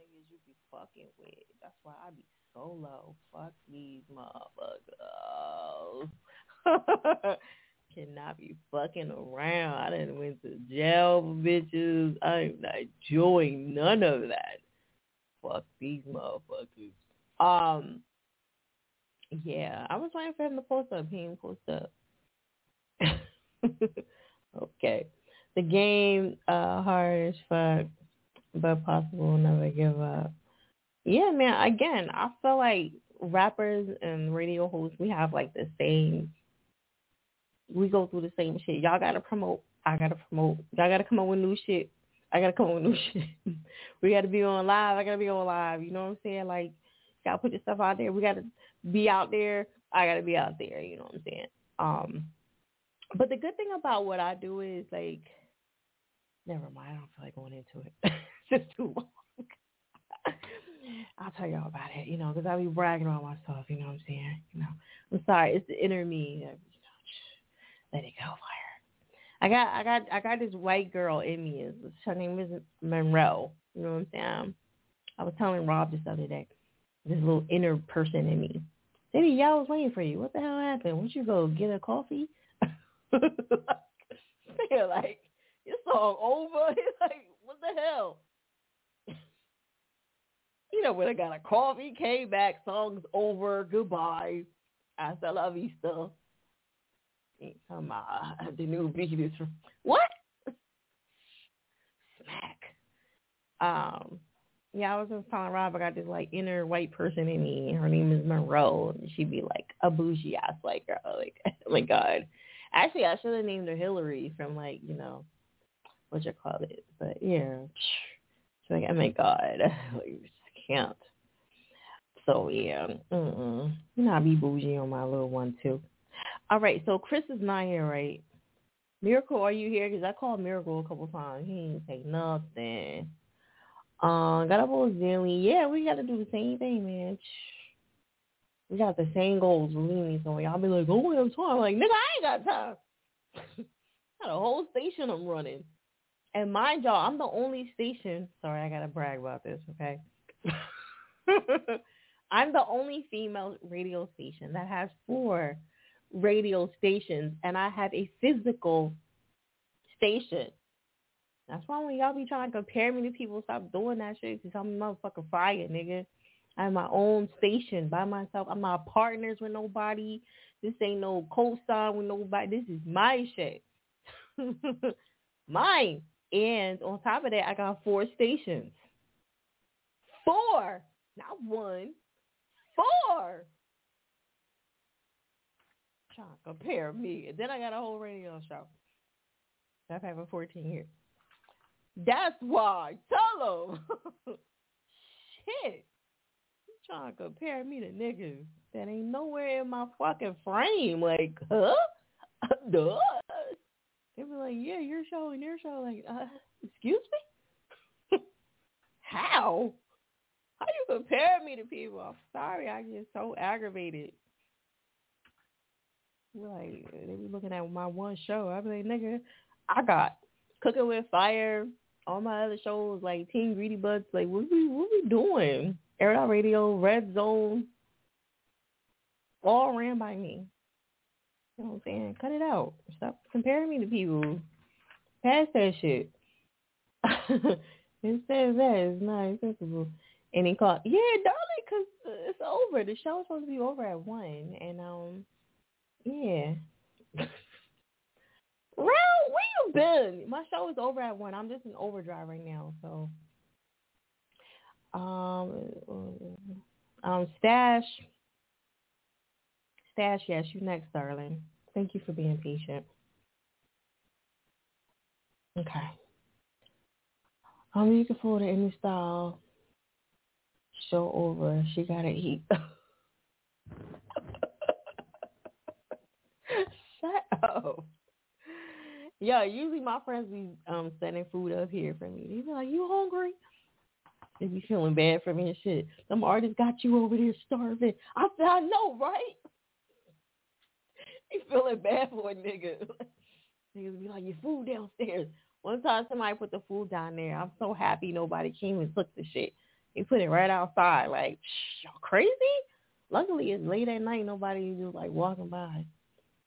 niggas you be fucking with. That's I be solo. Fuck these motherfuckers. Cannot be fucking around. I didn't went to jail bitches. I'm not enjoying none of that. Fuck these motherfuckers. Um, yeah, I was waiting for him to post up. He didn't post up. okay. The game, uh, hard as fuck but possible never give up. Yeah, man. Again, I feel like rappers and radio hosts, we have like the same. We go through the same shit. Y'all gotta promote. I gotta promote. Y'all gotta come up with new shit. I gotta come up with new shit. we gotta be on live. I gotta be on live. You know what I'm saying? Like, gotta put your stuff out there. We gotta be out there. I gotta be out there. You know what I'm saying? Um, but the good thing about what I do is like, never mind. I don't feel like going into it. it's just too long. I'll tell y'all about it, you know, because I be bragging about myself, you know what I'm saying? You know, I'm sorry, it's the inner me. You know, let it go, Fiya. I got, I got, I got this white girl in me. Her name is Monroe. You know what I'm saying? I was telling Rob this other day. This little inner person in me. Baby, y'all was waiting for you. What the hell happened? Won't you go get a coffee? They're like, your song over. Like, what the hell? You know, when I got a coffee, came back, song's over, goodbye. Hasta la vista. About uh, the new beat is from, what? Smack. Um, yeah, I was just telling Rob I got this like inner white person in me. Her name is Monroe. And she'd be like a bougie ass white girl. Like, oh my god. Actually, I should have named her Hillary from like you know what you call it. But yeah, she's like, oh my god, like, can't. So yeah, mm-mm. you know I be bougie on my little one too. All right, so Chris is not here, right? Miracle, are you here? Because I called Miracle a couple times. He didn't say nothing. Um, got up on Zilly. Yeah, we got to do the same thing, man. We got the same goals. Believe me, so y'all be like, "Oh, have time." Like, nigga, I ain't got time. got a whole station I'm running, and mind y'all, I'm the only station. Sorry, I gotta brag about this, okay? I'm the only female radio station that has four radio stations, and I have a physical station. That's why when y'all be trying to compare me to people, stop doing that shit. Cause I'm motherfucking fire, nigga. I have my own station by myself. I'm not partners with nobody. This ain't no co-sign with nobody. This is my shit. Mine. And on top of that, I got four stations. Four. Not one. Four. Trying to compare me. And then I got a whole radio show. I've had for 14 years. That's why. Tell them. Shit. You trying to compare me to niggas that ain't nowhere in my fucking frame. Like, huh? Duh. They be like, yeah, your show and your show. Like, uh, excuse me? How? How you compare me to people. I'm sorry, I get so aggravated. Like they be looking at my one show. I be like, nigga, I got Cooking with Fire, all my other shows like Team Greedy Butts. Like, what we what we doing? Air Out Radio, Red Zone, all ran by me. You know what I'm saying? Cut it out. Stop comparing me to people. Pass that shit. it says that it's not acceptable. And he called, yeah, darling, because it's over. The show's supposed to be over at one, and um, yeah. Real, where you been? My show is over at one. I'm just in overdrive right now, so. Um, um, stash, stash. Yes, you next, darling. Thank you for being patient. Okay. I'm looking forward to any style show over. She gotta eat. Shut up. Yo, usually my friends be um sending food up here for me. They be like, "You hungry?" They be feeling bad for me and shit. Some artists got you over there starving. I said, "I know, right?" They feeling bad for a nigga. Niggas be like, "Your food downstairs." One time somebody put the food down there. I'm so happy nobody came and took the shit. They put it right outside. Like, y'all crazy? Luckily, it's late at night. Nobody just like walking by.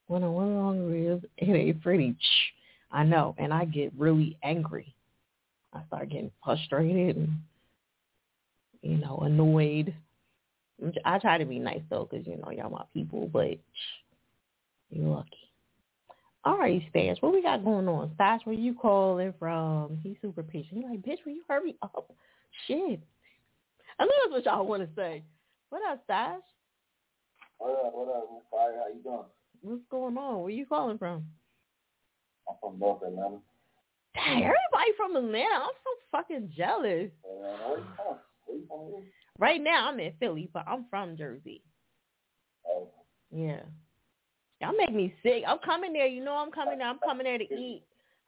When I went on the ribs, it ain't pretty. I know, and I get really angry. I start getting frustrated and you know annoyed. I try to be nice though, cause you know y'all my people, but you're lucky. All right, Stash, what we got going on? Stash, where you calling from? He's super patient. He's like, bitch, will you hurry up? Shit. I know that's what y'all want to say. What up, Stash? What up, what up, Fiya? How you doing? What's going on? Where you calling from? I'm from North Atlanta. Dang, everybody from Atlanta. I'm so fucking jealous. Uh, where you from? Where you from? Here? Right now, I'm in Philly, but I'm from Jersey. Oh. Yeah. Y'all make me sick. I'm coming there. You know I'm coming there. I'm coming there to eat.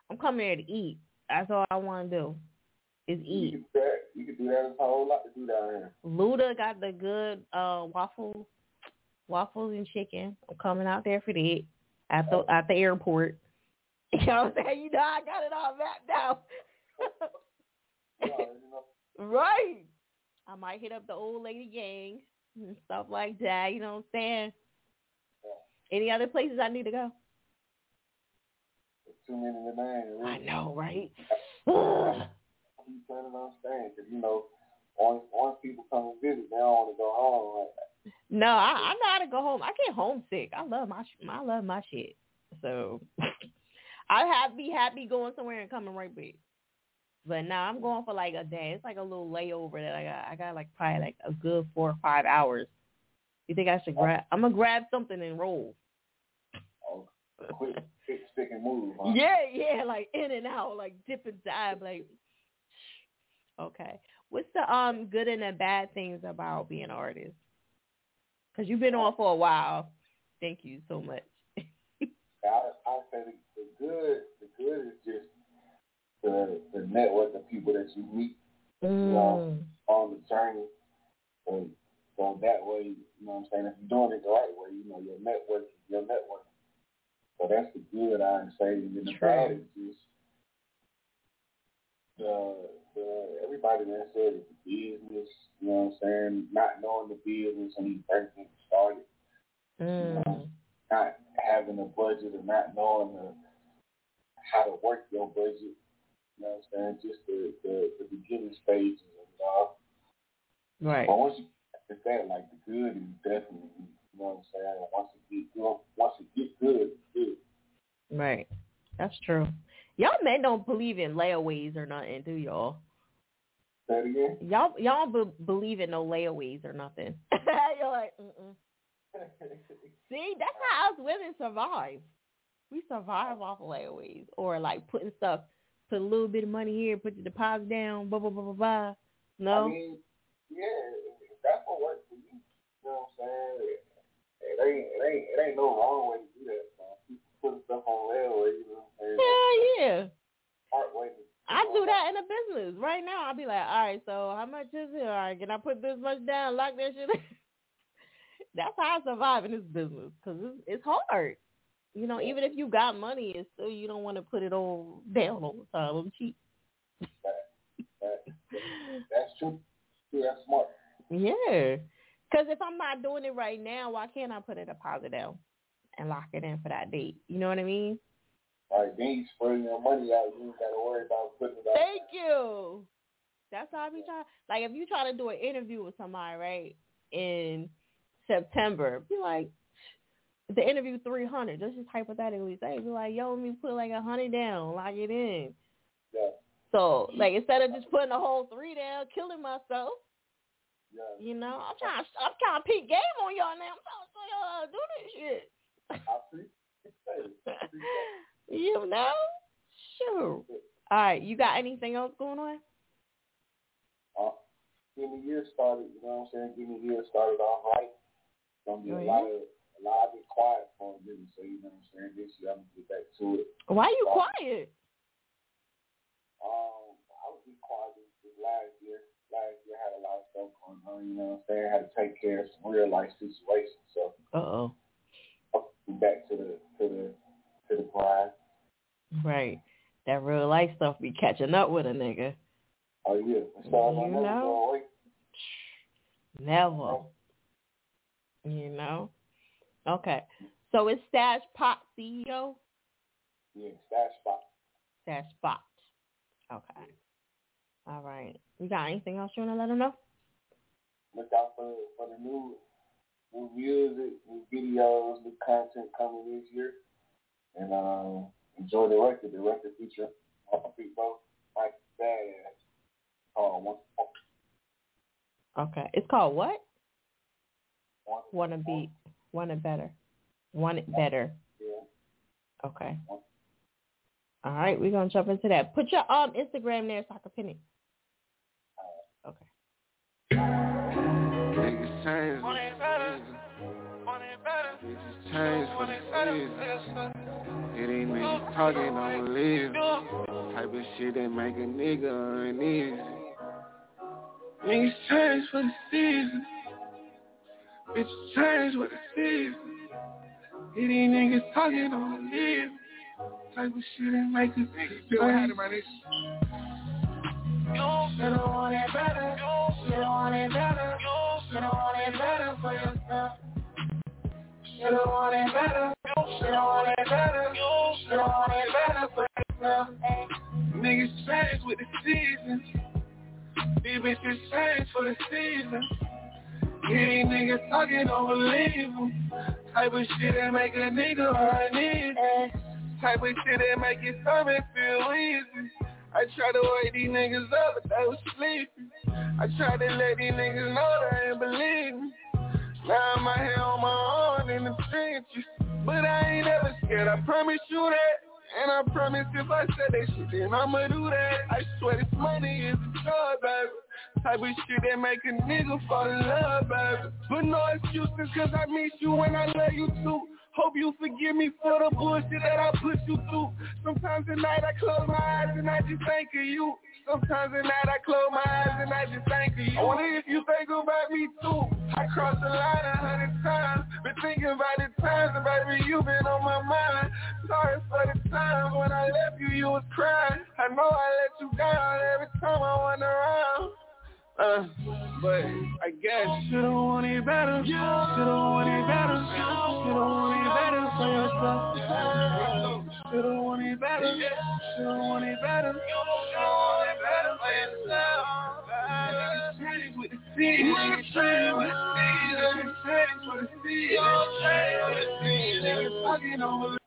I'm coming there to eat. That's all I want to do is eat. that. You can do that. There's a whole lot to do down here. Luda got the good uh waffles, waffles and chicken. I'm coming out there for that at the at the airport. You know what I'm saying? You know I got it all mapped out. right. I might hit up the old lady gang and stuff like that. You know what I'm saying? Any other places I need to go? There's too many to name. Really. I know, right? Keep turning on stand because you know once once people come and visit, they don't want to go home. Like, No, I, I know how to go home. I get homesick. I love my I love my shit. So I have be happy going somewhere and coming right back. But now I'm going for like a day. It's like a little layover that I got. I got like probably like a good four or five hours. You think I should grab? I'm gonna grab something and roll. oh, quick, quick, stick and move. Huh? Yeah, yeah, like in and out, like dip and dive, like. Okay, what's the um good and the bad things about being an artist? Because you've been on for a while. Thank you so much. I I say the, the good the good is just the the network of people that you meet you know, on the journey. And so that way, you know what I'm saying, if you're doing it the right way, you know, your network is your network. So that's the good I'd say. And the True. bad is just the the everybody that said it's the business, you know what I'm saying, not knowing the business when you first get started. Mm. not having a budget or not knowing the, how to work your budget. You know what I'm saying? Just the, the, the beginning stages of it all. Right. But once you get that, like the good is definitely, you know what I'm saying? Once it get good, once it get good, it's good. Right. That's true. Y'all men don't believe in layaways or nothing, do y'all? It again. Y'all y'all be- believe in no layaways or nothing. You're like, mm-mm. See, that's how us women survive. We survive off layaways or like putting stuff, put a little bit of money here, put the deposit down, blah blah blah blah blah. No. I mean, yeah, that's what works for you. You know what I'm saying? It ain't, it ain't, it ain't no wrong way to do that. Man. Putting stuff on railway, you know what I'm saying? Hell yeah. Smart way to I do that in a business right now. I'll be like, all right, so how much is it? All right, can I put this much down, lock that shit? in? That's how I survive in this business because it's, it's hard. You know, even if you got money, it's still you don't want to put it all down all the time. I'm cheap. That's true. Yeah, that's smart. Yeah, because if I'm not doing it right now, why can't I put a deposit down and lock it in for that date? You know what I mean? Right, then you spreading your money out. You ain't got to worry about putting it out. Thank you. That's how I be trying. Like if you try to do an interview with somebody, right, in September, be like, the interview three hundred. Let's just hypothetically say, be like, yo, let me put like a hundred down, lock it in. Yeah. So like instead of just putting a whole three down, killing myself. Yeah. You know, I'm trying. I'm trying to peak game on y'all now. I'm trying to show uh, y'all how to do this shit. I see. You know, sure. All right, you got anything else going on? Uh, getting the year started, you know what I'm saying? Getting the year started off right. Gonna be Oh, a yeah? lot of a lot of quiet for a minute, so you know what I'm saying. This year I'm gonna get back to it. Why you Uh, quiet? Um, I was just quiet this, this last year. Last year I had a lot of stuff going on, you know what I'm saying? I had to take care of some real life situations, so Uh oh. Back to the to the to the grind. Right. That real life stuff be catching up with a nigga. Oh yeah, that's all You never know? go away. Never. You know? Okay. So it's Stash Pop CEO? Yeah, stash spot. Stash Spot. Okay. All right. You got anything else you want to let them know? Look out for for the new new music, new videos, new content coming this year. And um enjoy the record. The record feature my people, Mike Badass. Oh, one Okay. It's called what? one Wanna be want it better. Want it better. yeah. Okay. All right, we're gonna jump into that. Put your um Instagram there so I can pin it. Okay. Change for the season. It ain't niggas talking, don't believe it. Type of shit that make a nigga uneasy. Niggas change for the season. Bitches change for the season. It ain't niggas talking, don't believe it. Type of shit that make a nigga Feel what happened, my nigga? You don't want it better. You don't want it better. You don't want it better for yourself. You don't better. Don't better. Don't better yourself. Niggas change with the seasons. These bitches change for the season. Niggas talking, don't believe. Type of shit that make a nigga uneasy. Type of shit that make your stomach feel easy. I try to wake these niggas up, but they was sleeping. I try to let these niggas know they ain't believe me. Now I'm on my own in the trenches. But I ain't ever scared, I promise you that. And I promise if I said that shit, then I'ma do that. I swear this money is a drug, baby. Type of shit that make a nigga fall in love, baby. But no excuses, cause I miss you and I love you too. Hope you forgive me for the bullshit that I put you through. Sometimes at night I close my eyes and I just think of you. Sometimes at night I close my eyes and I just think of you. Wonder if you think about me too. I crossed the line a hundred times. Been thinking about the times baby you been on my mind. Sorry for the times when I left you, you was crying. I know I let you down every time I went around. Uh, but I guess should've wanted better. Should've wanted better. Should've wanted better for yourself. Should've wanted it better. Should've wanted it better. Should've wanted better for yourself. Niggas with the. Niggas change with the season. Niggas change with the season. Niggas change with the season. Niggas fucking over.